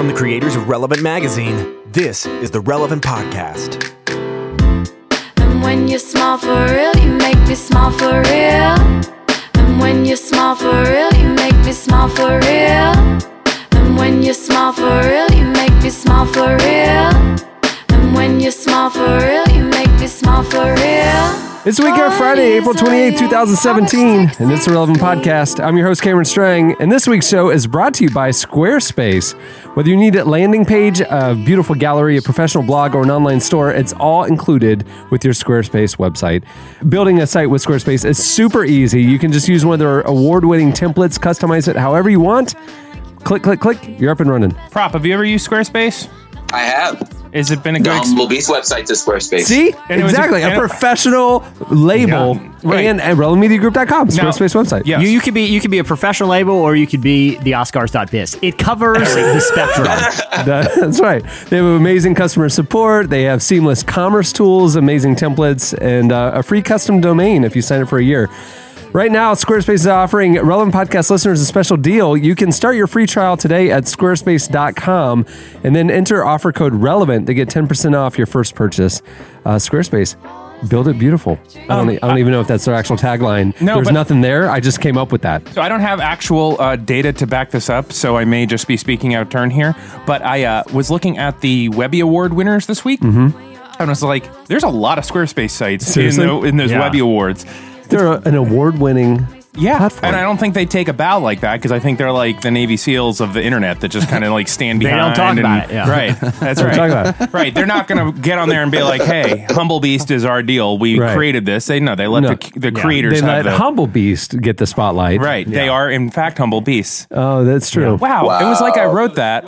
from the creators of Relevant Magazine. This is the Relevant Podcast. And when you for real, you make me for real. And when you for real, you make me for real. And when you for real, you make me for real. And when you smile for real, you make me smile for real. It's Weekend Friday, April 28, 2017, and it's the Relevant Podcast. I'm your host, Cameron Strang, and this week's show is brought to you by Squarespace. Whether you need a landing page, a beautiful gallery, a professional blog, or an online store, it's all included with your Squarespace website. Building a site with Squarespace is super easy. You can just use one of their award winning templates, customize it however you want. Click, click, click, you're up and running. Prop, have you ever used Squarespace? I have. Has it been a The good ex- Humble Beast website to Squarespace. See? And it was a- exactly. A, professional label Yeah, right. and, and RelevantMediaGroup.com, Now- Squarespace website. Yeah. You, you could be you could be a professional label or you could be the Oscars.biz. It covers the spectrum. That- That's right. They have amazing customer support. They have seamless commerce tools, amazing templates, and uh, a free custom domain if you sign up for a year. Right now, Squarespace is offering relevant podcast listeners a special deal. You can start your free trial today at squarespace.com and then enter offer code relevant to get 10% off your first purchase. Uh, Squarespace, build it beautiful. I don't, e, I don't even know if that's their actual tagline. No, There's but- nothing there. I just came up with that. So I don't have actual uh, data to back this up, so I may just be speaking out of turn here. But I uh, was looking at the Webby Award winners this week, mm-hmm. and I was like, "There's a lot of Squarespace sites in, the, in those Yeah. Webby Awards." They're a- an award winning Yeah, platform. and I don't think they take a bow like that because I think they're like the Navy SEAls of the internet that just kind of like stand They behind. don't talk and- about it, yeah. Right, that's right. talk about it. Right, they're not going to get on there and be like, "Hey, Humble Beast is our deal. We Right. created this." They no, they let No. the, the Yeah. creators they have let the Humble Beast get the spotlight. right. They are in fact humble beasts. Oh, that's true. Wow. It was like I wrote that.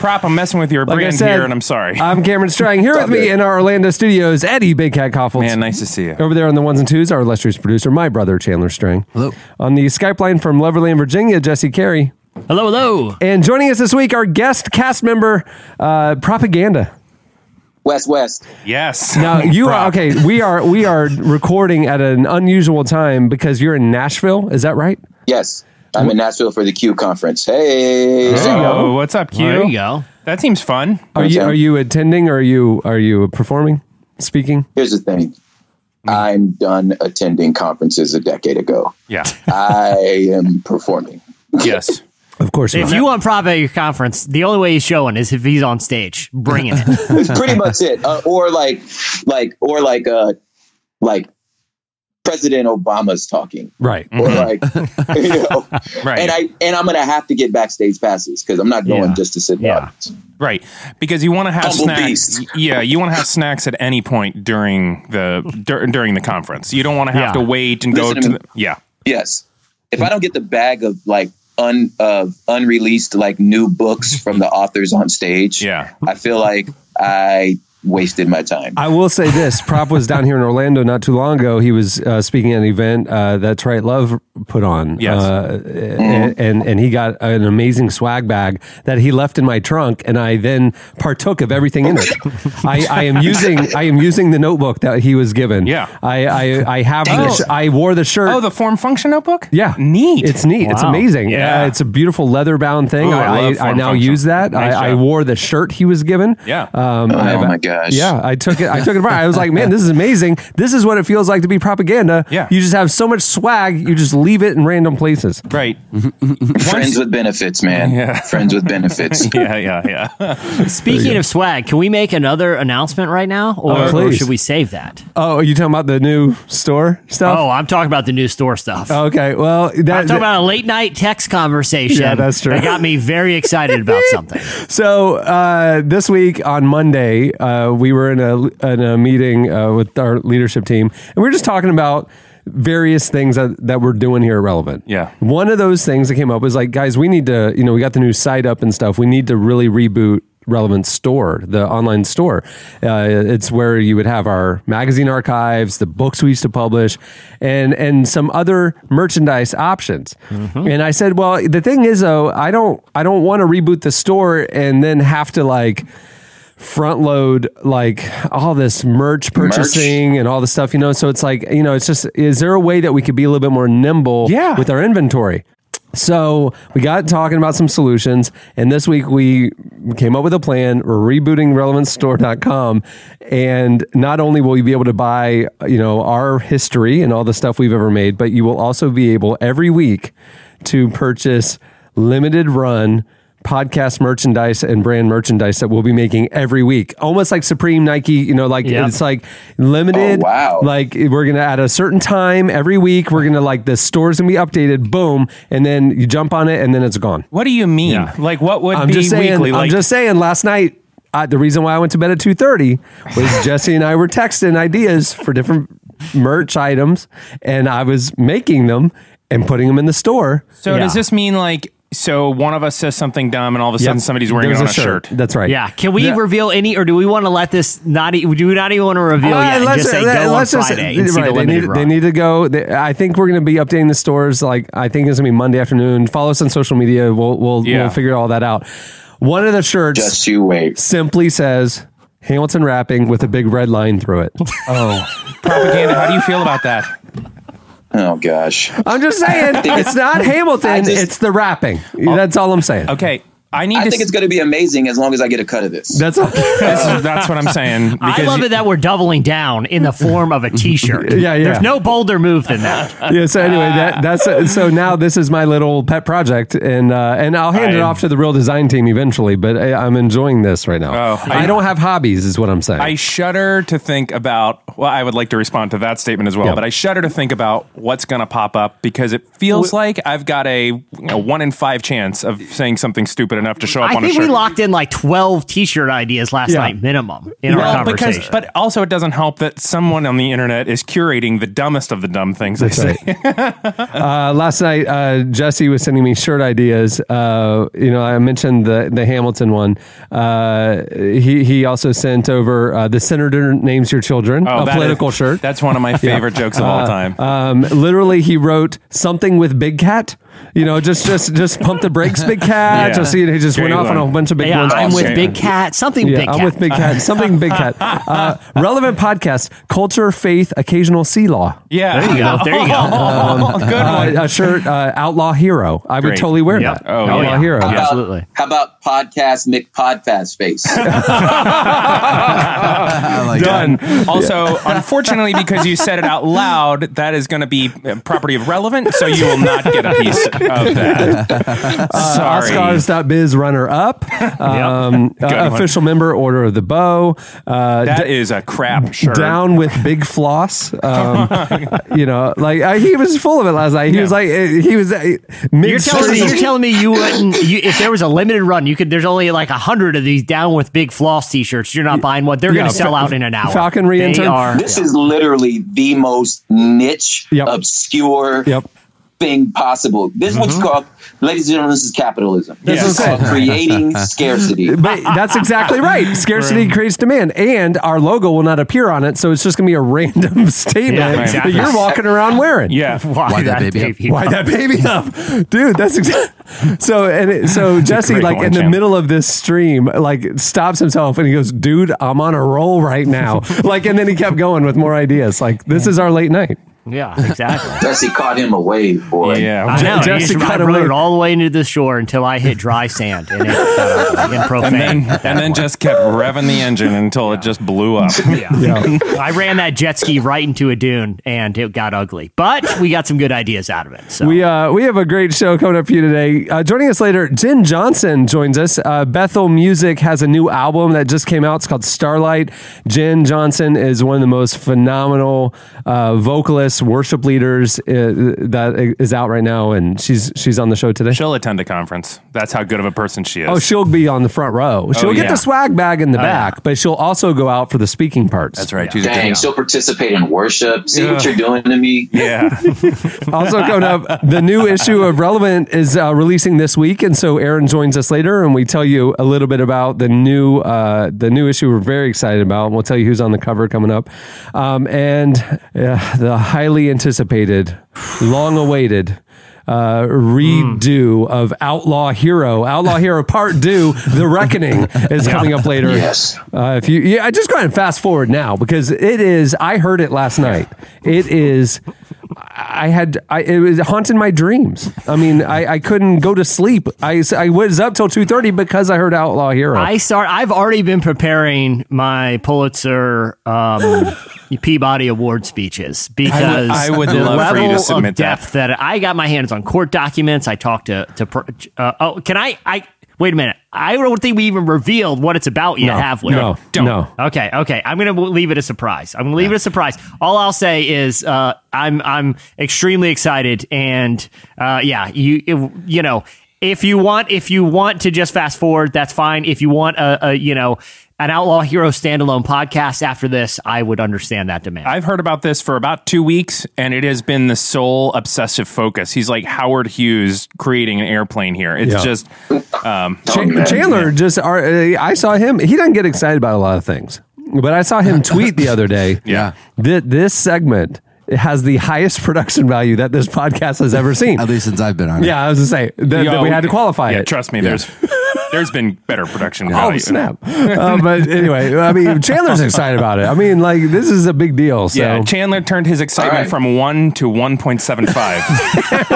Prop, I'm messing with your Like I brand said, here, and I'm sorry. I'm Cameron Strang. Here with me good. in our Orlando studios, Eddie Big Cat Kaufholz. Man, nice to see you. Over there on the ones and twos, our illustrious producer, my brother Chandler Strang. Hello. On the Skype line from Loverland, Virginia, Jesse Carey. Hello, hello. And joining us this week, our guest cast member, uh, Propaganda. West West. Yes. Now you are okay. We are we are recording at an unusual time because you're in Nashville. Is that right? Yes. I'm in Nashville for the Q conference. Hey. Oh, what's up, Q? There you go. That seems fun. Are you Okay. are you attending? Or are you are you performing, speaking? Here's the thing. I'm done attending conferences a decade ago. Yeah. I am performing. yes. Of course. If you want prop at your conference, the only way he's showing is if he's on stage, bringing it. It's pretty much it. Uh, or like, like, or like, uh, like President Obama's talking. right. Or mm-hmm. like, you know, Right. and I and I'm gonna have to get backstage passes because I'm not going Yeah. just to sit in Yeah. audience. Right. Because you want to have Humble snacks. beast. Yeah, you want to have snacks at any point during the dur- during the conference. You don't want to have Yeah. to wait and Listen go to to me. the Yeah. Yes. If I don't get the bag of like un of unreleased like new books from the authors on stage, Yeah. I feel like I wasted my time. I will say this: Prop was down here in Orlando not too long ago. He was uh, speaking at an event uh, that Trite Love put on, Yes. uh, and, and and he got an amazing swag bag that he left in my trunk, and I then partook of everything in it. I, I am using I am using the notebook that he was given. Yeah. I I, I have the Oh. I wore the shirt. Oh, the form function notebook? yeah, Neat. It's neat. It's amazing. Yeah. Uh, it's a beautiful leather bound thing. Ooh, I I, love I, now function. use that. Nice I, I wore the shirt he was given. Yeah. Um, oh I've- my gosh. yeah, I took it. I took it apart. I was like, man, this is amazing. This is what it feels like to be propaganda. Yeah. you just have so much swag. You just leave it in random places. right. Friends with benefits, man. Yeah. Friends with benefits. Yeah, yeah, yeah. Speaking of swag, can we make another announcement right now, or, Oh, or should we save that? Oh, are you talking about the new store stuff? Oh, I'm talking about the new store stuff. okay. Well, that, I'm talking about a late night text conversation. Yeah, that's true. That got me very excited about something. So uh, this week on Monday, uh, we were in a in a meeting uh, with our leadership team, and we were just talking about various things that, that we're doing here relevant. Yeah. One of those things that came up was like, guys, we need to, you know, we got the new site up and stuff. We need to really reboot relevant store the online store uh, it's where you would have our magazine archives the books we used to publish and and some other merchandise options and i said well the thing is though i don't i don't want to reboot the store and then have to like front load like all this merch purchasing and all the stuff you know so it's like you know it's just is there a way that we could be a little bit more nimble Yeah. with our inventory So we got talking about some solutions, and this week we came up with a plan. We're rebooting relevancestore.com, and not only will you be able to buy, you know, our history and all the stuff we've ever made, but you will also be able every week to purchase limited run podcast merchandise and brand merchandise that we'll be making every week almost like supreme nike you know like Yep. it's like limited Oh, wow. like we're gonna at a certain time every week we're gonna like the store's gonna be updated boom and then you jump on it and then it's gone What do you mean? Yeah. Like what would i'm be just saying weekly? i'm Like just saying last night uh, the reason why i went to bed at 2.30 was jesse and i were texting ideas for different merch items and i was making them and putting them in the store so does this mean like so one of us says something dumb and all of a sudden Yep. somebody's wearing it on a shirt? that's right Yeah. Can we Yeah. reveal any, or do we want to let this not? e- Do we not even want to reveal Uh, yet? Let's- just say let- go on let's just- Friday and see right, the they, need, they need to go. They, I think we're going to be updating the stores. Like I think it's going to be Monday afternoon. Follow us on social media. We'll we'll, Yeah. we'll figure all that out. One of the shirts Just you wait. simply says Hamilton rapping with a big red line through it. Oh, propaganda. How do you feel about that? Oh gosh. I'm just saying it's not Hamilton. Just- it's the rapping. That's all I'm saying. Okay, I need I to. think s- it's going to be amazing as long as I get a cut of this. That's all. this is- that's what I'm saying. I love you- it that we're doubling down in the form of a T-shirt. Yeah, yeah. There's no bolder move than that. yeah. So anyway, that that's so now this is my little pet project, and uh, and I'll hand it off to the real design team eventually. But I, I'm enjoying this right now. Oh, I, I- don't have hobbies, is what I'm saying. I shudder to think about. Well, I would like to respond to that statement as well, Yeah. but I shudder to think about what's going to pop up because it feels like I've got a you know, one in five chance of saying something stupid enough to show up I on a think shirt. we locked in like 12 T-shirt ideas last Yeah. night minimum in well, our because, conversation. but also it doesn't help that someone on the internet is curating the dumbest of the dumb things. I That's say. right. uh, last night, uh, Jesse was sending me shirt ideas. Uh, you know, I mentioned the the Hamilton one. Uh, he he also sent over uh, the senator names your children, Oh, a that political is- shirt. That's one of my favorite jokes of all time. Um, literally, he wrote something with Big Cat. You know, just just just pump the brakes, Big Cat. Yeah. Just you know, he just Great went off on a bunch of big yeah, ones. I'm with Big Cat. Something Yeah, Big Cat. I'm with Big Cat. Something Big Cat. Uh, relevant podcast, culture, faith, occasional sea law. yeah, There you go. There you go. Oh, good one. Uh, a shirt, uh, outlaw hero. I would totally wear Yeah. that. Oh, outlaw yeah. hero. How about- Absolutely. How about podcast McPodfast face? Like Done. Also, unfortunately, because you said it out loud, that is going to be uh, property of relevant, so you will not get a piece of that. Sorry. Oscars.biz runner up. Um, Good uh, official member, Order of the Bow. Uh, That d- is a crap shirt. down with big floss. Um, you know, like uh, he was full of it last night. He Yeah. was like, uh, he was uh, You're telling me you're telling me you wouldn't you, if there was a limited run, you could there's only like a hundred of these down with big floss t-shirts. You're not buying one. They're Yeah, gonna sell Fa- out in an hour. Falconry they intern. are This is literally the most niche, Yep. obscure Yep. thing possible. This is what's called, ladies and gentlemen, this is capitalism. That's This is what called creating scarcity. But that's exactly right. Scarcity creates demand, and our logo will not appear on it, so it's just gonna be a random statement Yeah, exactly. that you're walking around wearing. Yeah. why, Why that baby up? Why that baby up, dude? That's exactly. So and it, so Jesse, like one, in the champ. middle of this stream, like stops himself and he goes, "Dude, I'm on a roll right now." like, and then he kept going with more ideas. Like, this is our late night. Yeah, exactly. Jesse caught him a wave, boy. Yeah. I know. Jesse Jesse cut I rode away. all the way into the shore until I hit dry sand and it got ugly and profane. and then, and then just kept revving the engine until it just blew up. yeah. I ran that jet ski right into a dune and it got ugly, but we got some good ideas out of it. So We uh we have a great show coming up for you today. Uh, joining us later, Jenn Johnson joins us. Uh, Bethel Music has a new album that just came out. It's called Starlight. Jenn Johnson is one of the most phenomenal uh, vocalists, worship leaders uh, that is out right now, and she's she's on the show today. She'll attend a conference. That's how good of a person she is. Oh, she'll be on the front row. She'll get yeah. the swag bag in the yeah. back, but she'll also go out for the speaking parts. That's right. She's Dang, she'll participate in worship. See what you're doing to me? Yeah. also coming up, the new issue of Relevant is uh, releasing this week, and so Aaron joins us later, and we tell you a little bit about the new uh, the new issue. We're very excited about. And we'll tell you who's on the cover coming up, um, and uh, the highly anticipated, long awaited. Uh, redo of Outlaw Hero, Outlaw Hero Part Two, The Reckoning is coming up later. Yes. Uh, if you, yeah, I just go ahead and fast forward now because it is. I heard it last night. It is. I had I it was haunting my dreams. I mean, I, I couldn't go to sleep. I, I was up till two thirty because I heard Outlaw Hero. I start. I've already been preparing my Pulitzer um, Peabody Award speeches because I would the love for you to submit of that. depth that. I got my hands on court documents. I talked to to. Uh, oh, can I? I wait a minute. I don't think we even revealed what it's about yet, no, have we? no, Don't. no. Okay, okay. I'm gonna leave it a surprise. I'm gonna leave it a surprise. All I'll say is uh, I'm I'm extremely excited, and uh, yeah, you if- you know if you want if you want to just fast forward, that's fine. If you want a, a you know an Outlaw Hero standalone podcast after this, I would understand that demand. I've heard about this for about two weeks, and it has been the sole obsessive focus. He's like Howard Hughes creating an airplane here. It's Yeah. just um, Oh, Chandler yeah. just are, uh, I saw him. He doesn't get excited about a lot of things, but I saw him tweet the other day. Yeah. that this segment has the highest production value that this podcast has ever seen. At least since I've been on it. yeah, I was to say that, that we had to qualify yeah, it. Trust me, there's there's been better production Oh snap! uh, but anyway, I mean, Chandler's excited about it. I mean, like this is a big deal. So Yeah, Chandler turned his excitement All right. from one to one point seven five.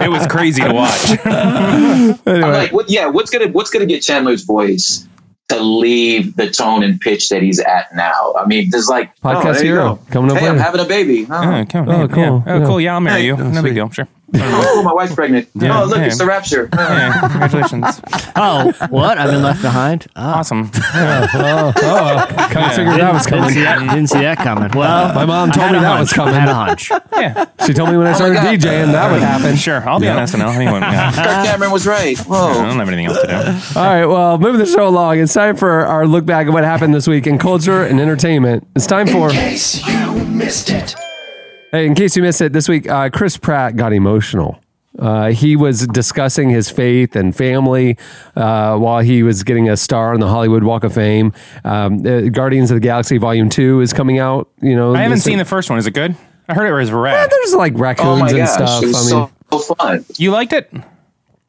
it was crazy to watch. I'm like, what, yeah, what's gonna what's gonna get Chandler's voice to leave the tone and pitch that he's at now? I mean, there's like oh, Podcast there you hero go. coming up Hey, I'm having a baby. Oh, Oh, cool. Oh, Yeah. cool. Oh, Yeah. cool. Yeah, I'll marry Hey, you. no big deal. Sure. Oh, my wife's pregnant. Yeah, oh, look, yeah. it's the rapture. Yeah, congratulations. oh, what? I've been left behind. Oh, Awesome. oh, oh, oh. kind of figured that was didn't, coming. see that, didn't see that coming. Well, My mom told me that hunch. was coming. I had a hunch. Yeah, She told me when I oh started God. DJing that would happen. sure. I'll be on SNL. Anyone? Yeah. Kirk Cameron was right. Whoa. I don't have anything else to do. All right, well, moving the show along, it's time for our look back at what happened this week in culture and entertainment. It's time for. case you missed it. Hey, in case you missed it, this week, uh, Chris Pratt got emotional. Uh, he was discussing his faith and family uh, while he was getting a star on the Hollywood Walk of Fame. Um, uh, Guardians of the Galaxy Volume Two is coming out. You know, I haven't this- seen the first one. Is it good? I heard it was Eh, rad. There's like raccoons Oh my and stuff. it was I mean, so, so fun. You liked it?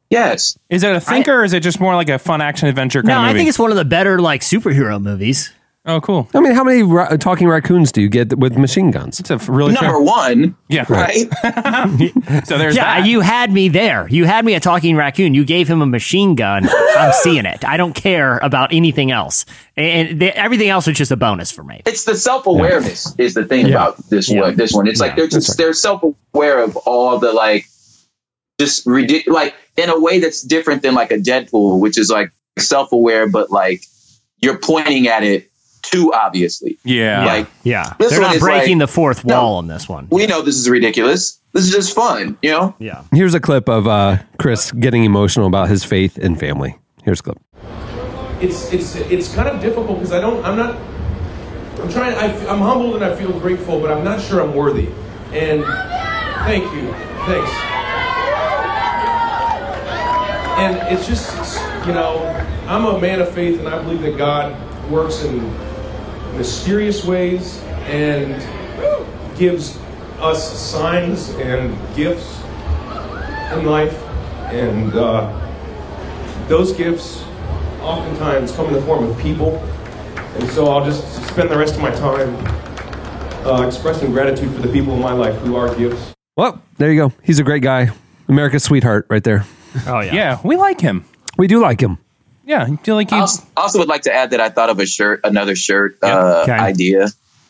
Yes. Is it a thinker or is it just more like a fun action adventure kind No, of I think it's one of the better like superhero movies. Oh, cool. I mean, how many ra- talking raccoons do you get with machine guns? It's a f- really Number fun. one, Yeah. right? So there's Yeah, that. you had me there. You had me a talking raccoon. You gave him a machine gun. I'm seeing it. I don't care about anything else, and the, everything else was just a bonus for me. it's the self awareness is the thing Yeah. about this Yeah. one. This one, it's like they're just they're self aware of all the like, just ridiculous, like in a way that's different than like a Deadpool, which is like self aware, but like you're pointing at it too obviously. yeah. Like Yeah, This they're one not breaking like- the fourth No. wall on this one. we know this is ridiculous. This is just fun, you know. Yeah. Here's a clip of uh, Chris getting emotional about his faith and family. Here's a clip. it's it's it's kind of difficult because I don't I'm not I'm trying I, am humbled and I feel grateful but I'm not sure I'm worthy and thank you thanks and it's just it's, you know I'm a man of faith and I believe that God works in mysterious ways and gives us signs and gifts in life and uh, those gifts oftentimes come in the form of people. And so I'll just spend the rest of my time uh, expressing gratitude for the people in my life who are gifts. Well, there you go. He's a great guy. America's sweetheart right there. Oh yeah. Yeah, we like him. We do like him. Yeah, I feel like I also, also would like to add that I thought of a shirt, another shirt uh, Okay. idea,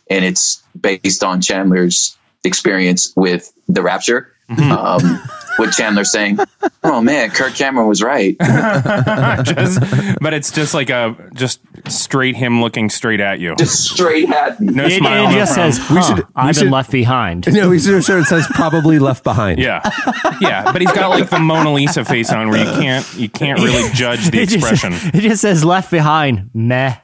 and it's based on Chandler's experience with the Rapture. Um, with Chandler saying, "Oh man, Kirk Cameron was right." just, but it's just like a just straight him looking straight at you. Just straight at me. No It, smile. it on just says, huh, should- we I've should- been left behind. No, he's in a shirt says probably left behind. Yeah, yeah, but he's got like the Mona Lisa face on, where you can't you can't really judge the It just- expression. It just says left behind. Meh.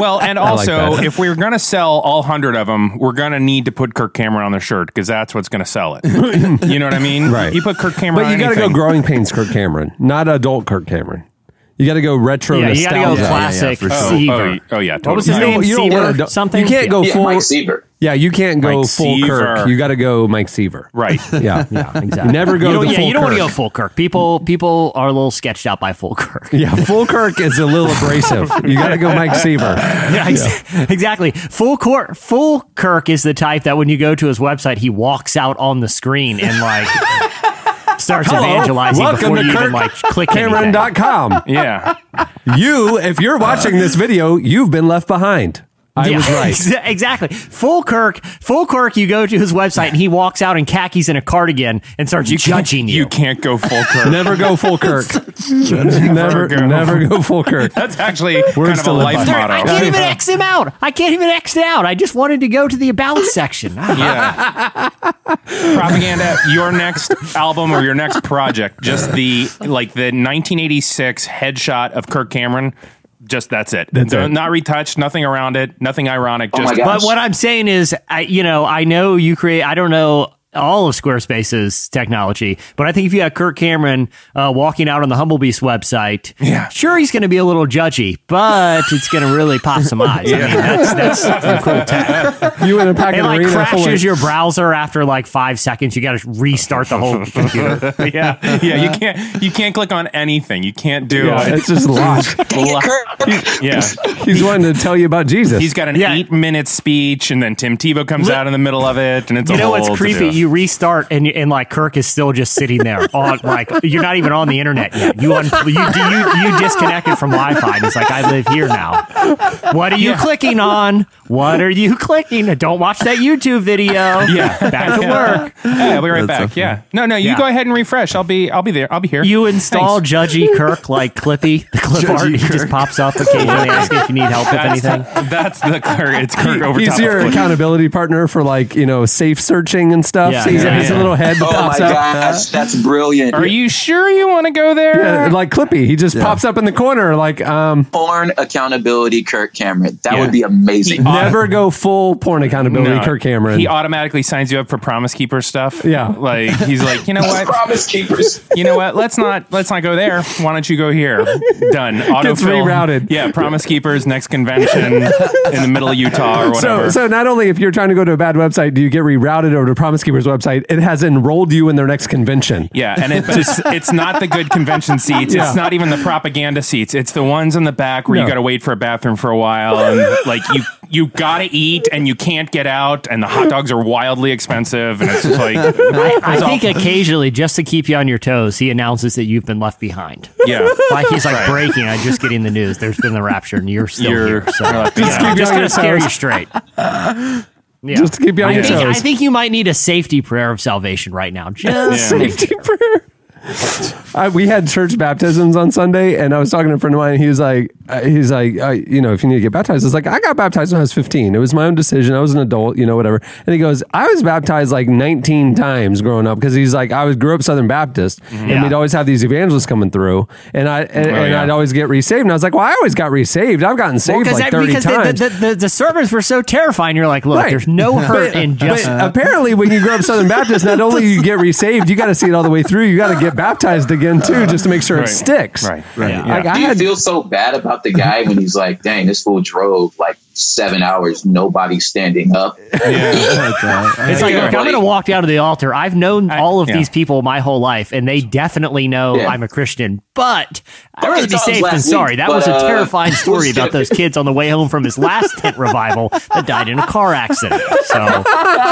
Well, and also, that. if we're gonna sell all hundred of them, we're gonna need to put Kirk Cameron on the shirt because that's what's gonna sell it. you know what I mean? Right. You put Kirk Cameron. But you got to go growing pains Kirk Cameron, not adult Kirk Cameron. You got to go retro Yeah, you gotta go nostalgia. yeah, classic for sure. Oh, Seaver. oh, oh, oh, oh yeah, What was his totally. name? You don't Seaver don't- something? You can't go Yeah, full. Mike Seaver. Yeah, you can't go Mike full Kirk. You got to go Mike Seaver. Right. Yeah, Yeah, exactly. Never go You don't, the yeah, full you don't want to go full Kirk. People people are a little sketched out by full Kirk. Yeah, full Kirk is a little abrasive. You got to go Mike Seaver. Yeah, ex- exactly. Full Kirk, full Kirk is the type that when you go to his website, he walks out on the screen and like starts evangelizing welcome before to you even Kirk like click anything. Cameron.com. Yeah. You, if you're watching this video, you've been left behind. I Yeah, was right. Exactly. Full Kirk, full Kirk, you go to his website and he walks out in khakis and a cardigan and starts judging you. You can't go full Kirk. Never go full Kirk. never, go. never go full Kirk. That's actually kind of a life by. There- I can't even X him out. I can't even X it out. I just wanted to go to the about section. Ah. Yeah. Propaganda, your next album or your next project, just the like the 1986 headshot of Kirk Cameron. Just that's it. That's Don't- it. Not retouched, nothing around it, nothing ironic. Oh Just my gosh. But what I'm saying is, I, you know, I know you create. I don't know all of Squarespace's technology, but I think if you had Kirk Cameron uh, walking out on the Humblebeast website, Yeah. sure he's going to be a little judgy, but it's going to really pop some eyes. I mean, that's that's some cool tech. You in a packet It like arena full of- crashes your browser after like five seconds. You got to restart the whole computer. yeah, yeah. You can't you can't click on anything. You can't do Yeah, it. it's just locked. Yeah, He's wanting to tell you about Jesus. he's got an Yeah. eight minute speech, and then Tim Tebow comes Li- out in the middle of it, and it's You a know whole what's creepy? to-do. You restart and and like Kirk is still just sitting there on like you're not even on the internet yet. You un- you, you you disconnected from Wi-Fi. And it's like I live here now. What are you clicking on? What are you clicking? Don't watch that YouTube video. Yeah. back to work. Yeah, I'll be right That's back. so yeah. No, no, you Yeah. go ahead and refresh. I'll be I'll be there. I'll be here. You install Judgy Kirk like Clippy, the clip art. He just pops up occasionally, asking if you need help with that's, anything. that's the Kirk. It's Kirk over He's top. your of accountability partner for like you know safe searching and stuff. Yeah, so he's, yeah, he's yeah. a little head that Oh my pops up. gosh, that's brilliant. Are you sure you want to go there? Yeah, like Clippy, he just pops up in the corner. Like, um, Porn accountability, Kirk Cameron. That Yeah. would be amazing. He- never go full porn accountability, No, Kirk Cameron. He automatically signs you up for Promise Keeper stuff. Yeah. like he's like, you know what? Promise keepers. You know what? Let's not let's not go there. Why don't you go here? Done. Gets Autofill. rerouted. Yeah, Promise Keepers next convention in the middle of Utah or whatever. so, so not only if you're trying to go to a bad website, do you get rerouted over to Promise Keeper's website, it has enrolled you in their next convention. Yeah, and it just it's not the good convention seats. Yeah. It's not even the propaganda seats. It's the ones in the back where No. you got to wait for a bathroom for a while and like you you got to eat and you can't get out and the hot dogs are wildly expensive and it's just like I think occasionally, just to keep you on your toes, he announces that you've been left behind. yeah. Like he's like breaking. I'm just getting the news. There's been the rapture, and you're still You're- here. So you're left just, just Keep you on gonna scare you straight. Yeah. Just to keep you on I your think, I think you might need a safety prayer of salvation right now. Just Yeah. Safety prayer. I, we had church baptisms on Sunday, and I was talking to a friend of mine. He was like, he's like, uh, you know, if you need to get baptized, it's like I got baptized when I was 15. It was my own decision. I was an adult, you know, whatever. And he goes, I was baptized like 19 times growing up because he's like, I was grew up Southern Baptist, and Yeah. we'd always have these evangelists coming through, and I and, and yeah. I'd always get resaved. And I was like, well, I always got resaved. I've gotten saved because like 30 because the, times. the, the, the sermons were so terrifying. You're like, look, Right. there's no hurt But- in just. but apparently, when you grow up Southern Baptist, not only you get resaved, you got to see it all the way through. You got to get baptized again too, just to make sure Right. it sticks. Right. Right. Yeah. Like, I Do you had, feel so bad about the guy when he's like, "Dang, this fool drove like seven hours, nobody standing up." It's like, Yeah. look, I'm going to walk down to the altar. I've known all of yeah. these people my whole life, and they definitely know Yeah. I'm a Christian. But I'd rather be safe last than week, sorry. That but, was a uh, terrifying story about those kids on the way home from his last tent revival that died in a car accident. So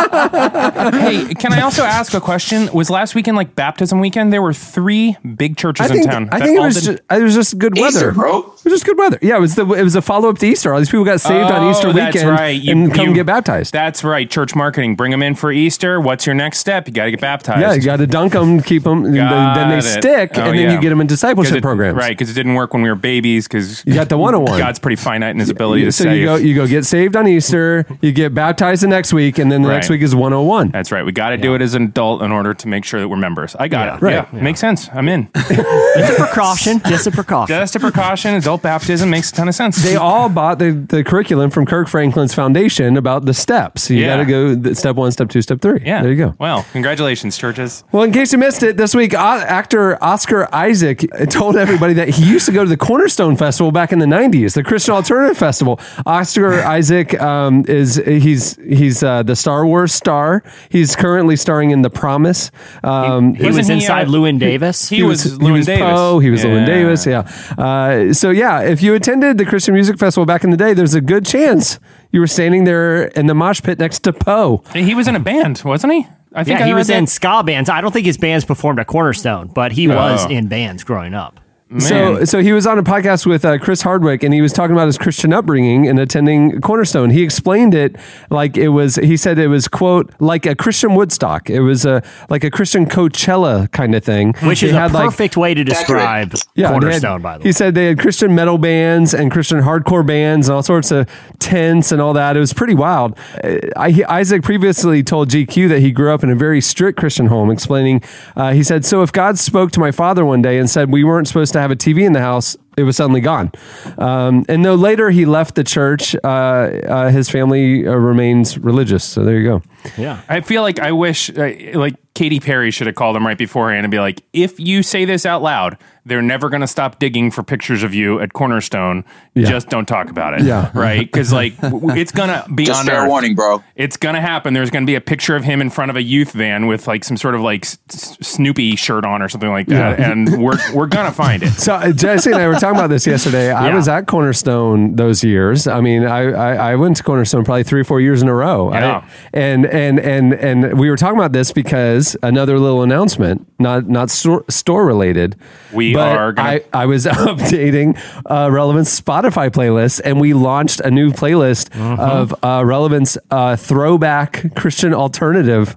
Hey, can I also ask a question? Was last weekend like baptism weekend? There were three big churches think, in town. I think it was, did- just, it was just good weather, bro. It was just good weather. Yeah, it was the it was a follow up to Easter. All these people got saved on Oh, Easter that's weekend right. You- and come you- get baptized. That's right. Church marketing. Bring them in for Easter. What's your next step? You got to get baptized. yeah, you got to dunk them, keep them, and then, then they Got it. stick, Oh, and then yeah. you get them in discipleship it- programs. Right, because it didn't work when we were babies. Because You got the 101. God's pretty finite in His ability to so save. you go you go get saved on Easter, you get baptized the next week, and then the next Right. week is 101. That's right. We got to do it as an adult in order to make sure that we're members. I got Yeah. it. Right. Yeah, makes sense. I'm in. it's a precaution, just a precaution. Just a precaution. Adult baptism makes a ton of sense. They all bought the, the curriculum Franklin from Kirk Franklin's foundation about the steps. You Yeah. got to go step one, step two, step three. Yeah. there you go. Well, congratulations, churches. Well, in case you missed it, this week, uh, actor Oscar Isaac told everybody that he used to go to the Cornerstone Festival back in the '90s, the Christian Alternative Festival. Oscar Isaac um, is he's he's uh, the Star Wars star. He's currently starring in The Promise. Um, He was Wasn't he, inside uh, Llewyn Davis. he was he Llewyn was Davis. Poe. He was Llewyn Yeah. Davis. Yeah. Uh, so yeah, if you attended the Christian Music Festival back in the day, there's a good chance you were standing there in the mosh pit next to Poe. He was in a band, wasn't he? I think yeah, I he read was in ska bands. I don't think his bands performed at Cornerstone, but he was in bands growing up. So, Man. so he was on a podcast with uh, Chris Hardwick, and he was talking about his Christian upbringing and attending Cornerstone. He explained it like it was. He said it was quote like a Christian Woodstock. It was a like a Christian Coachella kind of thing, Which They is a had, like- perfect way to describe yeah, they had- Cornerstone, by the way. He said they had Christian metal bands and Christian hardcore bands and all sorts of tents and all that. It was pretty wild. Uh, I, he- Isaac previously told GQ that he grew up in a very strict Christian home, explaining, uh, he said, So if God spoke to my father one day and said we weren't supposed to have a TV in the house, it was suddenly gone. Um, and though later he left the church, uh, uh, his family uh, remains religious. So there you go. yeah. I feel like I wish, uh, like Katy Perry should have called him right beforehand and be like, "If you say this out loud, they're never going to stop digging for pictures of you at Cornerstone. Yeah. Just don't talk about it, Yeah. right? Because like it's gonna be Just on fair Earth. warning, bro. It's gonna happen. There's gonna be a picture of him in front of a youth van with like some sort of like S- S- Snoopy shirt on or something like that, Yeah. and we're we're gonna find it. So uh, Jesse and I were talking about this yesterday. I was at Cornerstone those years. I mean, I, I, I went to Cornerstone probably three or four years in a row. I- and and and and we were talking about this because another little announcement, not not store, store related. We are gonna- I, I was updating uh, Relevance Spotify playlist, and we launched a new playlist Uh-huh. of uh, Relevance uh, throwback Christian alternative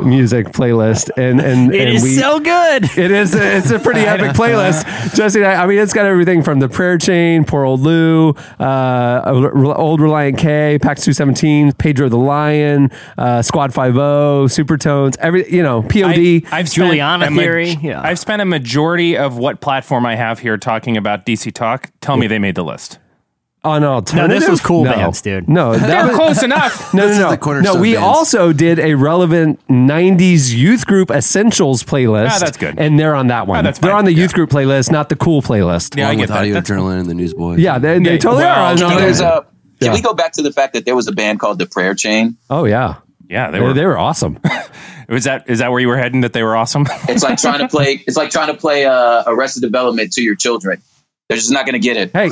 music playlist, and and It and is we, so good. it is. It's a pretty epic playlist. Jesse, I I mean, it's got everything from the Prayer Chain, Poor Old Lu, uh, Old Relient K, Pax Two Seventeen, Pedro the Lion, uh, Squad Five O, Supertones, every you know, POD. I, have Juliana Theory, yeah. I've spent a majority of what platform I have here talking about DC Talk. Tell me they made the list. On alternative. No, this was cool No. bands, dude. No, that They're was, close enough. No, This no, is no. the no, we bands. also did a relevant '90s youth group essentials playlist. Ah, that's good. and they're on that one. Ah, that's they're fine. on the youth group playlist, not the cool playlist. Yeah, I along get with that. Audio That's- Adrenaline and the Newsboys. Yeah, they, they Yeah, totally well, are. on you There's a, can Yeah. we go back to the fact that there was a band called the Prayer Chain? Oh yeah, Yeah, they they, were. they were awesome. Was that is that where you were heading? That they were awesome. It's like trying to play. It's like trying to play uh, Arrested Development to your children. They're just not going to get it. hey,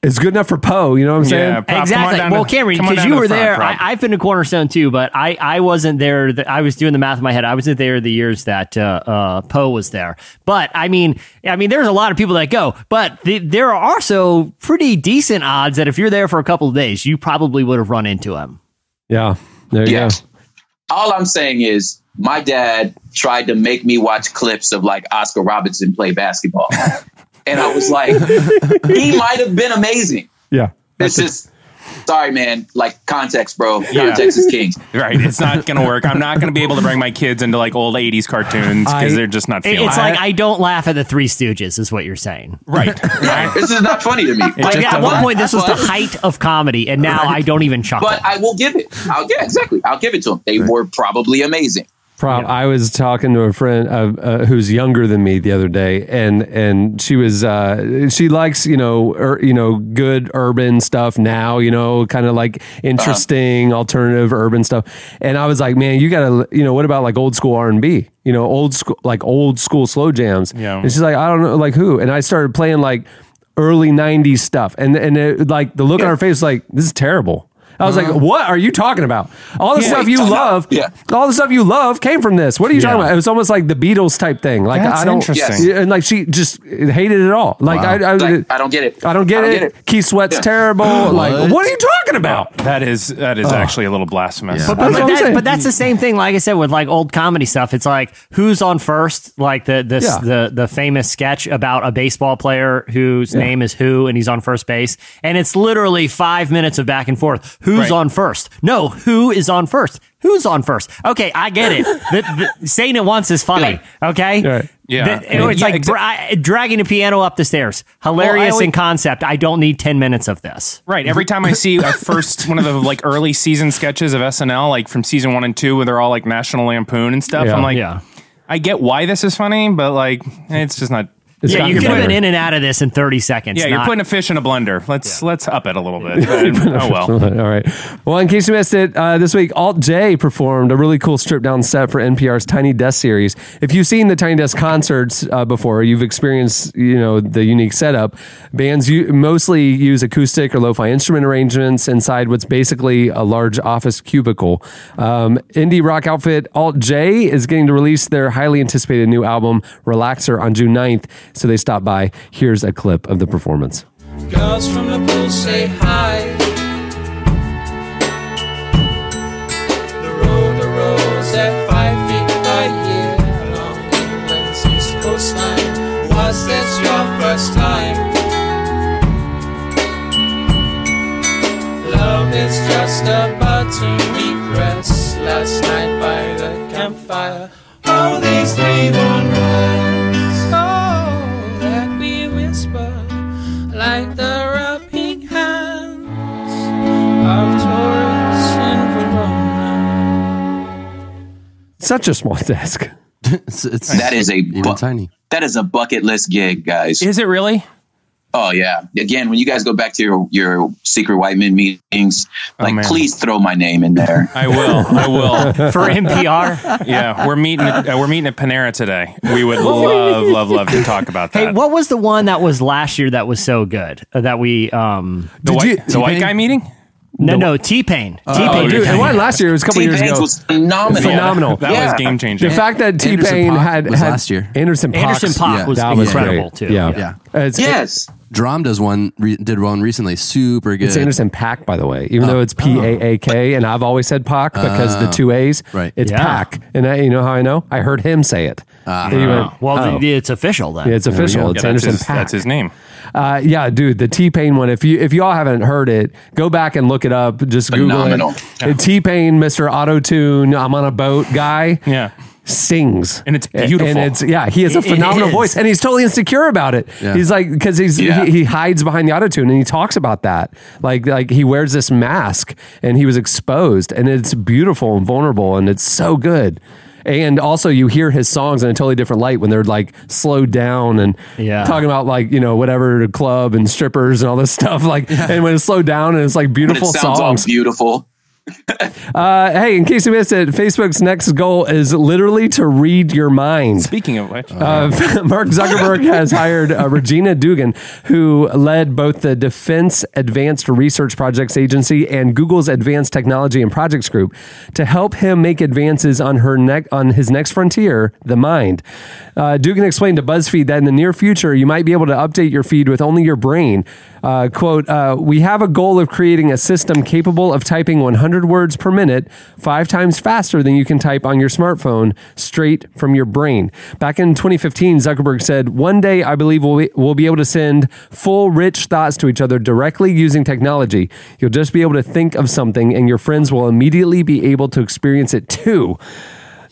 it's good enough for Poe. You know what I'm saying? Yeah. Prop, exactly. Well, to- Cameron, come because you to the were front, there. Prop. I, I've been to Cornerstone too, but I, I wasn't there. The, I was doing the math in my head. I wasn't there the years that uh, uh, Poe was there. But I mean, I mean, there's a lot of people that go, but the, there are also pretty decent odds that if you're there for a couple of days, you probably would have run into him. Yeah, there you Yeah. go. All I'm saying is, my dad tried to make me watch clips of like Oscar Robertson play basketball, and I was like, he might have been amazing. Yeah, It's just, sorry, man. Like context, bro. Yeah. Context is king. right. It's not going to work. I'm not going to be able to bring my kids into like old 80s cartoons because they're just not It- feeling it's it. like I don't laugh at the Three Stooges, is what you're saying. right. right. This is not funny to me. Like at doesn't- one point, this was the height of comedy, and now I don't even chuckle. But I will give it. I'll yeah, exactly. I'll give it to them. They were probably amazing. Prob- I was talking to a friend uh, uh, who's younger than me the other day, and and she was uh, she likes you know ur- you know good urban stuff now, you know, kind of like interesting alternative urban stuff. And I was like, man, you gotta you know what about like old school R and B, you know, old school like old school slow jams. Yeah. And she's like, I don't know, like who? And I started playing like early '90s stuff, and and it, like the look on her face was like, this is terrible. I was like, uh-huh. "What are you talking about? All the Yeah, stuff you love, Yeah. all the stuff you love came from this. What are you talking about? It was almost like the Beatles type thing. Like That's I don't, interesting. Yeah, and like she just hated it all. Like I, I, Like, I don't get it. I don't get it. Keith Sweat's Yeah. terrible. Like what are you talking about? Oh, that is that is actually a little blasphemous. Yeah. But But, that's that, but that's the same thing. Like I said, with like old comedy stuff, it's like who's on first. Like the this Yeah. the the famous sketch about a baseball player whose name is Who, and he's on first base, and it's literally five minutes of back and forth. Who's Right. on first. No, who is on first? Who's on first? Okay, I get it. the, the, saying it once is funny. Okay, Right. Yeah. The- it's Yeah, like exa- dra- dragging a piano up the stairs. Hilarious always- in concept. I don't need ten minutes of this. Right. Every time I see a first one of the like early season sketches of SNL, like from season one and two, where they're all like National Lampoon and stuff, Yeah. I'm like, Yeah. I get why this is funny, but like, it's just not. It's yeah, you could have better. been in and out of this in thirty seconds. Yeah, you're putting a fish in a blender. Let's let's up it a little bit. Oh well. All right. Well, in case you missed it, uh, this week Alt J performed a really cool stripped down set for NPR's Tiny Desk series. If you've seen the Tiny Desk concerts uh, before, you've experienced you know the unique setup. Bands u- mostly use acoustic or lo-fi instrument arrangements inside what's basically a large office cubicle. Um, indie rock outfit Alt J is getting to release their highly anticipated new album Relaxer on June 9th, so they stopped by. Here's a clip of the performance. Girls from the pool say hi. The road, roads at five feet along England's east coastline. Was this your first time? Love is just. Last night by the campfire, all these three words. Such a small desk. It's, it's That is a even bu- tiny. That is a bucket list gig, guys. Is it really? Oh yeah. Again, when you guys go back to your your secret white men meetings, like man. please throw my name in there. I will. I will. for NPR. Yeah, we're meeting. At, uh, we're meeting at Panera today. We would love, love, love to talk about that. Hey, what was the one that was last year that was so good uh, that we um the Did white, you- the white T-Pain? guy meeting? No no T Pain T Oh, Pain oh, dude, it wasn't last year. It was a couple T years Pains ago. was phenomenal. Phenomenal. That Yeah. was game changing. the fact that T Anderson Pain Paak had, was had last year. Anderson Paak. Anderson Paak Yeah, was that was incredible great. too. Yeah, Yeah. It's, Yes. Drum does one re- did one recently. Super good. It's Anderson Pack, by the way, even though it's P A A K, and I've always said Pac because the two A's. Right. It's Yeah. Pack, and I, you know how I know? I heard him say it. He went, Well, oh. th- it's official then. Yeah, it's official. go. It's Yeah, Anderson his, Pack. that's his name. Uh, yeah, dude, the T Pain one. If you if y'all haven't heard it, go back and look it up. Just Phenomenal. Google it. T Pain, Mr. Auto Tune, I'm on a boat guy. Yeah. Sings And it's beautiful. and it's yeah. He has a It- it phenomenal voice, and he's totally insecure about it. Yeah. He's like because he's Yeah. he, he hides behind the auto tune, and he talks about that. Like like he wears this mask, and he was exposed, and it's beautiful and vulnerable, and it's so good. And also, you hear his songs in a totally different light when they're like slowed down and Yeah. talking about like you know whatever club and strippers and all this stuff. Like, and when it's slowed down and it's like But it beautiful songs. all beautiful. Uh, hey, in case you missed it, Facebook's next goal is literally to read your mind. Speaking of which, Uh, Mark Zuckerberg has hired uh, Regina Dugan, who led both the Defense Advanced Research Projects Agency and Google's Advanced Technology and Projects Group, to help him make advances on her neck on his next frontier, the mind. Uh, Dugan explained to BuzzFeed that in the near future, you might be able to update your feed with only your brain. Uh, quote: uh, We have a goal of creating a system capable of typing 100 words per minute, five times faster than you can type on your smartphone, straight from your brain. Back in 2015, Zuckerberg said, "One day, I believe we'll be, we'll be able to send full, rich thoughts to each other directly using technology. You'll just be able to think of something, and your friends will immediately be able to experience it too."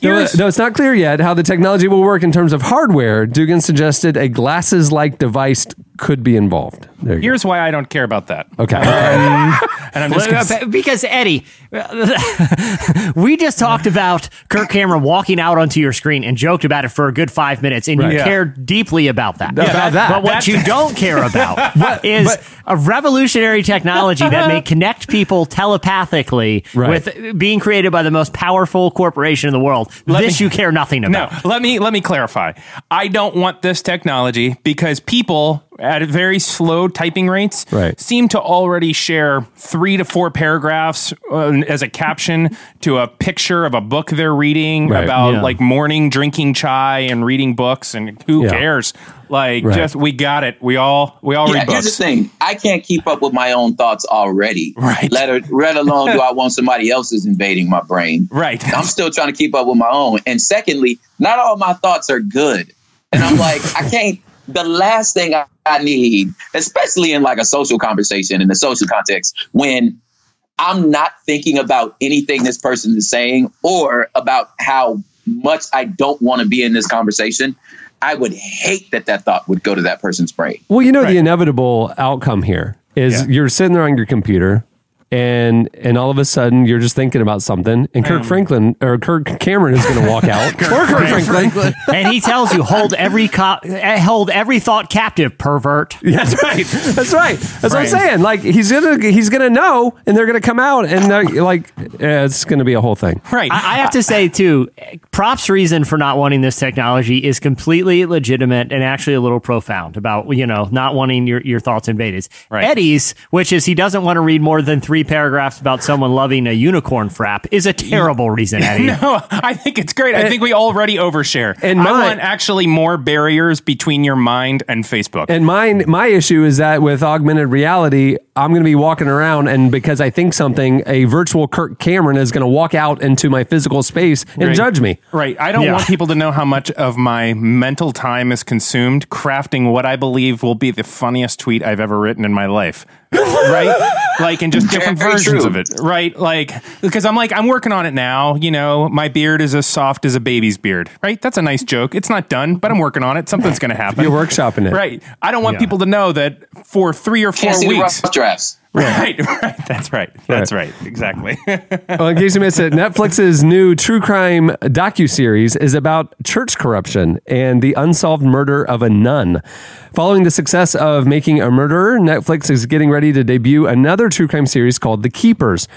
Though, Here's- though it's not clear yet how the technology will work in terms of hardware, Dugan suggested a glasses-like device could be involved. There you here's why I don't care about that. go. Okay. And I'm just gonna uh, because Eddie, we just talked about Kirk Cameron walking out onto your screen and joked about it for a good five minutes, and Right. you Yeah. cared deeply about that. About that. But what you don't care about is a revolutionary technology that may connect people telepathically Right. with being created by the most powerful corporation in the world. this me- you care nothing about. No, about. let me let me clarify. I don't want this technology because people at very slow typing rates Right. seem to already share three to four paragraphs uh, as a caption to a picture of a book they're reading Right. about Yeah. like morning drinking chai and reading books and who Yeah. cares? Like Right. just we got it. We all we all Yeah, read here's books. the thing. I can't keep up with my own thoughts already. Right. Let, her, let alone do I want somebody else's invading my brain. Right. I'm still trying to keep up with my own. And secondly, not all my thoughts are good. And I'm like, I can't. The last thing I, I need, especially in like a social conversation in a social context, when I'm not thinking about anything this person is saying or about how much I don't want to be in this conversation, I would hate that that thought would go to that person's brain. Well, you know the inevitable outcome here is Yeah. you're sitting there on your computer and and all of a sudden you're just thinking about something and Kirk Franklin or Kirk Cameron is going to walk out or Kirk Franklin. and he tells you hold every co- eh, hold every thought captive, pervert. That's right. That's right. That's what I'm saying. Like he's gonna he's gonna know, and they're gonna come out, and they're like eh, it's gonna be a whole thing. Right. I, I have to say too, props reason for not wanting this technology is completely legitimate and actually a little profound about you know not wanting your, your thoughts invaded. Right. Eddie's, which is he doesn't want to read more than three paragraphs about someone loving a unicorn frap, is a terrible reason, Eddie. No, I think it's great. I think we already overshare. And I want actually more barriers between your mind and Facebook. And mine, my issue is that with augmented reality, I'm going to be walking around, and because I think something, a virtual Kirk Cameron is going to walk out into my physical space and Right. judge me. Right. I don't Yeah. want people to know how much of my mental time is consumed crafting what I believe will be the funniest tweet I've ever written in my life. Right? Like, in just different Very versions true. of it. Right? Like, because I'm like, I'm working on it now. You know, my beard is as soft as a baby's beard. Right? That's a nice joke. It's not done, but I'm working on it. Something's going to happen. You're workshopping it. Right. I don't want Yeah. people to know that for three or four Can't see the weeks. rough drafts. Right, right. That's right. That's right. Exactly. Well, in case you missed it, Netflix's new true crime docu-series is about church corruption and the unsolved murder of a nun. Following the success of Making a Murderer, Netflix is getting ready to debut another true crime series called The Keepers.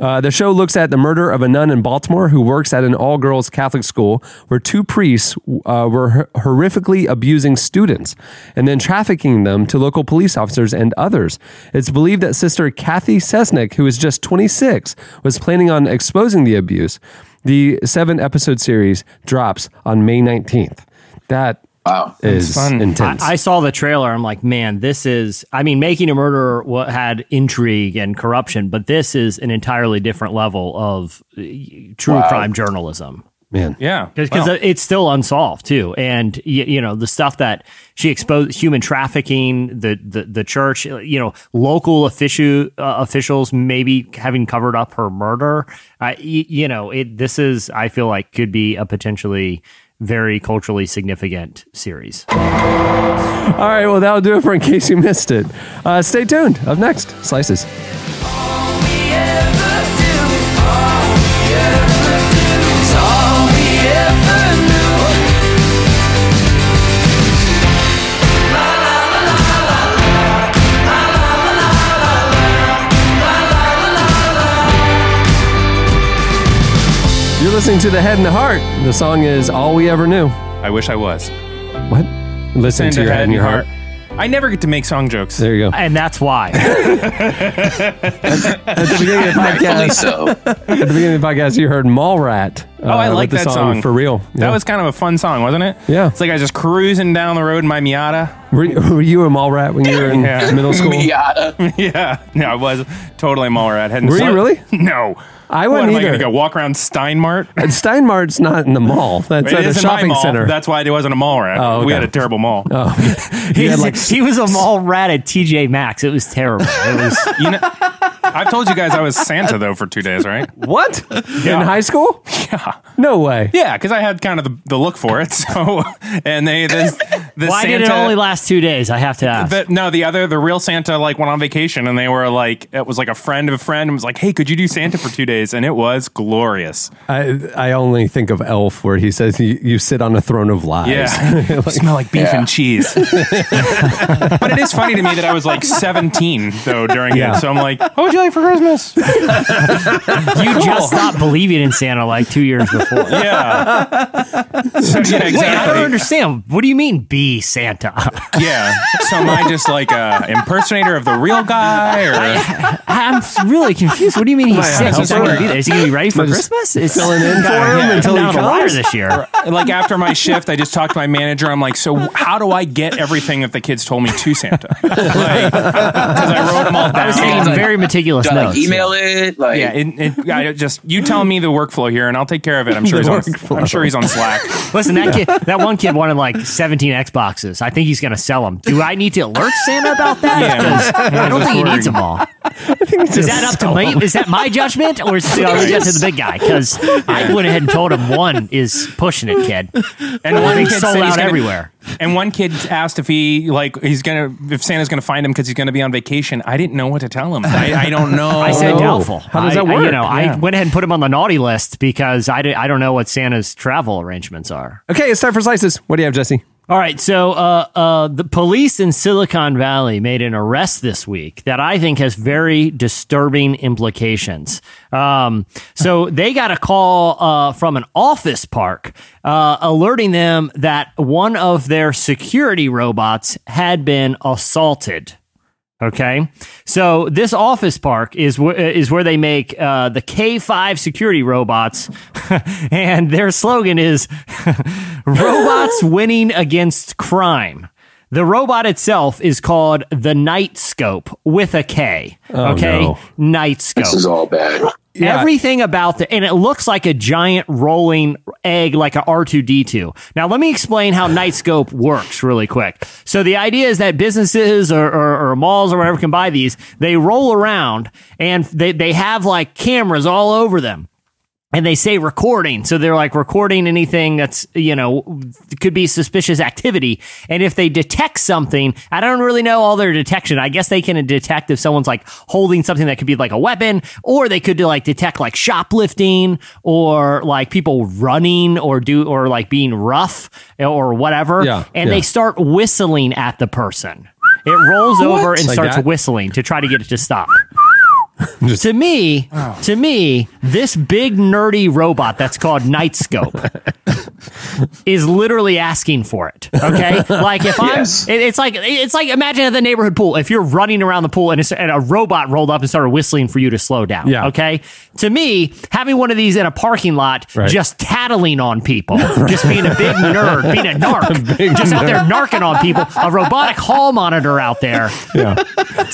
Uh, the show looks at the murder of a nun in Baltimore who works at an all girls Catholic school where two priests uh, were hor- horrifically abusing students and then trafficking them to local police officers and others. It's believed that Sister Cathy Cesnik, who is just 26, was planning on exposing the abuse. The seven episode series drops on May 19th. That Wow. is fun. intense. I, I saw the trailer. I'm like, man, this is. I mean, making a murderer wa- had intrigue and corruption, but this is an entirely different level of uh, true Wow. crime journalism Man. yeah. because Well, it's still unsolved too. And you, you know, the stuff that she exposed, human trafficking, the the the church, uh, you know, local official uh, officials maybe having covered up her murder. Uh, y- you know, it. This is, I feel like, could be a potentially very culturally significant series. All right, well, that'll do it for In Case You Missed It. Uh, stay tuned. Up next, Slices. Listening to The Head and the Heart. The song is All We Ever Knew. I wish I was. What? Listen to your head and your heart. I never get to make song jokes. There you go. And that's why. At the beginning of the podcast, so. at the beginning of the podcast, you heard Mallrat. Oh, I uh, like with the that song. for real. That Yeah. was kind of a fun song, wasn't it? Yeah. It's like I was just cruising down the road in my Miata. Were, were you a mall rat when you were in Yeah. middle school? Miata. yeah. No, I was totally a mall rat. Hadn't Were you really? No. I What, wasn't am I going either. to go walk around Steinmart? And Steinmart's not in the mall. That's It at a is in my shopping mall. center. That's why it wasn't a mall rat. Oh, We had a terrible mall. oh, he had like he was a mall rat at TJ Maxx. It was terrible. It was. You know, I've told you guys I was Santa though for two days, right? what in high school? Yeah. No way. Yeah, because I had kind of the, the look for it. So, and they the, the Why Santa, did it only last two days? I have to ask. The, no, the other, the real Santa, like went on vacation, and they were like, it was like a friend of a friend, and was like, "Hey, could you do Santa for two days?" And it was glorious. I I only think of Elf where he says you, you sit on a throne of lies. Yeah, smell like beef Yeah. and cheese. but it is funny to me that I was like 17 though during Yeah. it. So I'm like, "What would you like for Christmas?" you just stopped believing in Santa like two years before. Yeah. So, yeah, Wait, I don't understand. What do you mean, be Santa? Yeah. So am I just like a impersonator of the real guy, or I'm really confused. What do you mean he's sick? help He's not going to him? be there. Is he going to be ready for Christmas? It's filling in for Yeah, him yeah. until he the wire comes? this year. like after my shift, I just talked to my manager. I'm like, so how do I get everything that the kids told me to Santa? Because I wrote them all down. I was taking like- very meticulous Do notes. like email it? Like, Yeah, it, it, I just you tell me the workflow here, and I'll take care of it. I'm sure he's on. workflow. I'm sure he's on Slack. Listen, that kid, that one kid wanted like 17 Xbox lunchboxes. I think he's going to sell them. Do I need to alert Santa about that? Yeah. 'Cause I don't that's think he needs them all. Is that up to me? Is that my judgment, or is are we to the big guy? Because I went ahead and told him one is pushing it, kid. And one They kid sold out gonna- everywhere. And one kid asked if he like he's gonna if Santa's gonna find him because he's gonna be on vacation. I didn't know what to tell him. I, I don't know. I said doubtful. How does I- that I- work? you know, I went ahead and put him on the naughty list because I, di- I don't know what Santa's travel arrangements are. Okay, it's time for slices. What do you have, Jesse? All right, so uh, uh, the police in Silicon Valley made an arrest this week that I think has very disturbing implications. Um, so they got a call uh, from an office park uh, alerting them that one of their security robots had been assaulted. Okay, so this office park is wh- is where they make uh, the K5 security robots, and their slogan is "Robots winning against crime." The robot itself is called the Knightscope with a K. okay, no. Night Scope. This is all bad. Everything about the, and it looks like a giant rolling egg, like a R2D2. Now, let me explain how Knightscope works really quick. So the idea is that businesses or, or, or malls or whatever can buy these. They roll around and they, they have like cameras all over them and they say recording. So they're like recording anything that's, you know, could be suspicious activity. And if they detect something, I don't really know all their detection. I guess they can detect if someone's like holding something that could be like a weapon, or they could like detect like shoplifting or like people running or do, or like being rough or whatever. Yeah, and yeah. they start whistling at the person. It rolls over and Like starts that? whistling to try to get it to stop to me, to me, this big nerdy robot that's called Knightscope is literally asking for it. Okay, like if I'm, Yes. it- it's like it's like imagine at the neighborhood pool if you're running around the pool and, it's, and a robot rolled up and started whistling for you to slow down. Yeah. Okay, to me, having one of these in a parking lot, Right. just tattling on people, just being a big nerd, being a narc, just out there narking on people, a robotic hall monitor out there Yeah.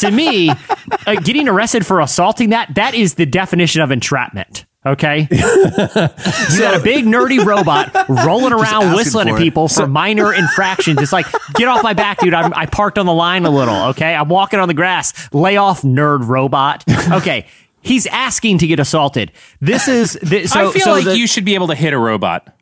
to me, uh, getting arrested for assaulting that, that is the definition of entrapment. Okay. you got a big nerdy robot rolling around whistling at for it. people for minor infractions. It's like, get off my back, dude. I'm, I parked on the line a little. Okay. I'm walking on the grass. Lay off, nerd robot. Okay. He's asking to get assaulted. This is, thi- so, I feel so like the- you should be able to hit a robot.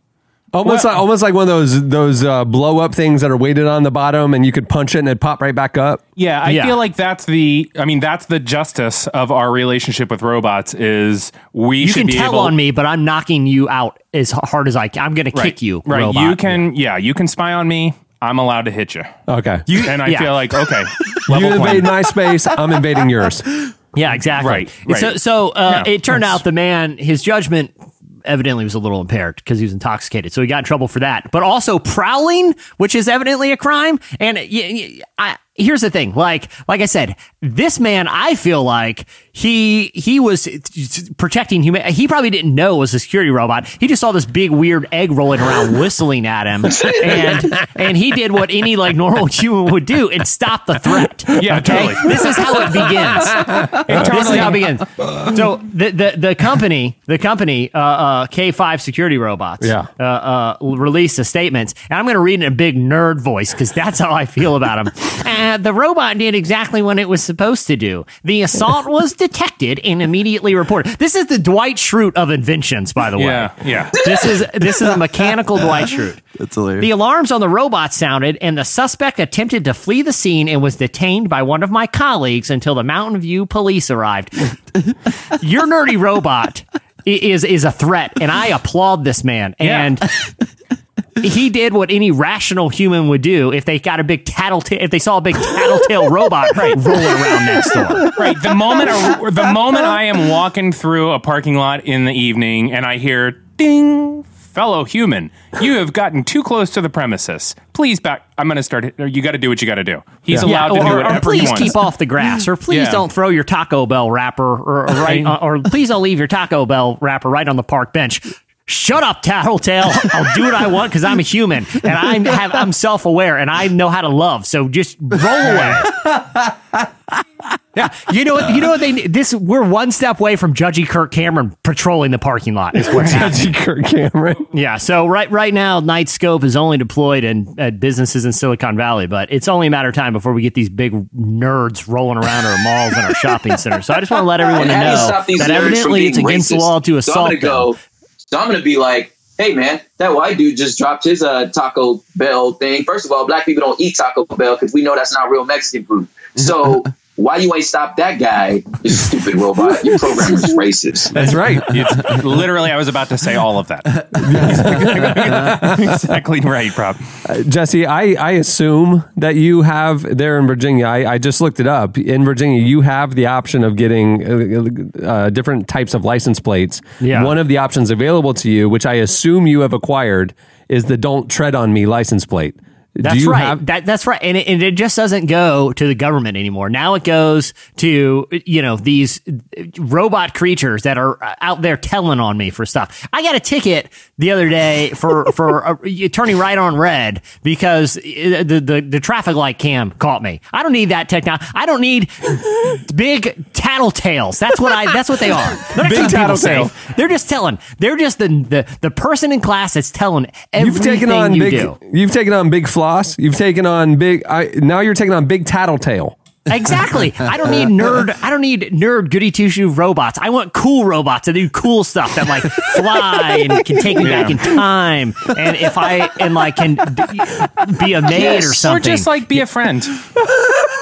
Almost like almost like one of those those uh, blow up things that are weighted on the bottom, and you could punch it and it'd pop right back up. Yeah, I Yeah. feel like that's the. I mean, that's the justice of our relationship with robots. Is we you should can be tell able, on me, but I'm knocking you out as hard as I can. I'm going to right, kick you. Right, robot. you can. Yeah, you can spy on me. I'm allowed to hit you. Okay. and I yeah. feel like okay, you invade my space, I'm invading yours. Yeah, exactly. Right, So, right. so uh, Yeah, it turned out the man, his judgment evidently was a little impaired because he was intoxicated. So he got in trouble for that. But also prowling, which is evidently a crime. And here's the thing like like i said this man i feel like he he was protecting human he probably didn't know it was a security robot. He just saw this big weird egg rolling around whistling at him. And and he did what any like normal human would do and stop the threat. Yeah, okay? totally. this is how it begins. This is how it begins. So the the, the company the company uh, uh, k5 security robots Yeah. uh, uh, released a statement, and I'm going to read it in a big nerd voice because that's how I feel about him. Uh, the robot did exactly what it was supposed to do. The assault was detected and immediately reported. This is the Dwight Schrute of inventions, by the way. Yeah, yeah. This is this is a mechanical Dwight Schrute. That's hilarious. The alarms on the robot sounded, and the suspect attempted to flee the scene and was detained by one of my colleagues until the Mountain View police arrived. Your nerdy robot is is a threat, and I applaud this man. Yeah. And he did what any rational human would do if they got a big tattletale if they saw a big tattletale robot rolling around next door. Right. The moment a, the moment I am walking through a parking lot in the evening and I hear ding, fellow human, you have gotten too close to the premises. Please back. I'm going to start. You got to do what you got to do. He's allowed to or, do or whatever he please wants. keep off the grass, or please Yeah. don't throw your Taco Bell wrapper, or, or right, uh, or please don't leave your Taco Bell wrapper right on the park bench. Shut up, Tattletale. I'll do what I want because I'm a human and I have I'm self aware and I know how to love. So just roll away. Yeah, you know what? You know what they this. We're one step away from Judgy Kirk Cameron patrolling the parking lot. Is what's. Judgy Kirk Cameron. Yeah. So right right now, Knightscope is only deployed in at businesses in Silicon Valley, but it's only a matter of time before we get these big nerds rolling around our malls and our shopping centers. So I just want to let everyone And how do know stop these that evidently it's being against the law to assault gonna them. go. So I'm gonna be like, hey man, that white dude just dropped his uh, Taco Bell thing. First of all, black people don't eat Taco Bell because we know that's not real Mexican food. So why you ain't stop that guy? You stupid robot. Your programmer's racist. That's right. It's literally, I was about to say all of that. exactly right, Prob. Jesse, I, I assume that you have there in Virginia. I, I just looked it up. In Virginia, you have the option of getting uh, uh, different types of license plates. Yeah. One of the options available to you, which I assume you have acquired, is the "Don't Tread on Me" license plate. That's right. have- that, that's right. And it, and it just doesn't go to the government anymore. Now it goes to, you know, these robot creatures that are out there telling on me for stuff. I got a ticket the other day for, for uh, turning right on red because the, the, the traffic light cam caught me. I don't need that technology. I don't need big tattletales. That's what I, that's what they are. They're Big tattletale. They're just telling, they're just the, the, the person in class that's telling You've everything taken on you big. do. You've taken on big floss. You've taken on big. I, now you're taking on big tattletale. Exactly. I don't need nerd. I don't need nerd goody two shoe robots. I want cool robots that do cool stuff that like fly and can take me back in time. And if I and like can be a maid Yes. or something, Or just like be a friend.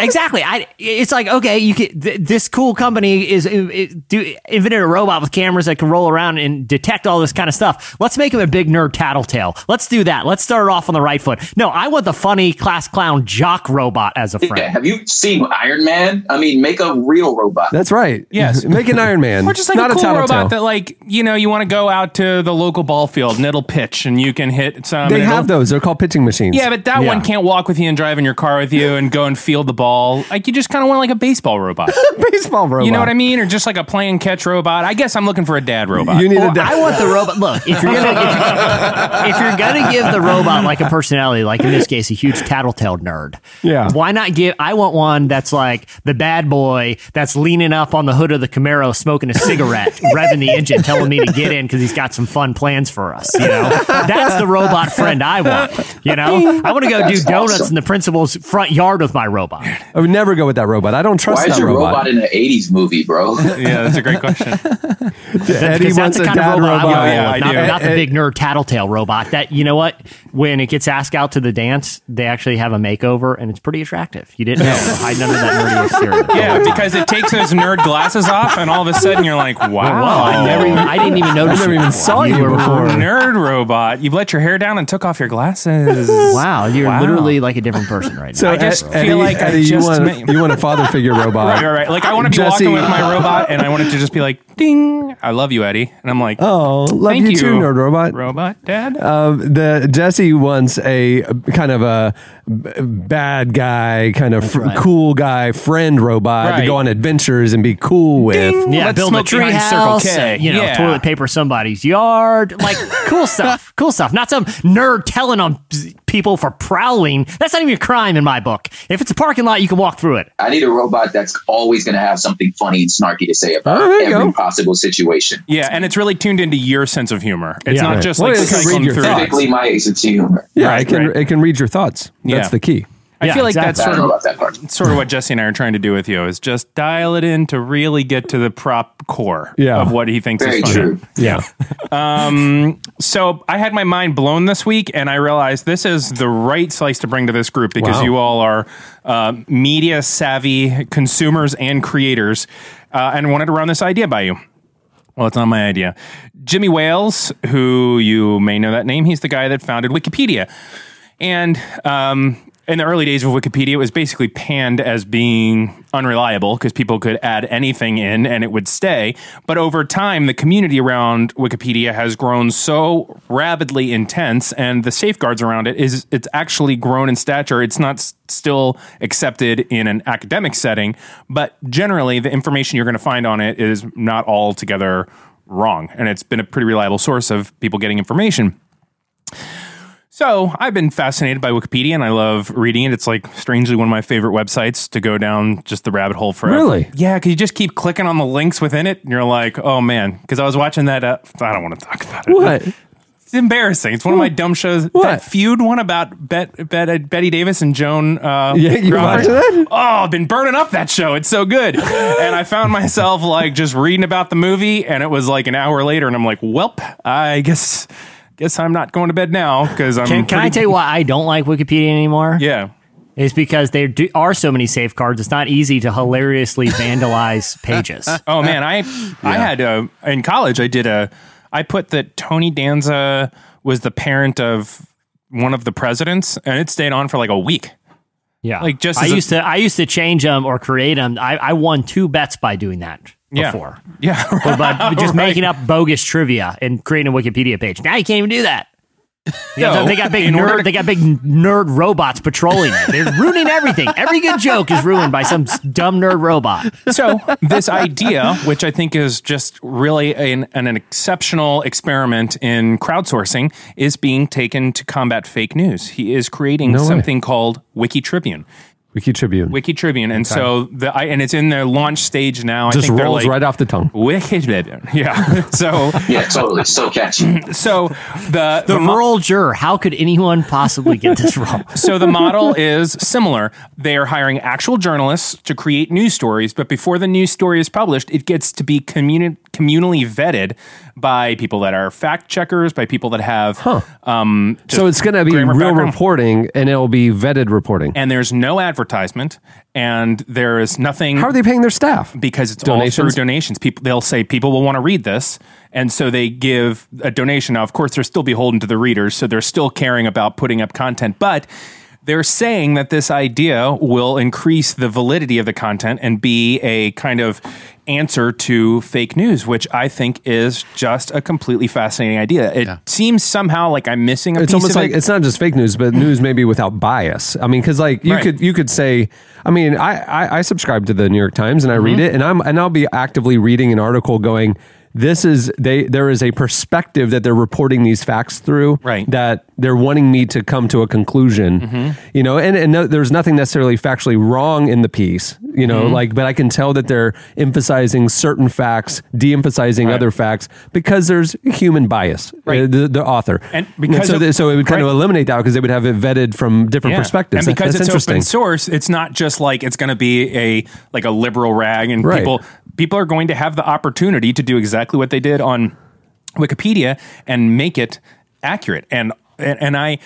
exactly. I. It's like okay, you can. Th- this cool company is it, do invented a robot with cameras that can roll around and detect all this kind of stuff. Let's make him a big nerd tattletale. Let's do that. Let's start off on the right foot. No, I want the funny class clown jock robot as a Yeah, friend. have you seen Iron Man? I mean, make a real robot. That's right. Yes. Make an Iron Man. Or just like not a cool tattletale. robot that, like, you know, you want to go out to the local ball field and it'll pitch and you can hit some. They and have those. They're called pitching machines. Yeah, but that Yeah. one can't walk with you and drive in your car with you and go and field the ball. Like, you just kind of want like a baseball robot. baseball robot. You know what I mean? Or just like a play and catch robot. I guess I'm looking for a dad robot. You need Or a. da- I want the robot. Look, if you're gonna if, if you're gonna give the robot like a personality, like in this case, a huge tattletale nerd. Yeah. Why not give? I want one that's like the bad boy that's leaning up on the hood of the Camaro, smoking a cigarette, revving the engine, telling me to get in because he's got some fun plans for us. You know, that's the robot friend I want. You know, I want to go do donuts awesome. in the principal's front yard with my robot. I would never go with that robot. I don't trust Why is that your robot. robot. in an '80s movie, bro? yeah, that's a great question. Eddie wants that's the a kind of robot, robot. want. Yeah, I not, do. not the big nerd tattletale robot. That you know what? When it gets asked out to the dance, they actually have a makeover, and it's pretty attractive. You didn't know hiding under that nerdy exterior. Yeah, because it takes those nerd glasses off, and all of a sudden you're like, wow. Wow, I never, even, I didn't even notice. I never you even saw you were- before. Nerd robot. You let your hair down and took off your glasses. Wow, you're Wow. literally like a different person right now. So I just Ed- feel Eddie, like I Eddie, you just want met- you want a father figure robot. Right, right, right. Like I want to be Jesse- walking with my robot, and I want it to just be like, "Ding, I love you, Eddie," and I'm like, Oh, love Thank you, you, too, nerd robot. robot dad." Um, the Jesse wants a kind of a b- bad guy, kind of fr- right. cool guy friend robot to go on adventures and be cool with. Ding. yeah, Let's build a tree behind Circle K. and, you know, Yeah. toilet paper somebody's yard, like cool stuff, cool stuff. Not some nerd telling on people for prowling. That's not even a crime in my book. If it's a parking lot, you can walk through it. I need a robot that's always going to have something funny and snarky to say about Oh, there you every go. possible situation. yeah, and it's really tuned into your sense of humor. It's Yeah. not Right. just Well, like it can read your through. thoughts. Typically, my sense of humor. Yeah, Right, it can right. it can read your thoughts. That's Yeah. the key. I Yeah, feel like that's exactly. I sort of that sort of what Jesse and I are trying to do with you is just dial it in to really get to the prop core Yeah. of what he thinks Very is funny. true. Yeah. So I had my mind blown this week, and I realized this is the right slice to bring to this group because Wow. you all are uh, media savvy consumers and creators, uh, and wanted to run this idea by you. Well, it's not my idea. Jimmy Wales, who you may know that name, he's the guy that founded Wikipedia. And um, in the early days of Wikipedia, it was basically panned as being unreliable because people could add anything in and it would stay. But over time, the community around Wikipedia has grown so rapidly intense, and the safeguards around it is it's actually grown in stature. It's not s- still accepted in an academic setting, but generally, the information you're going to find on it is not altogether wrong, and it's been a pretty reliable source of people getting information. So I've been fascinated by Wikipedia and I love reading it. It's like strangely one of my favorite websites to go down just the rabbit hole forever. Really? Yeah, because you just keep clicking on the links within it and you're like, oh man. Because I was watching that. Uh, I don't want to talk about it. What? It's embarrassing. It's one of my dumb shows. What? That feud one about Bet, Bet, Bette Davis and Joan. Uh, Yeah, you watching that? Oh, I've been burning up that show. It's so good. and I found myself like just reading about the movie, and it was like an hour later, and I'm like, "Welp, I guess, guess I'm not going to bed now because I'm." Can, can I tell you why I don't like Wikipedia anymore? Yeah. It's because there do, are so many safeguards. It's not easy to hilariously vandalize pages. Oh man, I I had uh, in college. I did a. I put that Tony Danza was the parent of one of the presidents, and it stayed on for like a week. Yeah, Like, just I as a- used to I used to change them or create them. I, I won two bets by doing that Yeah. before. Yeah, But by just Right. making up bogus trivia and creating a Wikipedia page. Now you can't even do that. Yeah, No, they got big nerd. to- They got big nerd robots patrolling it. They're ruining everything. Every good joke is ruined by some dumb nerd robot. so this idea, which I think is just really an, an, exceptional experiment in crowdsourcing, is being taken to combat fake news. He is creating No way. something called Wiki Tribune. Wiki Tribune. Wiki Tribune, and so the I, and it's in their launch stage now. I Just think rolls like, right off the tongue. Wiki Tribune, yeah. so Yeah, totally. So catchy. so the The mo- rural juror. How could anyone possibly get this wrong? So the model is similar. They are hiring actual journalists to create news stories, but before the news story is published, it gets to be communi- communally vetted by people that are fact checkers, by people that have. Um, So it's going to be real background. reporting and it'll be vetted reporting. And there's no advertisement, and there is nothing. How are they paying their staff? because it's all Donations? through donations. People they'll say people will want to read this, and so they give a donation. Now, of course, they're still beholden to the readers, so they're still caring about putting up content, but they're saying that this idea will increase the validity of the content and be a kind of answer to fake news, which I think is just a completely fascinating idea. It seems somehow like I'm missing a it's piece almost of like it. it's not just fake news, but news maybe without bias. I mean, because like you Right. could you could say, I mean, I, I I subscribe to the New York Times and I Mm-hmm. read it, and I'm and I'll be actively reading an article going. This is they. There is a perspective that they're reporting these facts through. Right. That they're wanting me to come to a conclusion. Mm-hmm. You know, and and no, there's nothing necessarily factually wrong in the piece. You know, Mm-hmm. like, but I can tell that they're emphasizing certain facts, de-emphasizing other facts because there's human bias. Right. uh, the, the author, And because so, of- so it would kind of eliminate that because they would have it vetted from different Yeah. perspectives. And because That- it's open source, it's not just like it's going to be a like a liberal rag, and Right. people people are going to have the opportunity to do exactly what they did on Wikipedia and make it accurate. And and, and I,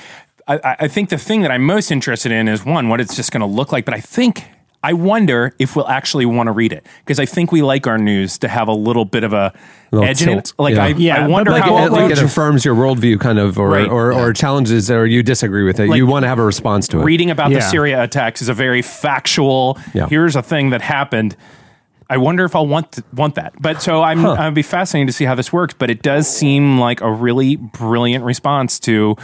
I I think the thing that I'm most interested in is one what it's just going to look like, but I think. I wonder if we'll actually want to read it because I think we like our news to have a little bit of a Little edge in it. Like Yeah. I, Yeah, I wonder like, how it, like it affirms your worldview, kind of, or Right. or, or challenges, or you disagree with it. Like, you want to have a response to it. reading about the Syria attacks is a very factual. Yeah. Here's a thing that happened. I wonder if I'll want to, want that. But so I'm I'd be fascinated to see how this works. But it does seem like a really brilliant response to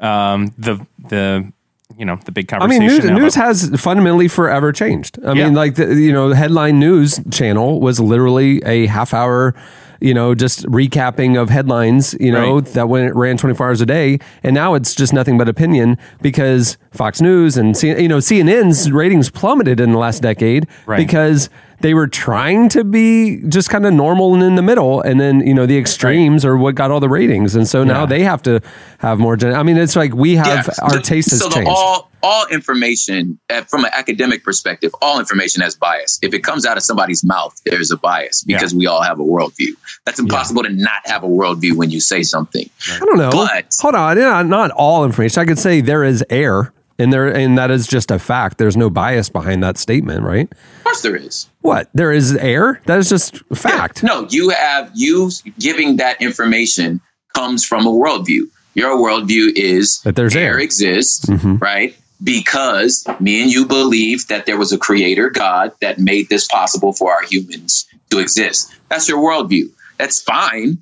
um, the the you know the big conversation. I mean, news, news has fundamentally forever changed. I Yeah. mean, like the, you know, the headline news channel was literally a half hour, you know, just recapping of headlines, you know, Right. that when it ran 24 hours a day, and now it's just nothing but opinion because Fox News and C, you know CNN's ratings plummeted in the last decade Right. because they were trying to be just kind of normal and in the middle, and then you know the extremes are what got all the ratings, and so now Yeah. they have to have more. Gen- I mean, it's like we have Yeah. our The- taste has so the changed. all all information uh, from an academic perspective, all information has bias. If it comes out of somebody's mouth, there's a bias because we all have a worldview. That's impossible to not have a worldview when you say something. I don't know. But- Hold on, yeah, not all information. I could say there is air, and there, and that is just a fact. There's no bias behind that statement, right? Of course, there is. What? There is air. That is just a fact. No, you have you giving that information comes from a worldview. Your worldview is That there's air. Mm-hmm. exists, right? Because me and you believe that there was a creator, God, that made this possible for our humans to exist. That's your worldview. That's fine.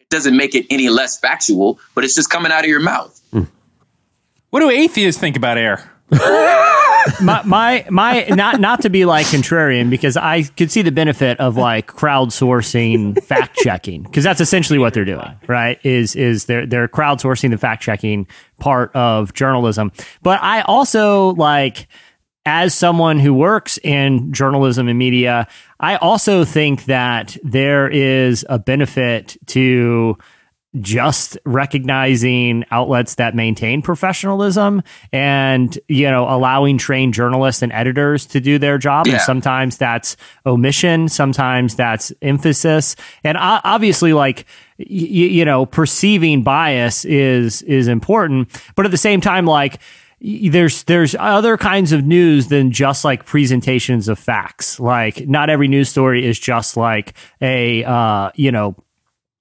It doesn't make it any less factual, but it's just coming out of your mouth. What do atheists think about air? my, my my not not to be like contrarian because I could see the benefit of like crowdsourcing fact checking because that's essentially what they're doing, right? Is is they're they're crowdsourcing the fact checking part of journalism. But I also like as someone who works in journalism and media, I also think that there is a benefit to just recognizing outlets that maintain professionalism and you know allowing trained journalists and editors to do their job. And sometimes that's omission sometimes that's emphasis. And obviously like y- you know perceiving bias is is important. But at the same time like there's there's other kinds of news than just like presentations of facts. Like not every news story is just like a uh you know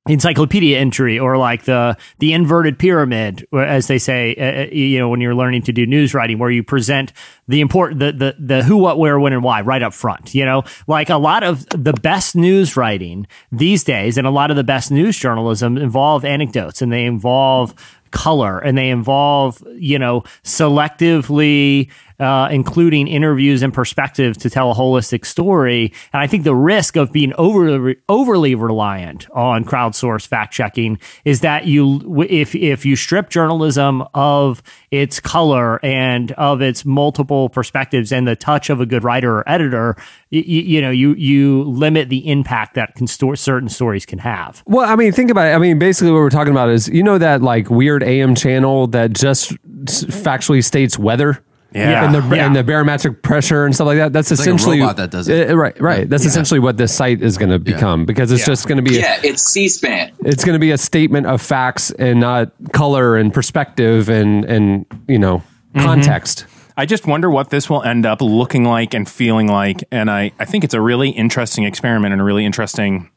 encyclopedia entry or like the the inverted pyramid as they say uh, uh, you know when you're learning to do news writing where you present the important the, the the who what where when and why right up front you know? Like a lot of the best news writing these days and a lot of the best news journalism involve anecdotes and they involve color and they involve you know selectively uh, including interviews and perspectives to tell a holistic story and i think the risk of being overly overly reliant on crowdsourced fact checking is that you if if you strip journalism of its color and of its multiple perspectives and the touch of a good writer or editor you, you know you you limit the impact that store certain stories can have Well, I mean, think about it. I mean, basically, what we're talking about is you know that like weird AM channel that just factually states weather. Yeah. and the Yeah. and the barometric pressure and stuff like that. That's like a essentially robot that does it. Uh, right, right. That's essentially what this site is going to become because it's just going to be Yeah, it's C-SPAN. it's going to be a statement of facts and not color and perspective and and you know Mm-hmm. context. I just wonder what this will end up looking like and feeling like. And I, I think it's a really interesting experiment and a really interesting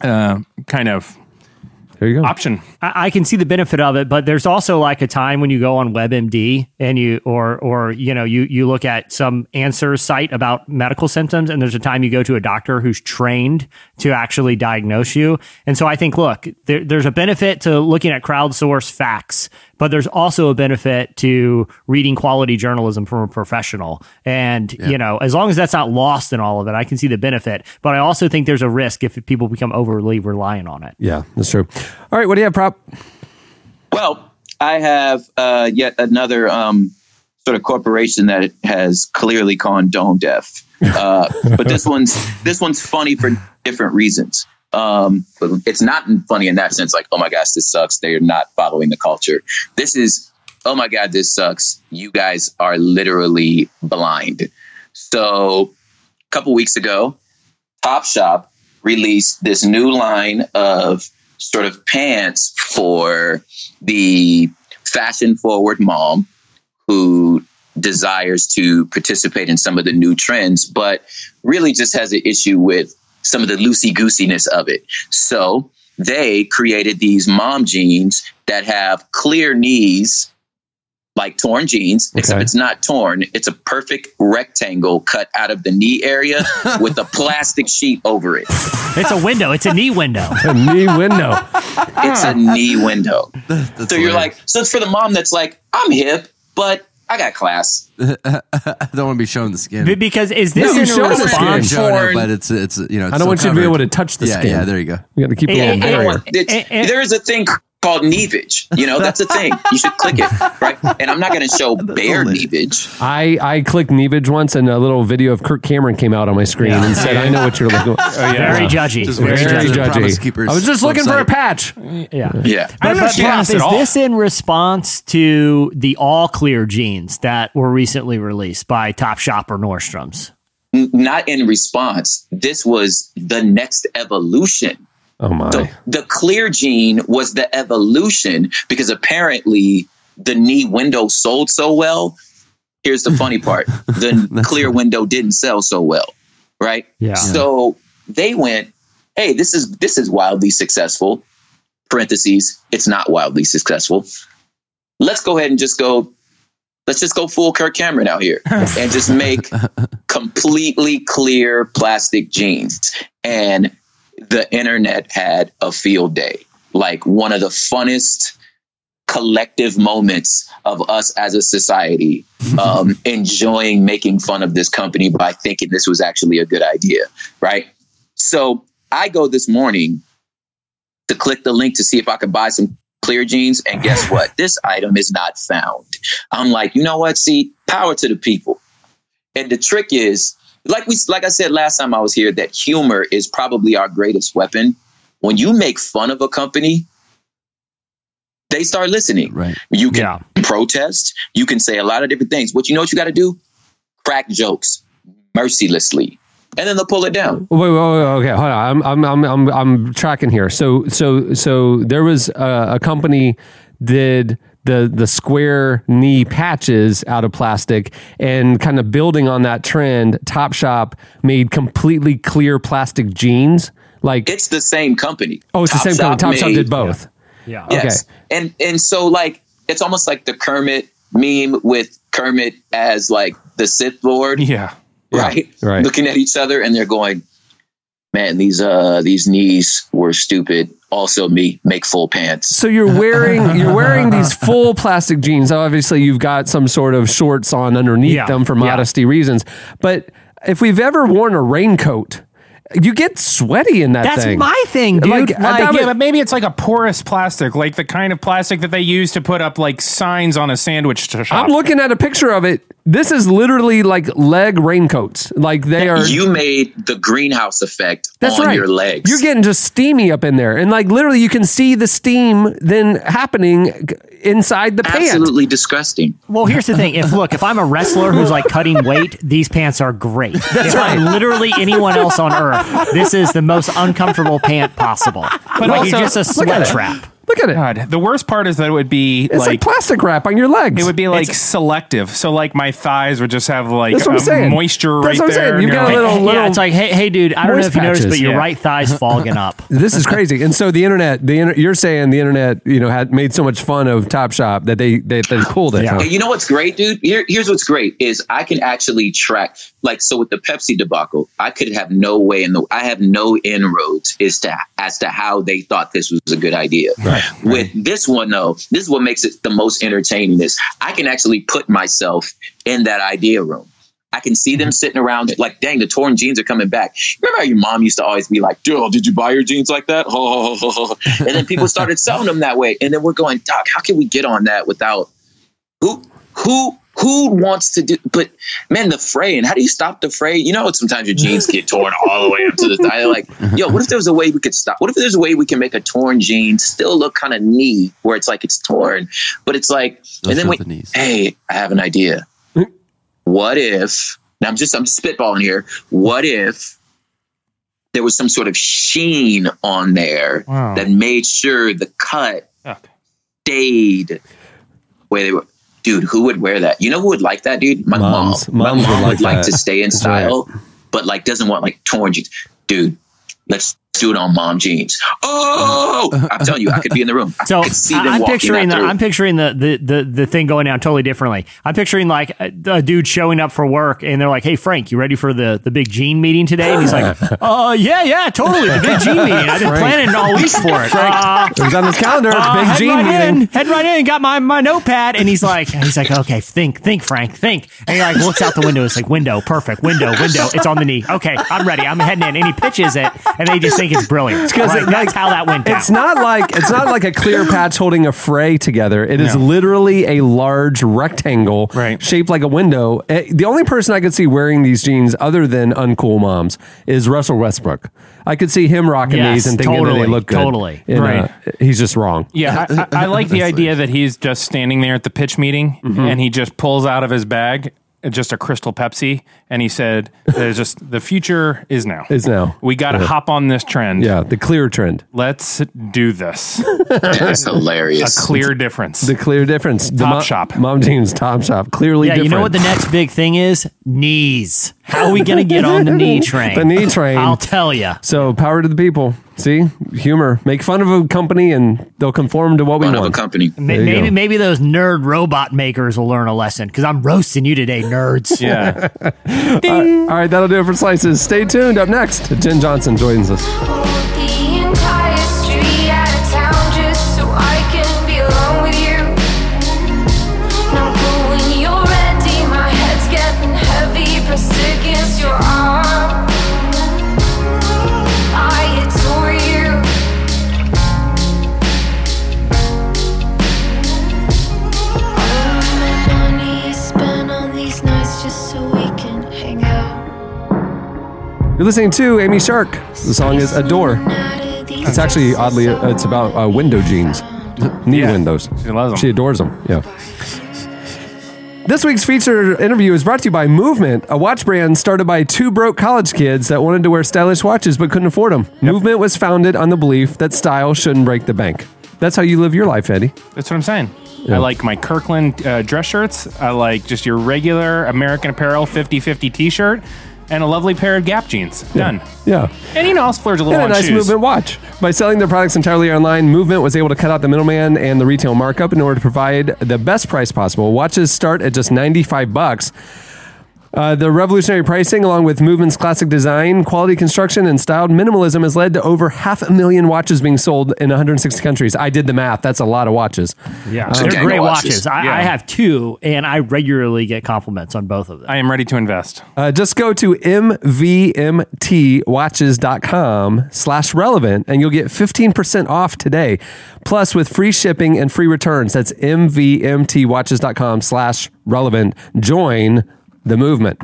uh, kind of There you go. option. I, I can see the benefit of it, but there's also like a time when you go on WebMD and you or or you know you you look at some answer site about medical symptoms, and there's a time you go to a doctor who's trained to actually diagnose you. And so I think, look, there, there's a benefit to looking at crowdsourced facts, but there's also a benefit to reading quality journalism from a professional. And you know, as long as that's not lost in all of it, I can see the benefit. But I also think there's a risk if people become overly reliant on it. Yeah, that's true. All right, what do you have, prop? Well, I have uh, yet another um, sort of corporation that has clearly gone dome deaf. Uh, but this one's this one's funny for different reasons. Um, but it's not funny in that sense, like, oh my gosh, this sucks. They're not following the culture. This is, oh my God, this sucks. You guys are literally blind. So a couple weeks ago, Topshop released this new line of sort of pants for the fashion forward mom who desires to participate in some of the new trends, but really just has an issue with some of the loosey goosiness of it. So they created these mom jeans that have clear knees, like torn jeans, except it's not torn. It's a perfect rectangle cut out of the knee area with a plastic sheet over it. It's a window. It's a knee window. A knee window. It's a knee window. So you're hilarious. like, so it's for the mom that's like, I'm hip, but I got class. I don't want to be showing the skin. Because is this No, in show the skin. response? Showing it, torn. but it's it's you know. It's I don't still want you to be able to touch the yeah, skin. Yeah, there you go. We got to keep a little barrier. It's, Eh, eh. there is a thing called neavage. You know, that's a thing. You should click it, right? And I'm not going to show bare only- neavage. I, I clicked Neavage once and a little video of Kirk Cameron came out on my screen and said, I know what you're looking for. Oh, Very judgy. Just Very Very till the Promise judgy. I was just looking for a patch. Yeah. Yeah. I don't But, understand this is all. this in response to the all clear jeans that were recently released by Topshop or Nordstrom's? N- Not in response. This was the next evolution. Oh my. So the clear jean was the evolution because apparently the knee window sold so well. Here's the funny part the clear window didn't sell so well, right? Yeah. So they went, hey, this is this is wildly successful. Parentheses, it's not wildly successful. Let's go ahead and just go. Let's just go full Kirk Cameron out here and just make completely clear plastic jeans. And the internet had a field day. Like one of the funnest collective moments of us as a society um, enjoying making fun of this company by thinking this was actually a good idea, right? So I go this morning to click the link to see if I could buy some clear jeans, and guess what? this item is not found. I'm like, you know what? See, power to the people. And the trick is, like we, like I said last time I was here, that humor is probably our greatest weapon. When you make fun of a company, they start listening. Right. You can protest. You can say a lot of different things. What you know what you got to do? Crack jokes mercilessly, and then they'll pull it down. Wait, wait, wait, okay, hold on. I'm, I'm, I'm, I'm, I'm tracking here. So, so, so there was a, a company did the the square knee patches out of plastic, and kind of building on that trend. Topshop made completely clear plastic jeans. Like It's the same company. oh, it's the same company. Topshop made- did both. Yeah. Yes. And and so like it's almost like the Kermit meme with Kermit as like the Sith Lord, Yeah. right? right. Looking at each other and they're going, Man, these uh these knees were stupid. Also me, make full pants. So you're wearing you're wearing these full plastic jeans. Obviously, you've got some sort of shorts on underneath Yeah, them for yeah. modesty reasons. But if we've ever worn a raincoat, you get sweaty in that That's thing. my thing, dude. Like, Like, that yeah, but maybe it's like a porous plastic, like the kind of plastic that they use to put up like signs on a sandwich to shop. I'm looking at a picture of it. This is literally like leg raincoats. Like they are. You made the greenhouse effect That's on right. your legs. You're getting just steamy up in there, and like literally, you can see the steam then happening inside the pants. absolutely disgusting. Well, here's the thing. If look, if I'm a wrestler who's like cutting weight, these pants are great. if I'm literally anyone else on earth, this is the most uncomfortable pant possible. But like also- you're just a Look at sweat it. trap. Look at it. God, the worst part is that it would be It's like, like, plastic wrap on your legs. it would be like It's- selective. So like my thighs would just have like That's what I'm saying. moisture That's right what I'm there. saying. You've you're got a little- little- yeah, it's like, hey, hey, dude. I don't know Moist if you noticed, but your yeah. right thigh's fogging up. This is crazy. And so the internet, the inter- you're saying the internet, you know, had made so much fun of Top Shop that they they, they pulled it. Yeah. huh? You know what's great, dude? Here, here's what's great is I can actually track like so with the Pepsi debacle, I could have no way in the I have no inroads as to as to how they thought this was a good idea. With this one though, this is what makes it the most entertaining is I can actually put myself in that idea room. I can see them mm-hmm. sitting around like, dang, the torn jeans are coming back. Remember how your mom used to always be like, Joe, did you buy your jeans like that? and then people started selling them that way. And then we're going, Doc, how can we get on that without who who who wants to do but man the fray and how do you stop the fray you know sometimes your jeans get torn all the way up to the thigh like yo what if there was a way we could stop what if there's a way we can make a torn jean still look kind of knee where it's like it's torn but it's like and then we the hey i have an idea what if now i'm just i'm just spitballing here what if there was some sort of sheen on there Wow. that made sure the cut Okay. stayed where they were. Dude, who would wear that? You know who would like that, dude? My Moms. mom. My Moms would mom like would like to stay in That's right. style, but like doesn't want like torn jeans. Dude, let's do it on mom jeans. Oh, I'm telling you, I could be in the room. I So could see them I- I'm picturing the through. I'm picturing the, the the the thing going down totally differently. I'm picturing like a, a dude showing up for work and they're like, "Hey Frank, you ready for the the big jean meeting today?" And he's like, "Uh, yeah, yeah, totally, the big jean meeting. I've been planning all week for it." Uh, It was on this calendar. It's uh, big head Gene right meeting. in, head right in, got my, my notepad, and he's like, he's like, okay, think, think, Frank, think, and he like looks out the window. It's like window, perfect, window, window. It's on the knee. Okay, I'm ready. I'm heading in, and he pitches it, and they just think it's brilliant. Because Right, that's how that went down. It's not like it's not like a clear patch holding a fray together. It is No. literally a large rectangle Right. shaped like a window. Eh, The only person I could see wearing these jeans other than uncool moms is Russell Westbrook. I could see him rocking Yes, these and thinking that totally, they look good. totally. And, uh, Right. he's just wrong. Yeah, I, I, I like the idea that he's just standing there at the pitch meeting Mm-hmm. and he just pulls out of his bag just a crystal Pepsi and he said, "There's just the future is now. Is now. We got to hop on this trend. Yeah, the clear trend. Let's do this. That's hilarious. A hilarious. clear difference. The clear difference. The Top mo- shop. Mom jeans, top shop. Clearly yeah, different. you know what the next big thing is? Knees. How are we going to get on the knee train? The knee train. I'll tell you. So power to the people. See, humor. Make fun of a company, and they'll conform to what we want. of a company. Maybe maybe, maybe those nerd robot makers will learn a lesson because I'm roasting you today, nerds. yeah. All right, that'll do it for slices. Stay tuned. Up next, Jen Johnson joins us. You're listening to Amy Shark. The song is Adore. It's actually oddly, it's about uh, window jeans. Knee Yeah. windows. She loves 'em. She adores them. Yeah. This week's featured interview is brought to you by Movement, a watch brand started by two broke college kids that wanted to wear stylish watches but couldn't afford them. Movement was founded on the belief that style shouldn't break the bank. That's how you live your life, Eddie. That's what I'm saying. I like my Kirkland uh, dress shirts. I like just your regular American Apparel 50-50 t-shirt and a lovely pair of Gap jeans. Done. Yeah. And you know, I'll splurge a little And a on nice shoes. Movement watch. By selling their products entirely online, Movement was able to cut out the middleman and the retail markup in order to provide the best price possible. Watches start at just 95 bucks. Uh, the revolutionary pricing, along with Movement's classic design, quality construction, and styled minimalism, has led to over half a million watches being sold in 160 countries. I did the math. That's a lot of watches. Yeah, Um, they're great watches. watches. I, Yeah. I have two, and I regularly get compliments on both of them. I am ready to invest. Uh, just go to mvmtwatches.com slash relevant and you'll get 15% off today. Plus with free shipping and free returns. That's mvmtwatches.com slash relevant. Join the movement.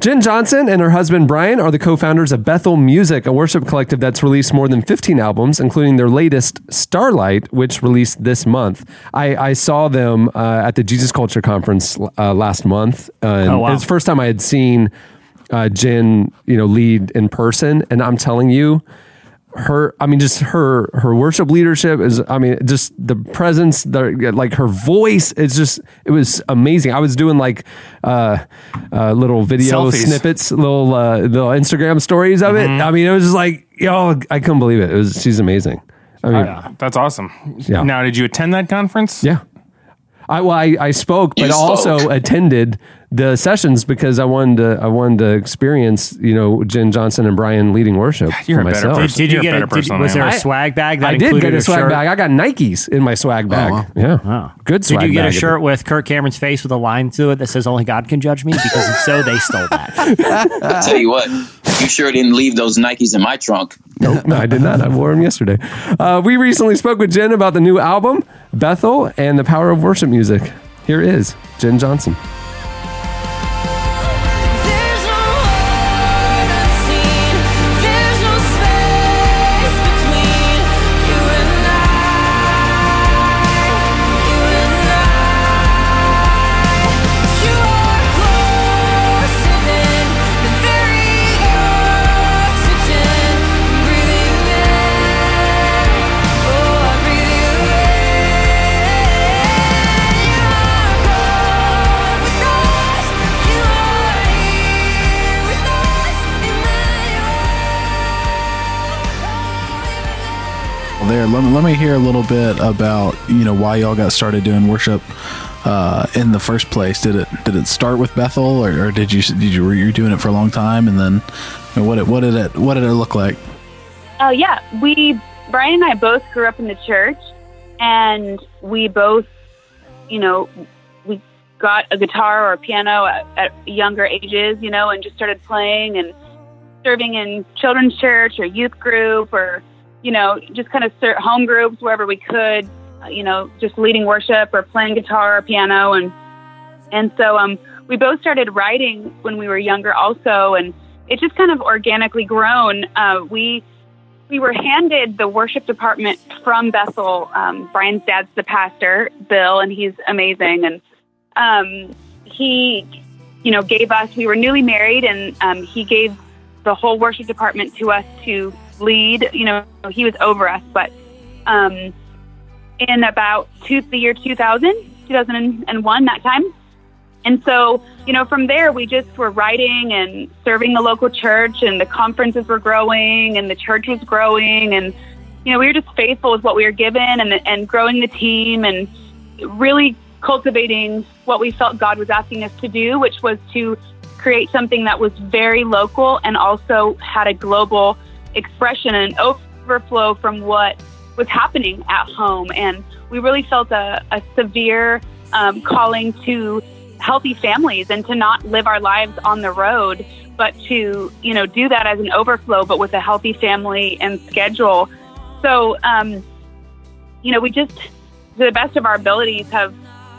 Jenn Johnson and her husband Brian are the co-founders of Bethel Music, a worship collective that's released more than 15 albums, including their latest Starlight, which released this month. I, I saw them uh, at the Jesus Culture Conference uh, last month. Uh, and Oh, wow. It was the first time I had seen uh, Jenn, you know, lead in person, and I'm telling you, her i mean just her her worship leadership is i mean just the presence the like her voice it's just it was amazing i was doing like uh, uh little video Selfies. snippets little uh little instagram stories of it i mean it was just like yo i couldn't believe it it was she's amazing i mean That's awesome. Yeah. Now, did you attend that conference? yeah I, well, I, I spoke, but You also attended the sessions because I wanted to I wanted to experience you know Jenn Johnson and Brian leading worship You're for a better myself. person. did you You're a get better a, did, was there I a am. swag bag that I did get a swag shirt? bag. I got Nikes in my swag bag. wow. Yeah, Oh. good swag Did you get bag. a shirt with Kirk Cameron's face with a line through it that says "Only God can judge me"? Because if so, they stole that. I tell you what, you sure didn't leave those Nikes in my trunk. Nope, no, I did not. I wore them yesterday. Uh, we recently spoke with Jenn about the new album, Bethel, and the power of worship music. Here is Jenn Johnson. There let me, let me hear a little bit about you know why y'all got started doing worship uh, in the first place. Did it did it start with Bethel or, or did you did you were you doing it for a long time and then you know, what it, what did it what did it look like? Oh yeah, we Brian and I both grew up in the church, and we both, you know, we got a guitar or a piano at, at younger ages, you know, and just started playing and serving in children's church or youth group or, you know, just kind of ser- home groups wherever we could, uh, you know, just leading worship or playing guitar or piano and and so um, we both started writing when we were younger also, and it just kind of organically grown. Uh, we we were handed the worship department from Bethel. Um, Brian's dad's the pastor, Bill, and he's amazing. And um, he, you know, gave us. We were newly married, and um, he gave the whole worship department to us to lead. You know, he was over us, but um, in about two, the year 2000, 2001, that time. And so, you know, from there, we just were writing and serving the local church, and the conferences were growing, and the church was growing, and you know, we were just faithful with what we were given, and and growing the team, and really cultivating what we felt God was asking us to do, which was to create something that was very local and also had a global expression and overflow from what was happening at home. And we really felt a, a severe um, calling to healthy families and to not live our lives on the road, but to, you know, do that as an overflow, but with a healthy family and schedule. So, um, you know, we just, to the best of our abilities, have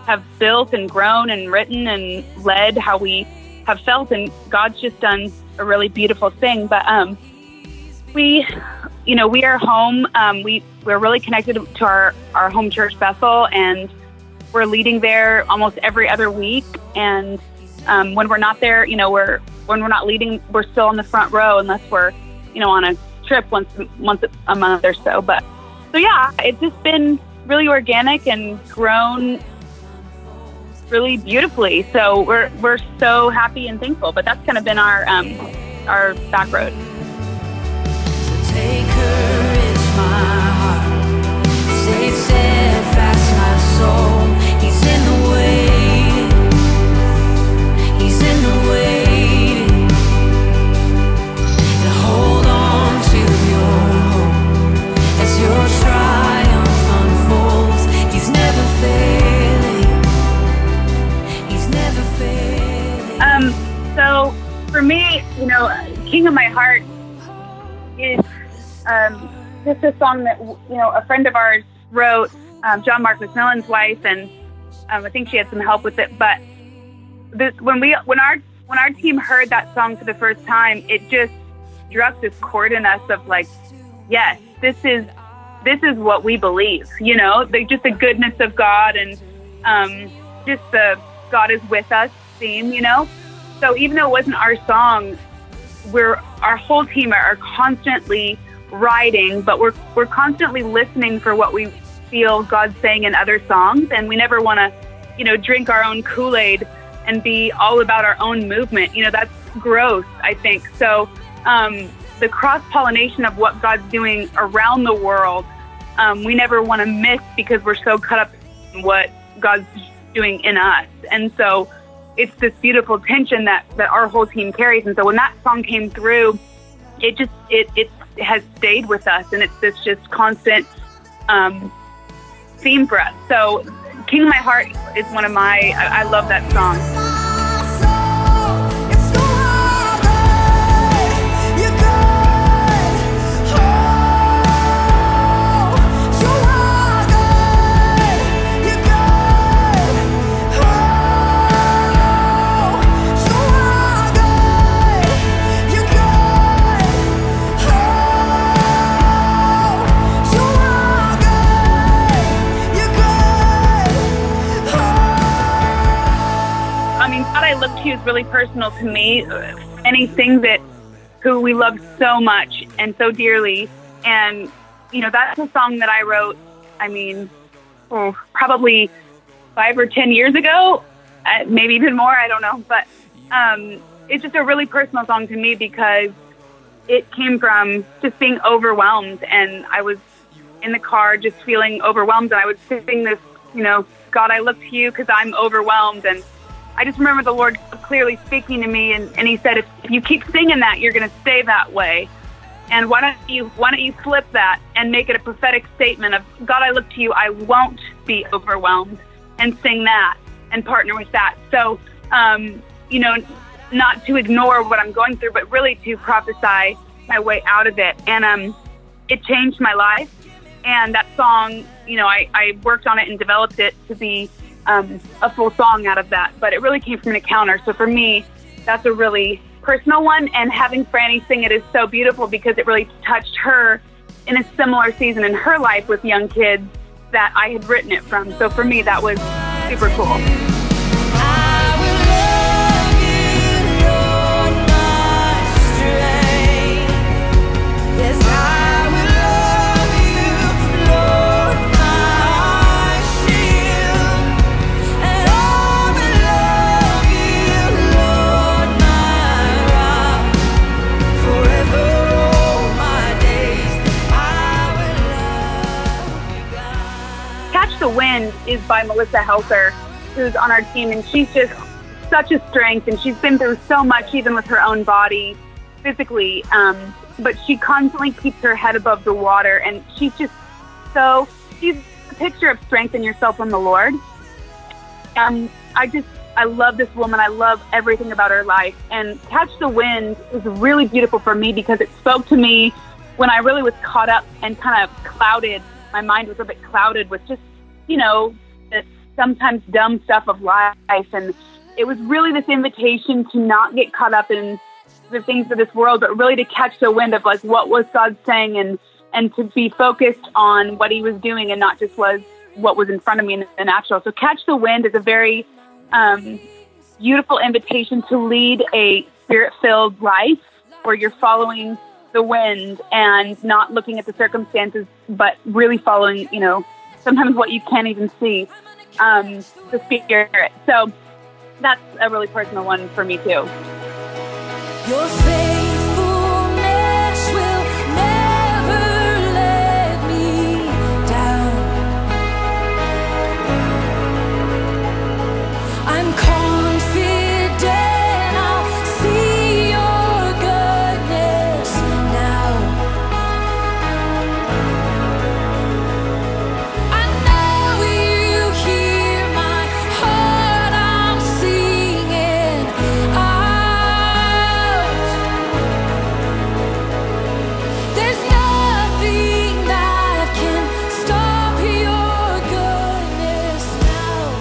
have built and grown and written and led how we have felt, and God's just done a really beautiful thing. But um, we, you know, we are home. Um, we we're really connected to our our home church Bethel, and we're leading there almost every other week. And um, when we're not there, you know, we're when we're not leading, we're still on the front row unless we're, you know, on a trip once once a month or so. But so yeah, it's just been really organic and grown really beautifully. So we're we're so happy and thankful. But that's kind of been our um, our back road. For me, you know, King of My Heart is um, just a song that you know a friend of ours wrote, um, John Mark McMillan's wife, and um, I think she had some help with it. But this, when we when our when our team heard that song for the first time, it just struck this chord in us of like, yes, this is this is what we believe. You know, the, just the goodness of God and um, just the God is with us theme. You know, so even though it wasn't our song, we're our whole team are constantly writing, but we're we're constantly listening for what we feel God's saying in other songs, and we never want to, you know, drink our own Kool Aid and be all about our own movement. You know, that's gross. I think so. Um, the cross pollination of what God's doing around the world, um, we never want to miss because we're so cut up in what God's doing in us, and so it's this beautiful tension that that our whole team carries. And so when that song came through, it just it it has stayed with us, and it's this just constant um, theme for us. So King of My Heart is one of my I, I love that song. You is really personal to me. Anything that who we love so much and so dearly. And, you know, that's a song that I wrote, I mean, oh, probably five or 10 years ago, uh, maybe even more, I don't know. But um, it's just a really personal song to me because it came from just being overwhelmed. And I was in the car just feeling overwhelmed. And I would sing this, you know, God, I look to you because I'm overwhelmed. And I just remember the Lord clearly speaking to me, and, and He said, if, you keep singing that, you're going to stay that way. And why don't you why don't you flip that and make it a prophetic statement of God, I look to you, I won't be overwhelmed, and sing that and partner with that. So, um, you know, not to ignore what I'm going through, but really to prophesy my way out of it. And um, it changed my life. And that song, you know, I, I worked on it and developed it to be um, a full song out of that. But it really came from an encounter. So for me, that's a really personal one. And having Franny sing it is so beautiful because it really touched her in a similar season in her life with young kids that I had written it from. So for me, that was super cool. The Wind is by Melissa Helser, who's on our team, and she's just such a strength, and she's been through so much, even with her own body, physically. Um, but she constantly keeps her head above the water, and she's just so she's a picture of strength in yourself from the Lord. Um, I just I love this woman. I love everything about her life. And Catch the Wind was really beautiful for me because it spoke to me when I really was caught up and kind of clouded. My mind was a bit clouded with just, you know, the sometimes dumb stuff of life. And it was really this invitation to not get caught up in the things of this world, but really to catch the wind of like what was God saying and and to be focused on what He was doing and not just was what was in front of me in the natural. So catch the wind is a very um, beautiful invitation to lead a spirit-filled life where you're following the wind and not looking at the circumstances, but really following, you know, sometimes what you can't even see, um, the spirit. So that's a really personal one for me too.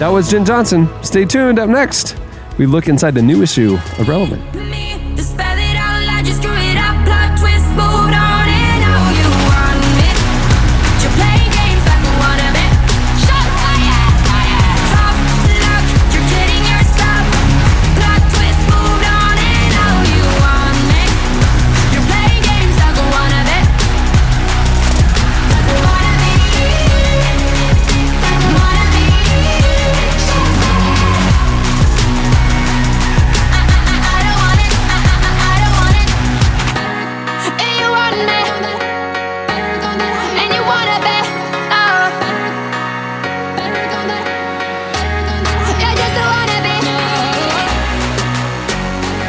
That was Jenn Johnson. Stay tuned. Up next, we look inside the new issue of Relevant.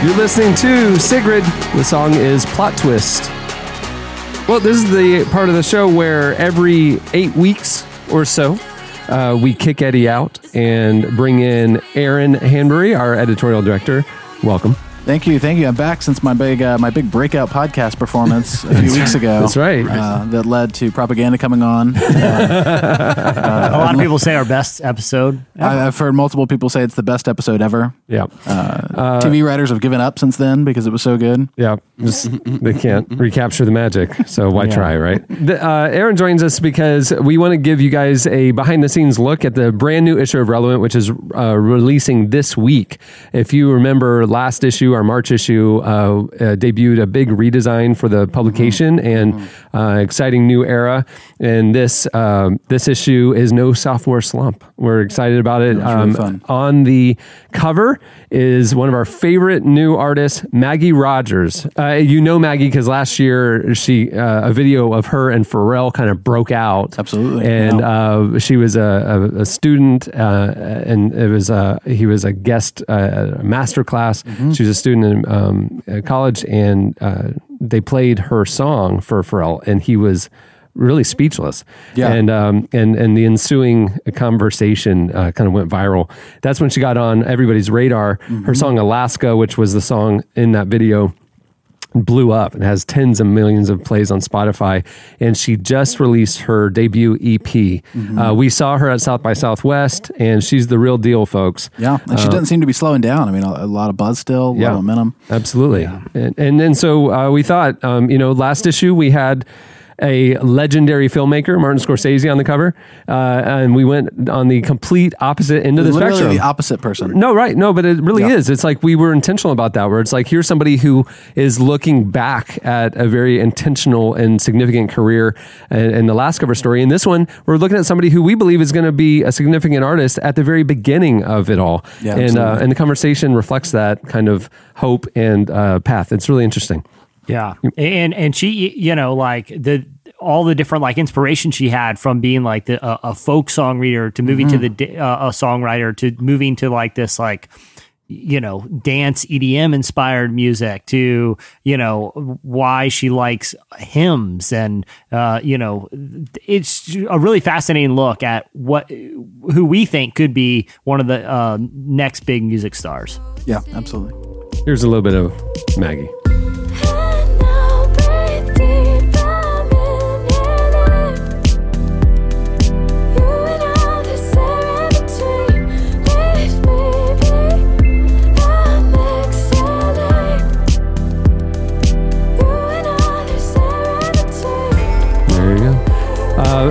You're listening to Sigrid. The song is Plot Twist. Well, this is the part of the show where every eight weeks or so, uh, we kick Eddie out and bring in Aaron Hanbury, our editorial director. Welcome. Thank you, thank you. I'm back since my big uh, my big breakout podcast performance a few weeks ago. That's right. Uh, that led to propaganda coming on. a lot of people say our best episode. I, I've heard multiple people say it's the best episode ever. Yeah. Uh, TV writers have given up since then because it was so good. Yeah, just, they can't recapture the magic, so why Yeah. try, right? The, uh, Aaron joins us because we want to give you guys a behind the scenes look at the brand new issue of Relevant, which is uh, releasing this week. If you remember last issue, our March issue, uh, uh, debuted a big redesign for the publication and uh, exciting new era. And this um, this issue is no sophomore slump. We're excited about it. was really fun. On the cover is one of our favorite new artists, Maggie Rogers. Uh, you know Maggie because last year she uh, a video of her and Pharrell kind of broke out. Absolutely, and uh, she was a, a, a student, uh, and it was uh, he was a guest uh, master class. Mm-hmm. She was a student in um, college, and uh, they played her song for Pharrell, and he was really speechless. Yeah. And um, and and the ensuing conversation uh, kind of went viral. That's when she got on everybody's radar. Mm-hmm. Her song Alaska, which was the song in that video, blew up and has tens of millions of plays on Spotify. And she just released her debut EP. Mm-hmm. Uh, we saw her at South by Southwest, and she's the real deal, folks. Yeah, and she Uh, doesn't seem to be slowing down. I mean, a, a lot of buzz still, a lot of momentum. Absolutely. And, and and so uh, we thought, um, you know, last issue we had a legendary filmmaker, Martin Scorsese, on the cover, uh, and we went on the complete opposite end of the Literally spectrum. the opposite person. No, right. No, but it really Yeah. is. It's like we were intentional about that, where it's like here's somebody who is looking back at a very intentional and significant career in, the last cover story. In this one, we're looking at somebody who we believe is going to be a significant artist at the very beginning of it all. Yeah, and, uh, and the conversation reflects that kind of hope and uh, path. It's really interesting. Yeah, and and she, you know, like the all the different like inspiration she had from being like the a, a folk song reader to moving to the uh, a songwriter to moving to like this like you know dance EDM inspired music to you know why she likes hymns and uh, you know it's a really fascinating look at what who we think could be one of the uh, next big music stars. Yeah, absolutely. Here's a little bit of Maggie.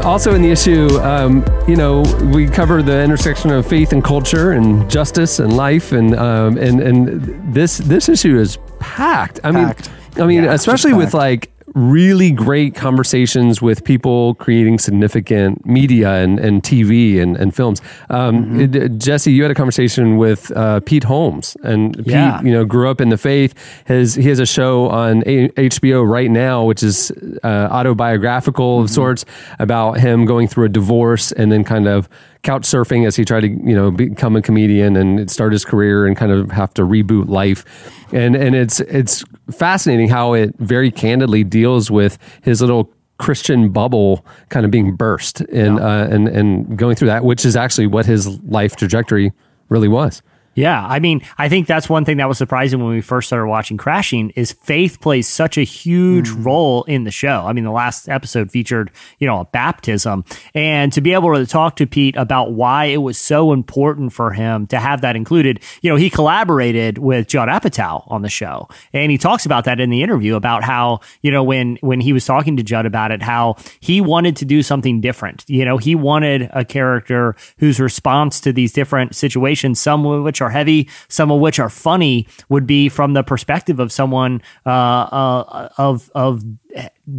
Also in the issue, um, you know, we cover the intersection of faith and culture and justice and life, and um, and and this this issue is packed. I mean, I mean, Yeah, especially with like really great conversations with people creating significant media and, and TV and, and films. Um, Mm-hmm. it- Jesse, you had a conversation with uh, Pete Holmes, and Pete, Yeah. you know, grew up in the faith. His he has a show on a- HBO right now, which is uh, autobiographical Mm-hmm. of sorts about him going through a divorce and then kind of couch surfing as he tried to you know become a comedian and start his career and kind of have to reboot life. And and it's it's fascinating how it very candidly deals with his little Christian bubble kind of being burst and uh, and and going through that which is actually what his life trajectory really was Yeah, I mean, I think that's one thing that was surprising when we first started watching Crashing is faith plays such a huge hmm. role in the show. I mean, the last episode featured, you know, a baptism and to be able to talk to Pete about why it was so important for him to have that included. You know, he collaborated with Judd Apatow on the show and he talks about that in the interview about how, you know, when when he was talking to Judd about it, how he wanted to do something different. You know, he wanted a character whose response to these different situations, some of which are heavy, some of which are funny, would be from the perspective of someone uh, uh, of of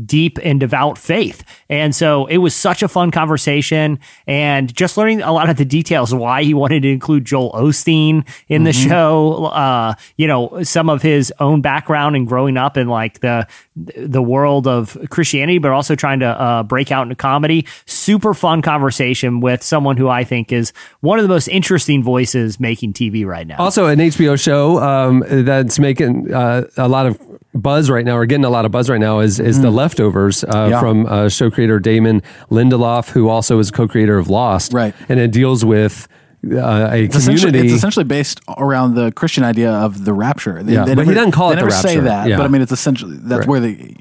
deep and devout faith. And so it was such a fun conversation and just learning a lot of the details why he wanted to include Joel Osteen in the show, uh, you know, some of his own background and growing up in like the the world of Christianity, but also trying to uh, break out into comedy. Super fun conversation with someone who I think is one of the most interesting voices making TV right now. Also, an HBO show um, that's making uh, a lot of buzz right now, or getting a lot of buzz right now, is is the Leftovers uh, Yeah. from uh, show creator Damon Lindelof, who also is co-creator of Lost. Right. and it deals with uh, a It's essentially, community. it's essentially based around the Christian idea of the rapture. They, Yeah, they but he doesn't call they it the never say that, Yeah. but I mean, it's essentially that's Right. where the.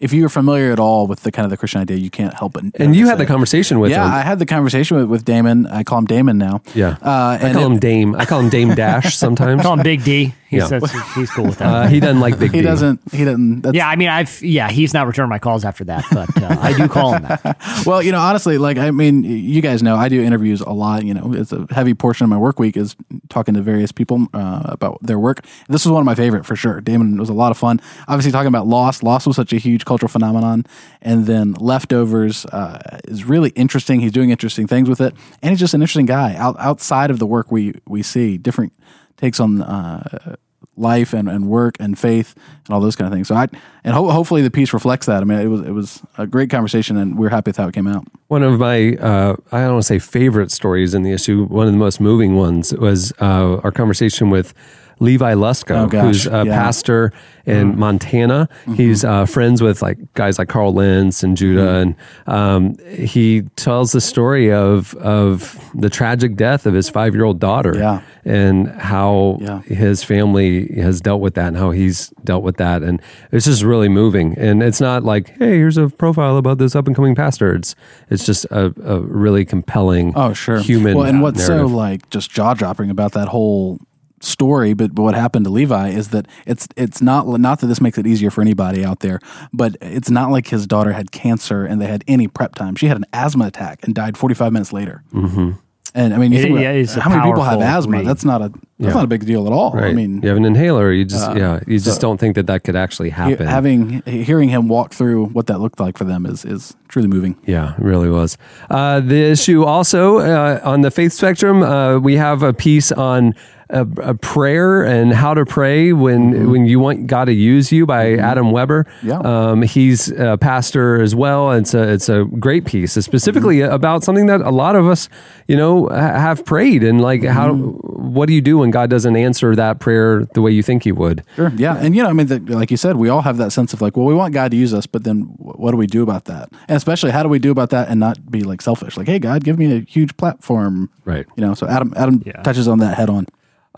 If you're familiar at all with the kind of the Christian idea, you can't help but. and you notice had the conversation with yeah, him. I had the conversation with, with Damon. I call him Damon now. yeah, uh, I call it- him Dame. I call him Dame Dash sometimes. I call him Big D. He's, Yeah. that's- he's cool with that. Uh, he doesn't like Big He D. doesn't. He doesn't. That's, yeah, I mean, I've yeah, he's not returned my calls after that, but uh, I do call him that. Well, you know, honestly, like I mean, you guys know I do interviews a lot. You know, it's a heavy portion of my work week is talking to various people uh, about their work. This was one of my favorite for sure. Damon was a lot of fun. Obviously, talking about Lost. Lost was such a huge cultural phenomenon, and then Leftovers uh, is really interesting. He's doing interesting things with it, and he's just an interesting guy. Out, outside of the work we we see, different takes on. Uh, life and, and work and faith and all those kind of things so i and ho- hopefully the piece reflects that i mean it was it was a great conversation and we're happy with how it came out One of my, uh, I don't want to say favorite stories in the issue, one of the most moving ones was uh, our conversation with Levi Lusko, Oh, who's a yeah. Mm-hmm. pastor in Montana. He's uh, friends with like guys like Carl Lentz and Judah, Mm-hmm. and um, he tells the story of of the tragic death of his five year old daughter, Yeah. and how Yeah. his family has dealt with that and how he's dealt with that, and it's just really moving. And it's not like, hey, here's a profile about this up and coming pastor. It's it's just a, a really compelling, Oh, sure. human. Well, and what's narrative. so like just jaw dropping about that whole story, but, but what happened to Levi is that it's it's not not that this makes it easier for anybody out there, but it's not like his daughter had cancer and they had any prep time. She had an asthma attack and died 45 minutes later. Mm-hmm. And I mean, you It- about yeah, how many people have asthma? read. That's not a that's Yeah. not a big deal at all. Right. I mean, you have an inhaler. You just uh, yeah. You just so- don't think that that could actually happen. having hearing him walk through what that looked like for them is is truly moving. Yeah, it really was. Uh, the issue also uh, on the faith spectrum, uh, we have a piece on a, a prayer and how to pray when mm-hmm. when you want God to use you by mm-hmm. Adam Weber. Yeah. um, he's a pastor as well. It's a it's a great piece, It's specifically mm-hmm. about something that a lot of us, you know, ha- have prayed and like how what do you do when God doesn't answer that prayer the way you think He would? Sure. Yeah, and you know, I mean, the, like you said, we all have that sense of like, well, we want God to use us, but then what do we do about that? And especially, how do we do about that and not be like selfish? Like, hey, God, give me a huge platform. Right. You know, so Adam Adam Yeah. touches on that head on.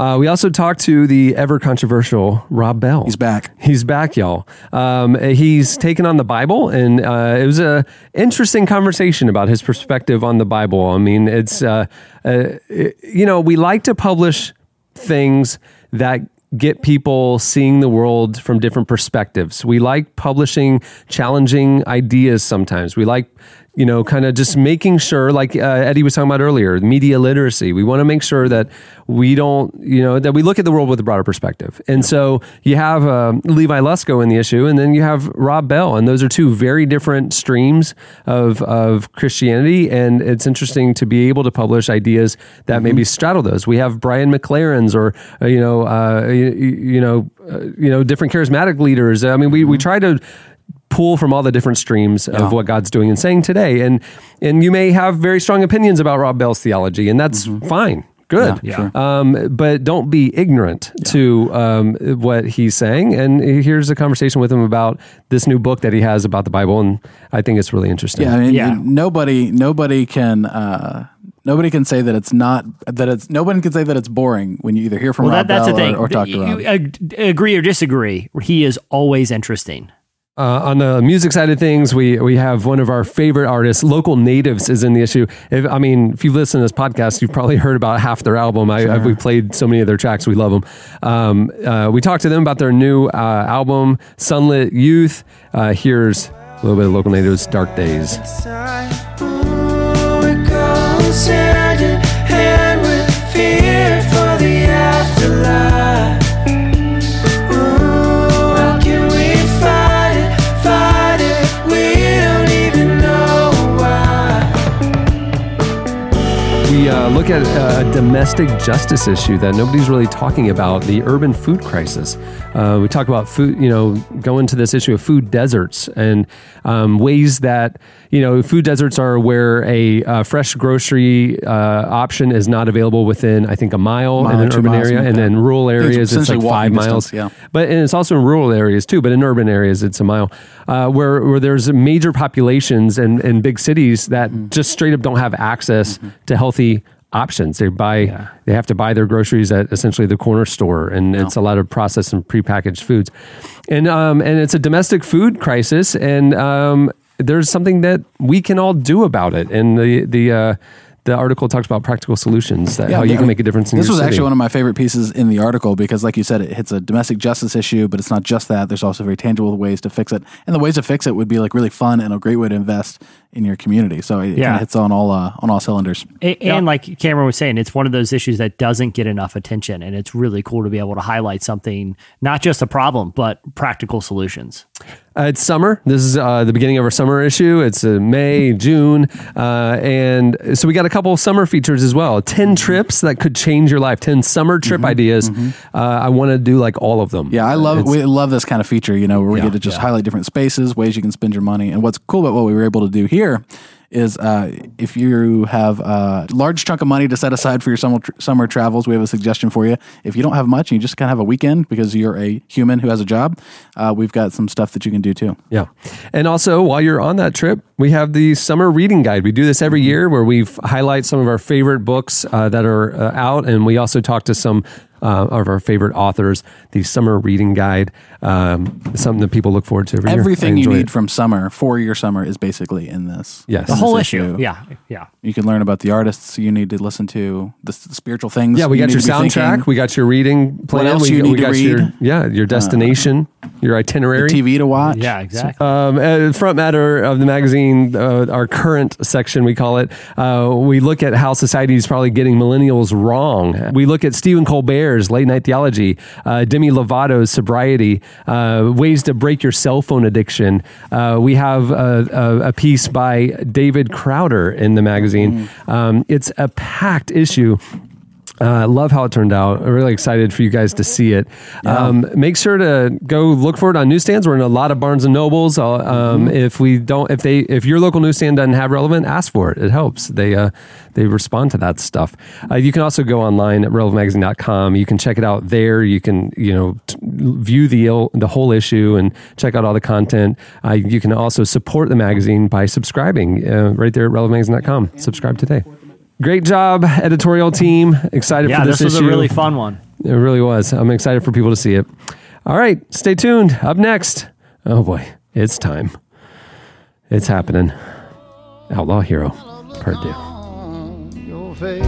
Uh, we also talked to the ever controversial Rob Bell. He's back. He's back, y'all. Um, he's taken on the Bible, and uh, it was a interesting conversation about his perspective on the Bible. I mean, it's uh, uh, it- you know we like to publish things that get people seeing the world from different perspectives. We like publishing challenging ideas sometimes. We like you know, kind of just making sure, like uh, Eddie was talking about earlier, media literacy. We want to make sure that we don't, you know, that we look at the world with a broader perspective. And so you have uh, Levi Lusko in the issue, and then you have Rob Bell, and those are two very different streams of of Christianity. And it's interesting to be able to publish ideas that maybe straddle those. We have Brian McLaren's, or uh, you know, uh, you, you know, uh, you know, different charismatic leaders. I mean, we we try to pull from all the different streams of what God's doing and saying today. And and you may have very strong opinions about Rob Bell's theology, and that's fine. Good. Yeah, Um, but don't be ignorant to um, what he's saying. And here's a conversation with him about this new book that he has about the Bible. And I think it's really interesting. Yeah, I mean, Yeah. nobody nobody can uh, nobody can say that it's not that it's nobody can say that it's boring when you either hear from Well, Rob that, that's Bell the thing. or, or talk to You Rob. ag- agree or disagree, he is always interesting. Uh, on the music side of things, we we have one of our favorite artists, local natives, is in the issue. If, I mean, if you've listened to this podcast, you've probably heard about half their album. I, I, we played so many of their tracks, we love them. Um, uh, we talked to them about their new uh, album, Sunlit Youth. Uh, here's a little bit of local natives, Dark Days. We uh, look at a domestic justice issue that nobody's really talking about the urban food crisis. Uh, we talk about food, you know, go into this issue of food deserts and um, ways that, you know, food deserts are where a uh, fresh grocery uh, option is not available within, I think, a mile, Mile, in an urban area. And then rural areas, it's, like five miles. distance, yeah. But and it's also in rural areas too, but in urban areas, it's a mile, uh, where, where there's major populations and, and big cities that Mm-hmm. just straight up don't have access to healthy options. They buy, they have to buy their groceries at essentially the corner store, and it's a lot of processed and prepackaged foods, and um, and it's a domestic food crisis, and um, there's something that we can all do about it, and the the. Uh, the article talks about practical solutions that how you the- can make a difference in This your was city. actually one of my favorite pieces in the article because, like you said, it hits a domestic justice issue, but it's not just that. There's also very tangible ways to fix it, and the ways to fix it would be like really fun and a great way to invest in your community. So it Yeah. kind of hits on all uh, on all cylinders. A- And like Cameron was saying, it's one of those issues that doesn't get enough attention. And it's really cool to be able to highlight something, not just a problem, but practical solutions. Uh, it's summer. This is uh, the beginning of our summer issue. It's uh, May, June, uh, and so we got a couple of summer features as well. Ten trips that could change your life. Ten summer trip ideas. Uh, I want to do like all of them. Yeah, I love It's- we love this kind of feature. You know, where we Yeah, get to just yeah. highlight different spaces, ways you can spend your money, and what's cool about what we were able to do here is uh, if you have a large chunk of money to set aside for your summer, summer travels, we have a suggestion for you. If you don't have much and you just kind of have a weekend because you're a human who has a job, uh, we've got some stuff that you can do too. Yeah. And also, while you're on that trip, we have the summer reading guide. We do this every year where we highlight some of our favorite books uh, that are uh, out. And we also talk to some uh, of our favorite authors. The summer reading guide, um, something that people look forward to every year. Everything you need it. from summer for your summer is basically in this. Yes. The whole issue. Yeah. Yeah. You can learn about the artists you need to listen to, the, s- spiritual things. Yeah, we you got your soundtrack. We got your reading plan. else we, you we need to got your read. yeah your destination, your itinerary. TV to watch. Yeah, exactly. Um, uh, front matter of the magazine, uh, our current section, we call it. Uh, we look at how society is probably getting millennials wrong. We look at Stephen Late night theology, uh, Demi Lovato's sobriety, uh, ways to break your cell phone addiction. Uh, we have a, a, a piece by David Crowder in the magazine. Um, it's a packed issue. Uh, love how it turned out. I'm really excited for you guys to see it. Um, make sure to go look for it on newsstands. We're in a lot of Barnes and Nobles. Uh, um, If we don't, if they, if your local newsstand doesn't have relevant, ask for it. It helps. They uh, they respond to that stuff. Uh, you can also go online at relevantmagazine.com. You can check it out there. You can you know t- view the il- the whole issue and check out all the content. Uh, you can also support the magazine by subscribing uh, right there at relevantmagazine.com. Subscribe today. Great job, editorial team. Excited Yeah, for this, one. Yeah, this was issue. a really fun one. It really was. I'm excited for people to see it. All right, stay tuned. Up next, oh boy, it's time. It's happening. Outlaw Hero, part two. your face.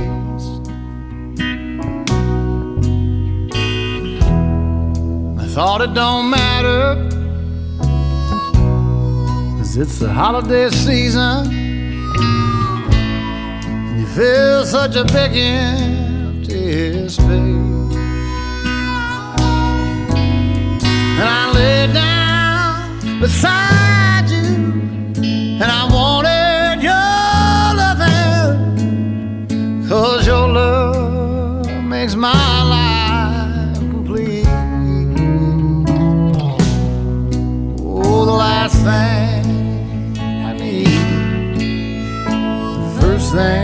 I thought it don't matter, cause it's the holiday season. You feel such a big empty space. And I lay down beside you, and I wanted your loving, cause your love makes my life complete. Oh, the last thing I need, first thing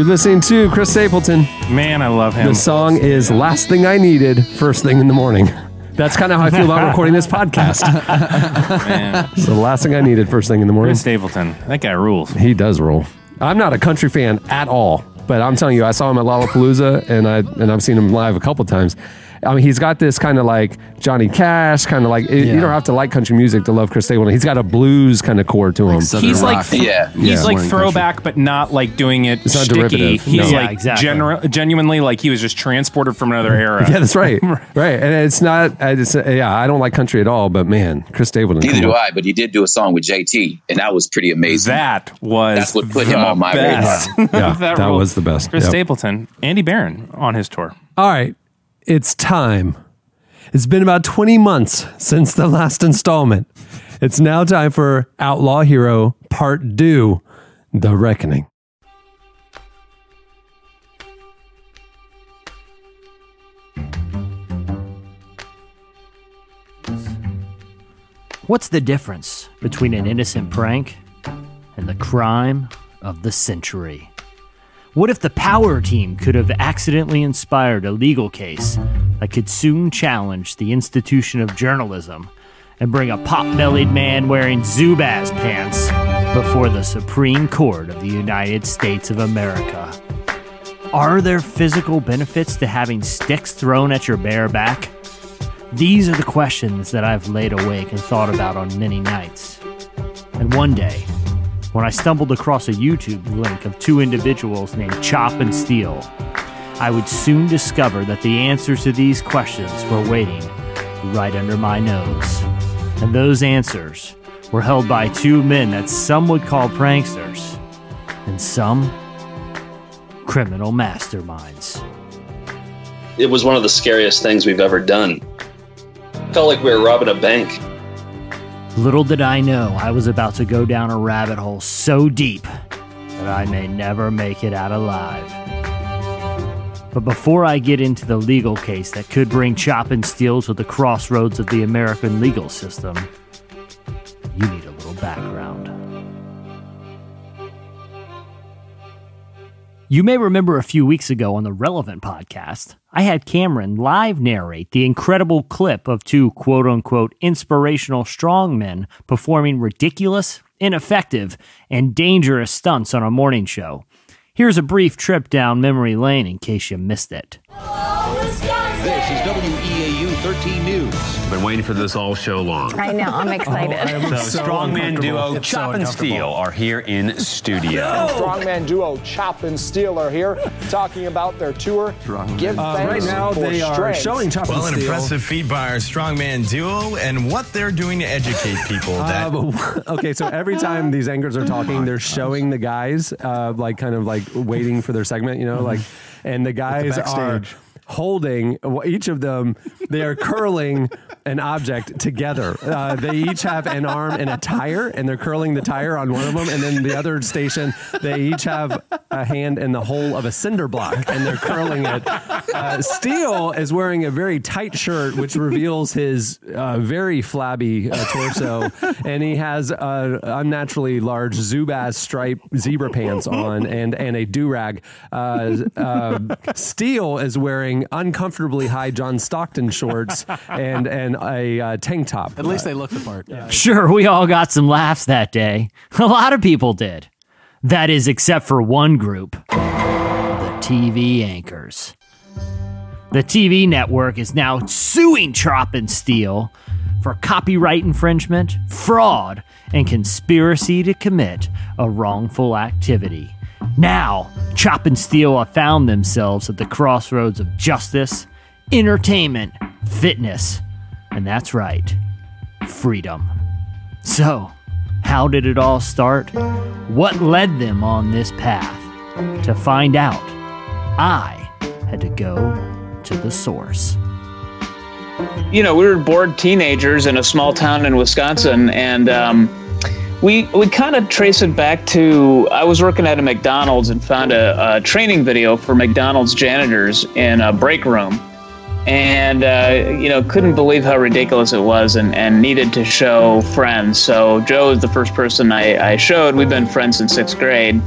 You're listening to Chris Stapleton. Man, I love him. The song is Last Thing I Needed, First Thing in the Morning. That's kind of how I feel about recording this podcast. Man. So the last thing I needed, first thing in the morning. Chris Stapleton. That guy rules. He does rule. I'm not a country fan at all, but I'm telling you, I saw him at Lollapalooza, and I and I've seen him live a couple times. I mean, he's got this kind of like Johnny Cash, kind of like you Yeah. don't have to like country music to love Chris Stapleton. He's got a blues kind of core to him. Southern He's like rock. th- Yeah. he's Yeah. like More than throwback, but not like doing it It's not sticky. derivative. He's No. Yeah, like exactly. gener- genuinely like he was just transported from another era. Yeah, that's right. right, and it's not. I just, yeah, I don't like country at all, but man, Chris Stapleton. Neither come do on. I, but he did do a song with JT, and that was pretty amazing. That was That's what put the him on my best. Yeah, that ruled. was the best. Chris Yep. Stapleton, Andy Barron on his tour. All right, it's time. It's been about 20 months since the last installment. It's now time for Outlaw Hero Part 2 The Reckoning. What's the difference between an innocent prank and the crime of the century? What if the power team could have accidentally inspired a legal case that could soon challenge the institution of journalism and bring a pot bellied man wearing Zubaz pants before the Supreme Court of the United States of America? Are there physical benefits to having sticks thrown at your bare back? These are the questions that I've laid awake and thought about on many nights. And one day, when I stumbled across a YouTube link of two individuals named Chop and Steele, I would soon discover that the answers to these questions were waiting right under my nose. And those answers were held by two men that some would call pranksters, and some criminal masterminds. It was one of the scariest things we've ever done. Felt like we were robbing a bank. Little did I know I was about to go down a rabbit hole so deep that I may never make it out alive. But before I get into the legal case that could bring Chop and Steele to the crossroads of the American legal system, you need a little background. You may remember a few weeks ago on the Relevant podcast, I had Cameron live narrate the incredible clip of two quote unquote inspirational strongmen performing ridiculous, ineffective, and dangerous stunts on a morning show. Here's a brief trip down memory lane in case you missed it. This is WEAU 13 News. Been waiting for this all show long. I know, I'm excited. The strongman duo Chop and Steele are here in studio. Strongman duo Chop and Steele are here talking about their tour. Give Uh, thanks right now, for they are showing Chop Well, an impressive feat by our strongman duo and what they're doing to educate people. That Uh, okay, so every time these anchors are talking, they're showing the guys, uh, like kind of like waiting for their segment, you know, like, and the guys are backstage. Holding each of them. They are curling an object together. Uh, they each have an arm and a tire, and they're curling the tire on one of them, and then the other station, they each have a hand in the hole of a cinder block, and they're curling it. Uh, is wearing a very tight shirt, which reveals his uh, very flabby uh, torso, and he has unnaturally large Zubaz stripe zebra pants on and and a do rag. Uh, uh, Steele is wearing uncomfortably high John Stockton shorts and and a uh, tank top. At least they look the part. Sure, we all got some laughs that day. A lot of people did. That is, except for one group the TV anchors. The TV network is now suing Chop and Steele for copyright infringement, fraud, and conspiracy to commit a wrongful activity. Now, Chop and Steele have found themselves at the crossroads of justice entertainment, fitness, and that's right, freedom. So, how did it all start? What led them on this path? To find out, I had to go to the source. you know, we were bored teenagers in a small town in Wisconsin, and um, we we kind of trace it back to I was working at a McDonald's and found a, a training video for McDonald's janitors in a break room, and uh, you know couldn't believe how ridiculous it was, and, and needed to show friends. So Joe is the first person I, I showed. We've been friends since sixth grade,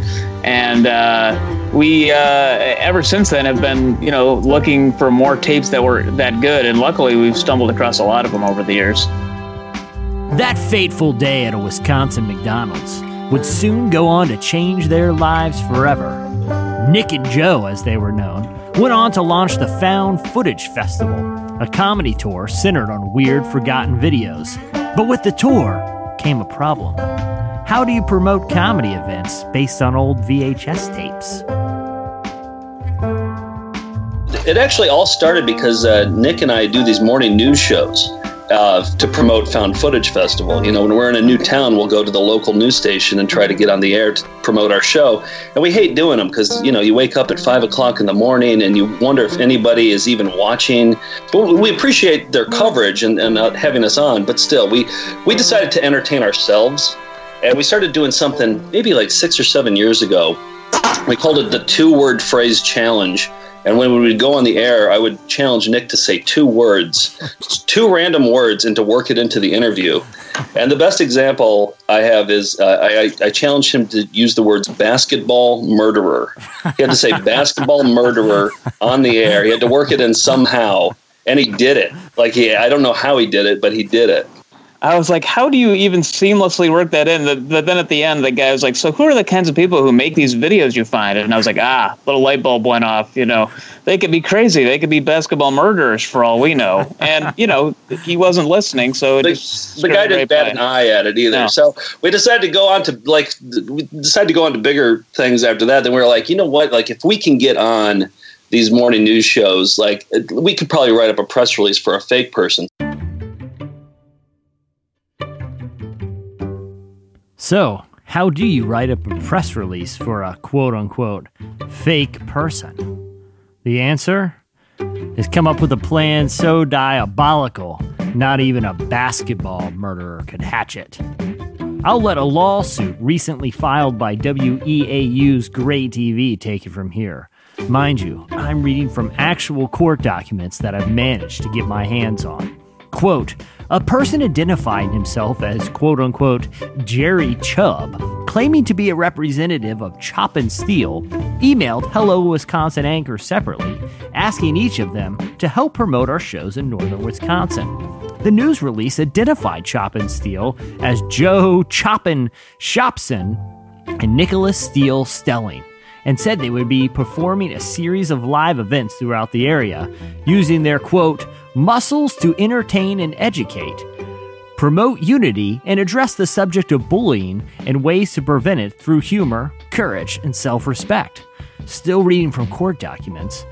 and uh, we uh, ever since then have been you know looking for more tapes that were that good, and luckily we've stumbled across a lot of them over the years. That fateful day at a Wisconsin McDonald's would soon go on to change their lives forever. Nick and Joe, as they were known, went on to launch the Found Footage Festival, a comedy tour centered on weird, forgotten videos. But with the tour came a problem. How do you promote comedy events based on old VHS tapes? It actually all started because uh, Nick and I do these morning news shows uh, to promote Found Footage Festival. You know, when we're in a new town, we'll go to the local news station and try to get on the air to promote our show. And we hate doing them because, you know, you wake up at five o'clock in the morning and you wonder if anybody is even watching. But we appreciate their coverage and, and uh, having us on. But still, we, we decided to entertain ourselves. And we started doing something maybe like six or seven years ago. We called it the two word phrase challenge. And when we would go on the air, I would challenge Nick to say two words, two random words, and to work it into the interview. And the best example I have is uh, I, I challenged him to use the words basketball murderer. He had to say basketball murderer on the air. He had to work it in somehow, and he did it. Like he, I don't know how he did it, but he did it. I was like, how do you even seamlessly work that in? But then at the end, the guy was like, so who are the kinds of people who make these videos you find? And I was like, ah, little light bulb went off. You know, they could be crazy. They could be basketball murderers for all we know. And, you know, he wasn't listening. So it just the guy didn't bat an eye at it either. No. So we decided to go on to like we decided to go on to bigger things after that. Then we were like, you know what? Like if we can get on these morning news shows, like we could probably write up a press release for a fake person. So, how do you write up a press release for a quote unquote fake person? The answer is come up with a plan so diabolical, not even a basketball murderer could hatch it. I'll let a lawsuit recently filed by WEAU's Gray TV take it from here. Mind you, I'm reading from actual court documents that I've managed to get my hands on. Quote, a person identifying himself as quote unquote Jerry Chubb, claiming to be a representative of Chop and Steele, emailed Hello Wisconsin Anchor separately, asking each of them to help promote our shows in northern Wisconsin. The news release identified Chop and Steele as Joe Choppin Shopson and Nicholas Steele Stelling and said they would be performing a series of live events throughout the area using their quote muscles to entertain and educate promote unity and address the subject of bullying and ways to prevent it through humor courage and self-respect still reading from court documents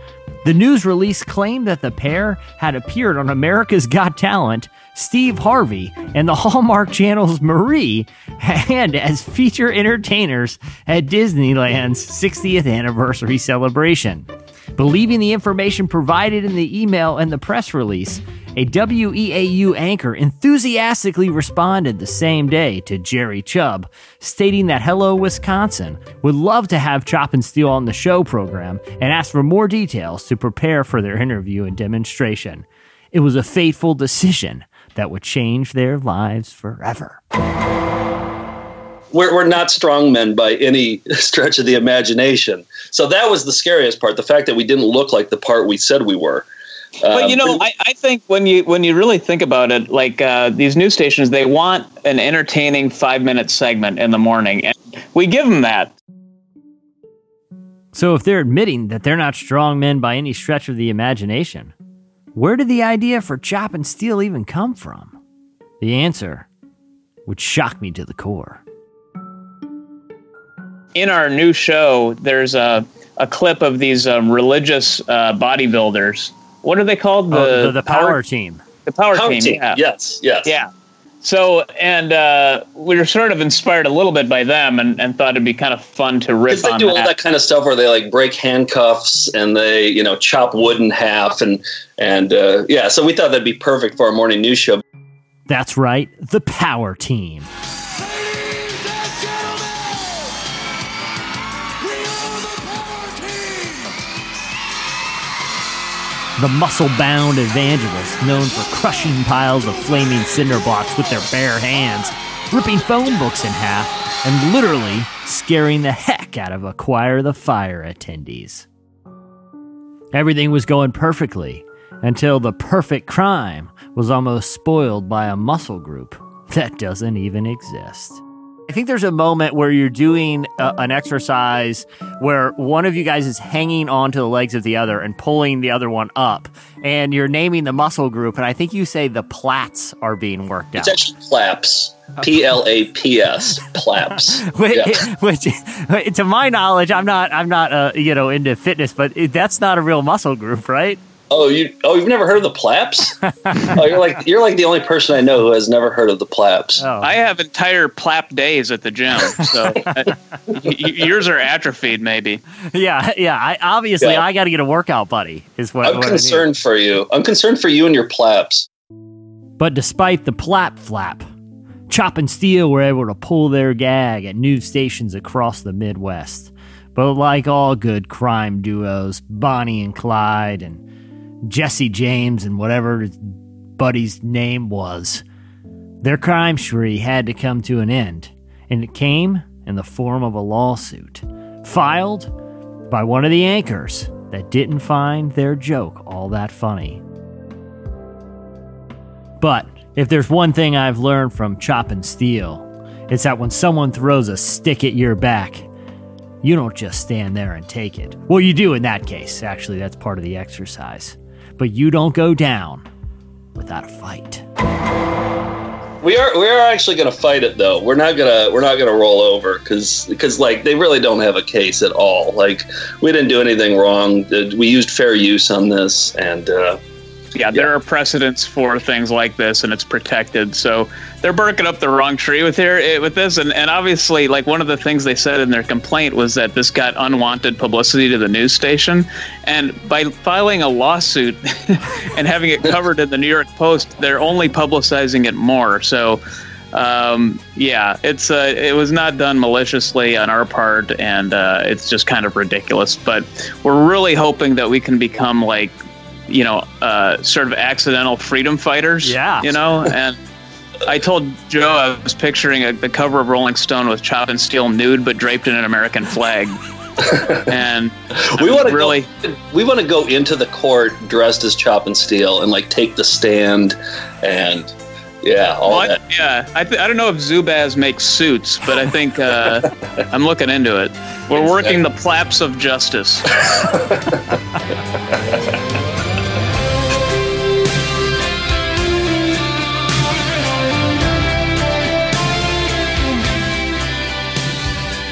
the news release claimed that the pair had appeared on America's Got Talent, Steve Harvey, and the Hallmark Channel's Marie, and as feature entertainers at Disneyland's 60th anniversary celebration. Believing the information provided in the email and the press release, a WEAU anchor enthusiastically responded the same day to Jerry Chubb, stating that Hello Wisconsin would love to have Chop and Steele on the show program and asked for more details to prepare for their interview and demonstration. It was a fateful decision that would change their lives forever. We're, we're not strongmen by any stretch of the imagination. So that was the scariest part the fact that we didn't look like the part we said we were. But you Um, know, I, I think when you when you really think about it, like uh, these news stations, they want an entertaining five minute segment in the morning, and we give them that. So, if they're admitting that they're not strong men by any stretch of the imagination, where did the idea for chop and steele even come from? The answer would shock me to the core. In our new show, there's a, a clip of these um, religious uh, bodybuilders what are they called? Oh, the, the power team. The power, Power team. team, Yeah. yes, yes. Yeah. So and uh, we were sort of inspired a little bit by them, and, and thought it'd be kind of fun to rip Because they on do all that. that kind of stuff where they like break handcuffs and they, you know, chop wood in half and and uh, yeah. So we thought that'd be perfect for our morning news show. That's right, the power team. The muscle bound evangelists known for crushing piles of flaming cinder blocks with their bare hands, ripping phone books in half, and literally scaring the heck out of Acquire the Fire attendees. Everything was going perfectly until the perfect crime was almost spoiled by a muscle group that doesn't even exist. I think there's a moment where you're doing a, an exercise where one of you guys is hanging onto the legs of the other and pulling the other one up, and you're naming the muscle group. And I think you say the plats are being worked out. It's actually plaps. P L A P S. Plaps. Which, Yeah. which, to my knowledge, I'm not, I'm not, uh, you know, into fitness, but that's not a real muscle group, right? Oh, you oh you've never heard of the plaps? oh, you're like you're like the only person I know who has never heard of the plaps. Oh. I have entire plap days at the gym, so uh, y- y- yours are atrophied, maybe. Yeah, yeah. I obviously Yeah. I got to get a workout buddy. Is what I'm what concerned for you. I'm concerned for you and your plaps. But despite the plap flap, Chop and Steele were able to pull their gag at news stations across the Midwest. But like all good crime duos, Bonnie and Clyde and Jesse James and whatever his buddy's name was, their crime spree had to come to an end. And it came in the form of a lawsuit filed by one of the anchors that didn't find their joke all that funny. But if there's one thing I've learned from Chop and Steele, it's that when someone throws a stick at your back, you don't just stand there and take it. Well, you do in that case. Actually, that's part of the exercise. But you don't go down without a fight. We are we are actually going to fight it though. We're not gonna we're not gonna roll over because because like they really don't have a case at all. Like we didn't do anything wrong. We used fair use on this, and uh, Yeah, there are precedents for things like this, and it's protected. So they're barking up the wrong tree with here eh, with this, and, and obviously, like one of the things they said in their complaint was that this got unwanted publicity to the news station, and by filing a lawsuit and having it covered in the New York Post, they're only publicizing it more. So. Um, yeah, it's uh, it was not done maliciously on our part, and uh, it's just kind of ridiculous. But we're really hoping that we can become like you know, uh, sort of accidental freedom fighters. Yeah. You know, and I told Joe I was picturing a, the cover of Rolling Stone with Chop and Steele nude but draped in an American flag. and we want to really go, we want to go into the court dressed as Chop and Steele and like take the stand and yeah, all Well, I- that. yeah, I, th- I don't know if Zubaz makes suits, but I think uh, I'm looking into it. We're working the plaps of justice.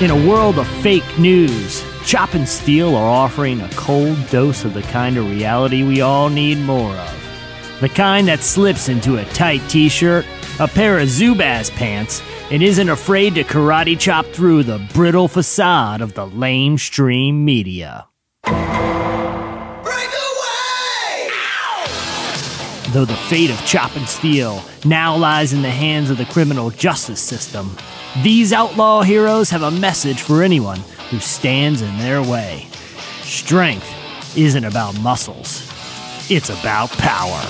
In a world of fake news, Chop and Steele are offering a cold dose of the kind of reality we all need more of. The kind that slips into a tight t shirt, a pair of Zubaz pants, and isn't afraid to karate chop through the brittle facade of the lamestream media. Though the fate of Chop and Steele now lies in the hands of the criminal justice system, these outlaw heroes have a message for anyone who stands in their way. Strength isn't about muscles, it's about power.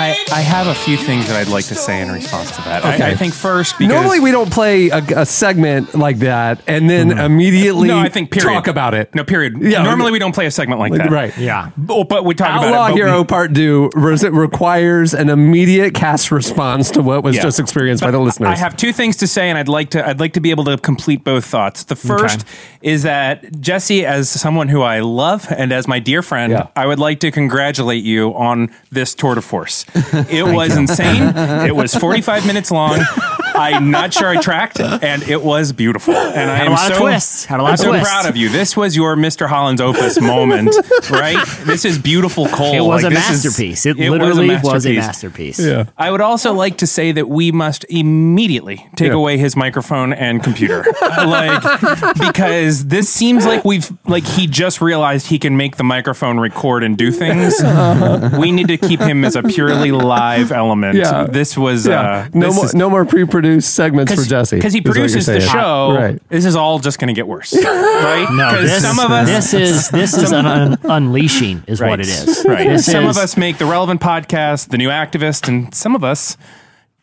I, I have a few things that I'd like to say in response to that. Okay. I, I think first because Normally we don't play a, a segment like that and then mm-hmm. immediately no, I think period. talk about it. No, period. Yeah. Normally we don't play a segment like that. Right. Yeah. But, but we talk Outlaw about it. but Hero we- Part Two res- requires an immediate cast response to what was Yeah. just experienced by the listeners. I have two things to say, and I'd like to I'd like to be able to complete both thoughts. The first is that Jesse, as someone who I love and as my dear friend, I would like to congratulate you on this tour de force. It was insane. It was 45 minutes long. I'm not sure I tracked, it, and it was beautiful. And I Had a am lot of so, twists. Had a lot I'm of so twists. proud of you. This was your Mr. Holland's Opus moment, right? This is beautiful coal. It was Like, a this is- masterpiece. It, was a literally was a masterpiece. masterpiece. I would also like to say that we must immediately take Yeah. away his microphone and computer, like because this seems like we've like he just realized he can make the microphone record and do things. we need to keep him as a purely live element. Yeah. This was Yeah. uh, no this more is- no more pre-produced segments for Jesse because he is what you're produces the saying. show. Uh, right. This is all just going to get worse, right? No, 'Cause this, some of us, this is this is an un- unleashing is what it is. Right. This some is- of us make the relevant podcast, the new activist, and some of us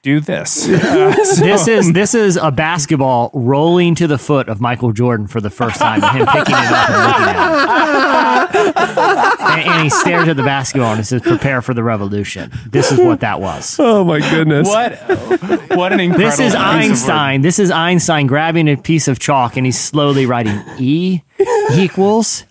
do this. Uh, so- this is this is a basketball rolling to the foot of Michael Jordan for the first time, and him picking it up and looking at it. And, and he stares at the basketball and says, "Prepare for the revolution." This is what that was. Oh my goodness! What what an incredible This is use of Einstein. This is Einstein grabbing a piece of chalk and he's slowly writing E equals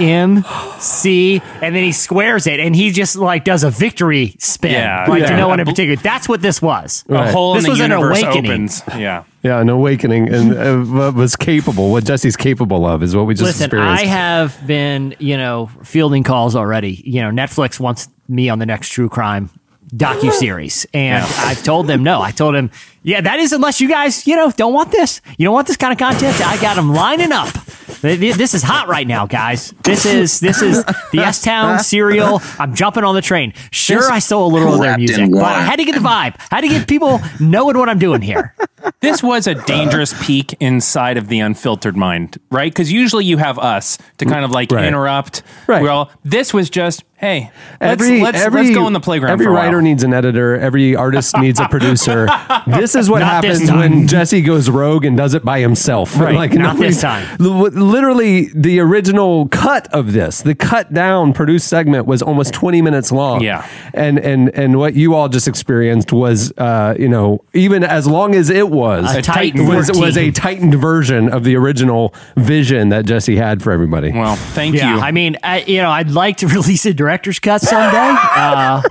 M C, and then he squares it, and he just like does a victory spin, Yeah, like yeah. to no one in particular. That's what this was. A hole this in the was an universe awakening. opens. Yeah. Yeah, an awakening and uh, what was capable, what Jesse's capable of, is what we just Listen, experienced. I have been, you know, fielding calls already. You know, Netflix wants me on the next true crime docu series, and I've told them no. I told them, yeah, that is unless you guys, you know, don't want this. You don't want this kind of content. I got them lining up. Th- th- This is hot right now, guys. This is this is the S Town serial. I'm jumping on the train. Sure, I stole a little of their music, but I had to get the vibe. I had to get people knowing what I'm doing here. This was a dangerous peek inside of the unfiltered mind, right? Because usually you have us to kind of like Right. interrupt. Right. Well, this was just, hey, let's, every, let's, every, let's go in the playground. Every for a while. writer needs an editor. Every artist needs a producer. This is what Not happens when Jesse goes rogue and does it by himself. Right, not nobody's- this time. Literally, the original cut of this, the cut down produced segment, was almost twenty minutes long. Yeah. and and and what you all just experienced was, uh, you know, even as long as it was, A Titan was, 14. was a tightened version of the original vision that Jesse had for everybody. Well, thank yeah, you. I mean, I, you know, I'd like to release a director's cut someday. Uh,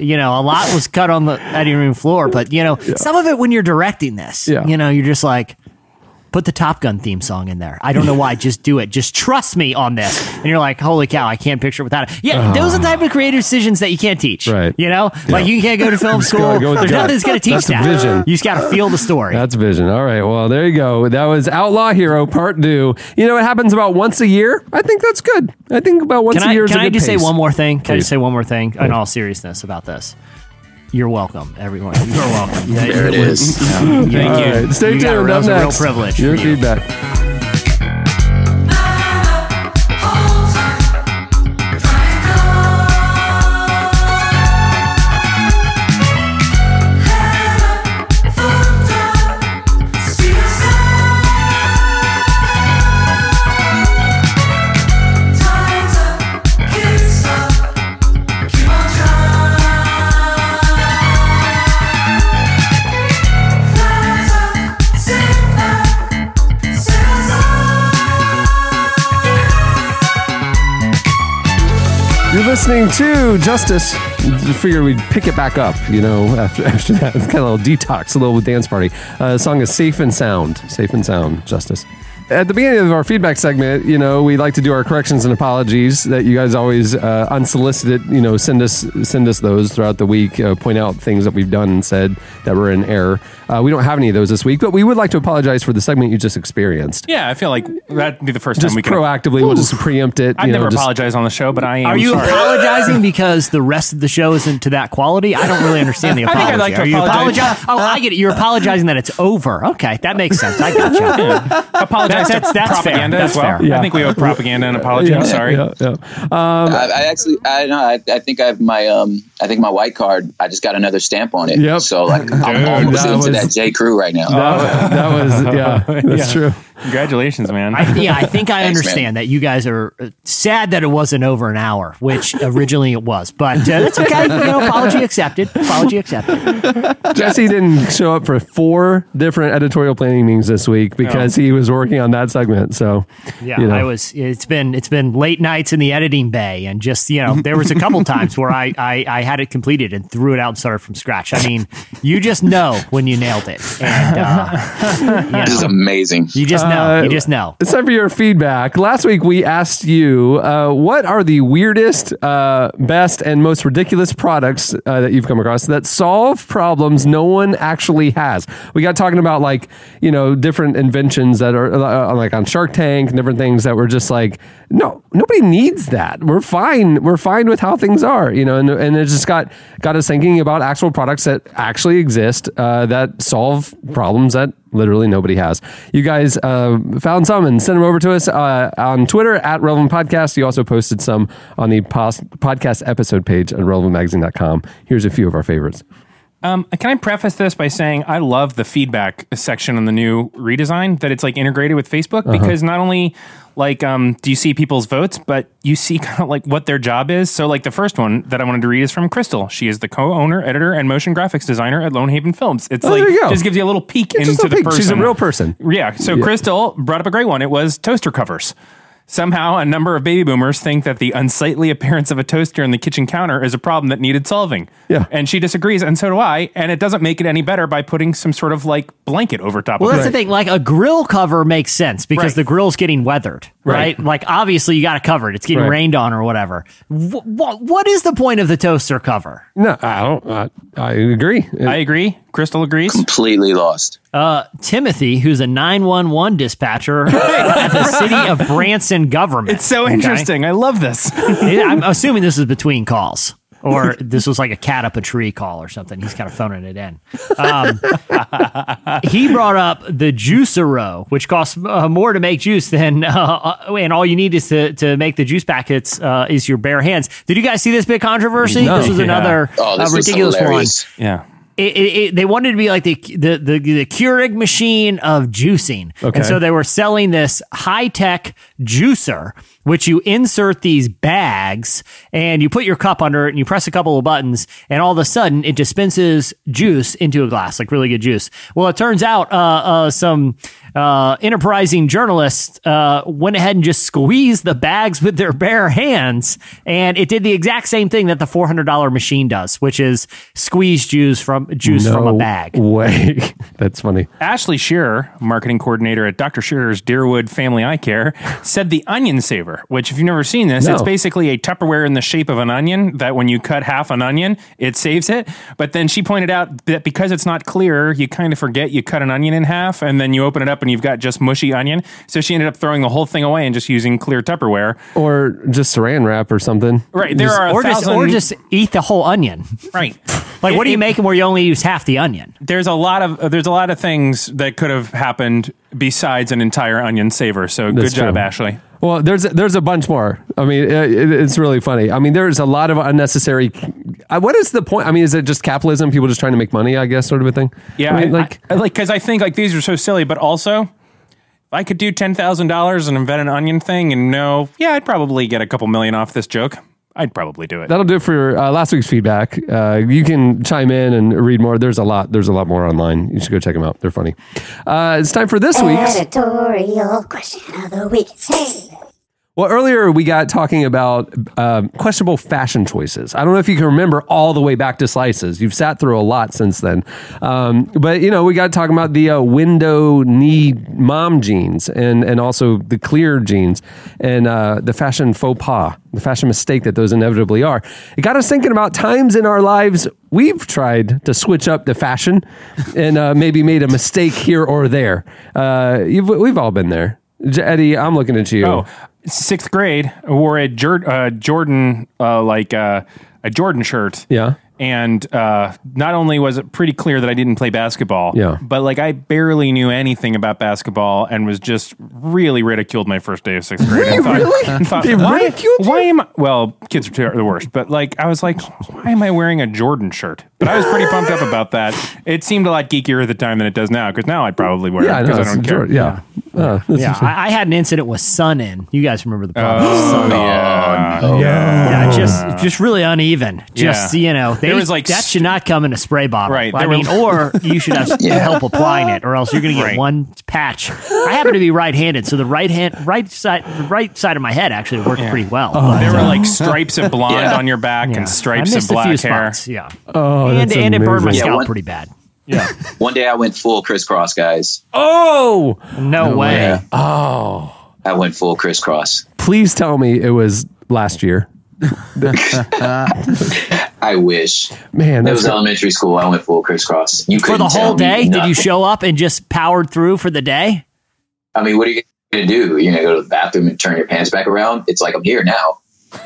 you know, a lot was cut on the editing room floor, but you know, some of it when you're directing this, Yeah. you know, you're just like, put the Top Gun theme song in there. I don't know why, just do it. Just trust me on this. And you're like, holy cow, I can't picture it without it. Yeah, uh-huh. those are the type of creative decisions that you can't teach. Right. You know, like you can't go to film school. go There's gut. nothing that's going to teach That's that. vision. You just got to feel the story. That's vision. All right. Well, there you go. That was Outlaw Hero Part Two. You know, it happens about once a year. I think that's good. I think about once a year is can I just say one more thing? Can I just say one more thing in all seriousness about this? You're welcome, everyone. You're welcome. There it was- is. yeah. Thank you. All right. Stay You got tuned. it. That Up was a real next, privilege Your for you. Listening to Justice. Just figured we'd pick it back up, you know, after, after that kind of a little detox, a little dance party. Uh, the song is Safe and Sound. Safe and Sound, Justice. At the beginning of our feedback segment, you know, we like to do our corrections and apologies that you guys always uh, unsolicited, you know, send us send us those throughout the week, uh, point out things that we've done and said that were in error. Uh, we don't have any of those this week, but we would like to apologize for the segment you just experienced. yeah, I feel like that'd be the first Just time we can. proactively, we'll just preempt it. I've you know, never just- apologized on the show, but I am. Are you sorry. apologizing because the rest of the show isn't to that quality? I don't really understand the I think apology. I'd like to Are you apologize. apologi- Oh, I get it. You're apologizing that it's over. Okay, that makes sense. I got you. Apologize That's- to that's fair. propaganda That's as well. fair. I think we owe propaganda and apology. Yeah, I'm sorry. yeah, yeah. I, I actually, I know, I, I think I have my, um, I think my white card. I just got another stamp on it. Yep. So like, I'm Dude, almost that into was- that J Crew right now. That, that was yeah, that's Yeah. true. Congratulations, man. I, yeah, I think I Thanks, understand that you guys are uh, sad that it wasn't over an hour, which originally it was, but uh, that's okay. You know, apology accepted. Apology accepted. Jesse didn't show up for four different editorial planning meetings this week because he was working on that segment. So, Yeah, you know. I was. It's been it's been late nights in the editing bay, and just you know, there was a couple times where I, I I had it completed and threw it out and started from scratch. I mean, you just know when you nailed it, and uh, you This is amazing. you just know. Uh, you just know. It's time for your feedback. Last week we asked you uh, what are the weirdest, uh, best, and most ridiculous products uh, that you've come across that solve problems no one actually has. We got talking about like you know different inventions that are uh, like on Shark Tank and different things that were just like no nobody needs that. We're fine. We're fine with how things are. You know, and and it just got got us thinking about actual products that actually exist uh, that solve problems that literally nobody has. You guys uh, found some and sent them over to us uh, on Twitter at Relevant Podcast. You also posted some on the pos- podcast episode page at relevantmagazine.com. Here's a few of our favorites. Um, can I preface this by saying I love the feedback section on the new redesign that it's like integrated with Facebook Uh-huh. because not only like um, do you see people's votes, but you see kind of like what their job is. So like the first one that I wanted to read is from Crystal. She is the co-owner, editor, and motion graphics designer at Lone Haven Films. It's Oh, like there you go. just gives you a little peek Yeah, into the peek. person. She's a real person. Yeah. So Yeah. Crystal brought up a great one. It was toaster covers. Somehow, a number of baby boomers think that the unsightly appearance of a toaster in the kitchen counter is a problem that needed solving. Yeah. And she disagrees, and so do I. And it doesn't make it any better by putting some sort of like blanket over top Well, of that's it. the thing. Like a grill cover makes sense because Right. the grill's getting weathered, right? Right. Like obviously you got to cover it. It's getting Right. rained on or whatever. Wh- wh- what is the point of the toaster cover? No, I don't. I, I agree. I agree. Crystal agrees. Completely lost. Uh, Timothy, who's a 911 dispatcher at the city of Branson government. It's so Okay? interesting. I love this. I'm assuming this is between calls. Or this was like a cat up a tree call or something. He's kind of phoning it in. Um, he brought up the Juicero, which costs uh, more to make juice than, uh, and all you need is to, to make the juice packets uh, is your bare hands. Did you guys see this big controversy? No. This was Yeah. another Oh, this uh, ridiculous one yeah. It, it, it, they wanted to be like the the the, the Keurig machine of juicing, Okay. and so they were selling this high tech juicer, which you insert these bags and you put your cup under it and you press a couple of buttons, and all of a sudden it dispenses juice into a glass, like really good juice. Well, it turns out uh, uh, some uh, enterprising journalists uh, went ahead and just squeezed the bags with their bare hands, and it did the exact same thing that the four hundred dollar machine does, which is squeeze juice from juice from a bag. Way. That's funny. Ashley Shearer, marketing coordinator at Dr. Shearer's Deerwood Family Eye Care, said the onion saver, which if you've never seen this, No. it's basically a Tupperware in the shape of an onion that when you cut half an onion, it saves it. But then she pointed out that because it's not clear, you kind of forget you cut an onion in half and then you open it up and you've got just mushy onion. So she ended up throwing the whole thing away and just using clear Tupperware. Or just saran wrap or something. Right. There are a or just or just eat the whole onion. right. Like, what are you make them where you only use half the onion? there's a lot of uh, there's a lot of things that could have happened besides an entire onion saver. So That's good job, true. Ashley. Well, there's there's a bunch more. I mean, it, it- it's really funny. I mean, there's a lot of unnecessary. Uh, what is the point? I mean, is it just capitalism? People just trying to make money? I guess, sort of a thing. Yeah, I mean, I- like I- like because I think like these are so silly, but also if I could do ten thousand dollars and invent an onion thing and know, yeah, I'd probably get a couple million off this joke. I'd probably do it. that'll do it for uh, last week's feedback. Uh, you can chime in and read more. There's a lot. There's a lot more online. You should go check them out. They're funny. Uh, it's time for this week's. Editorial question of the week. Hey. Well, earlier we got talking about um, questionable fashion choices. I don't know if you can remember all the way back to slices. You've sat through a lot since then. Um, but, you know, we got talking about the uh, window knee mom jeans and, and also the clear jeans and uh, the fashion faux pas, the fashion mistake that those inevitably are. It got us thinking about times in our lives we've tried to switch up the fashion and uh, maybe made a mistake here or there. Uh, we've all been there. Eddie, I'm looking at you. Oh, sixth grade, I wore a Jor- uh, Jordan uh, like uh, a Jordan shirt. Yeah. And uh, not only was it pretty clear that I didn't play basketball, Yeah. but like I barely knew anything about basketball and was just really ridiculed my first day of sixth grade. and thought, Really? and thought, They why, ridiculed you? why am I? Well, kids are the worst. But like, I was like, why am I wearing a Jordan shirt? But I was pretty pumped up about that. It seemed a lot geekier at the time than it does now. Because now I'd probably wear Yeah, it know, because I don't care. Jordan, yeah. Uh, yeah, I, I had an incident with sun in. You guys remember the problem? with Oh, sun in. yeah. Oh, Yeah, just just really uneven. Just Yeah. you know, they, There was, like, that should not come in a spray bottle. Right, I there were- mean, or you should have Yeah. help applying it, or else you're going to get Right. one patch. I happen to be right-handed, so the right hand, right side, the right side of my head actually worked pretty well. but, There were uh, like stripes of blonde Yeah. on your back yeah. and stripes of missed a few black hair. spots, Yeah, oh, Oh, and and it burned my amazing. Yeah, scalp one- pretty bad. Yeah. One day I went full crisscross, guys. Oh, No, way. Yeah, oh! I went full crisscross. Please tell me it was last year. I wish. Man, It that's was elementary school. I went full crisscross. You For couldn't the whole day, did you show up and just powered through for the day? I mean, what are you gonna do? You're gonna go to the bathroom and turn your pants back around? It's like I'm here now.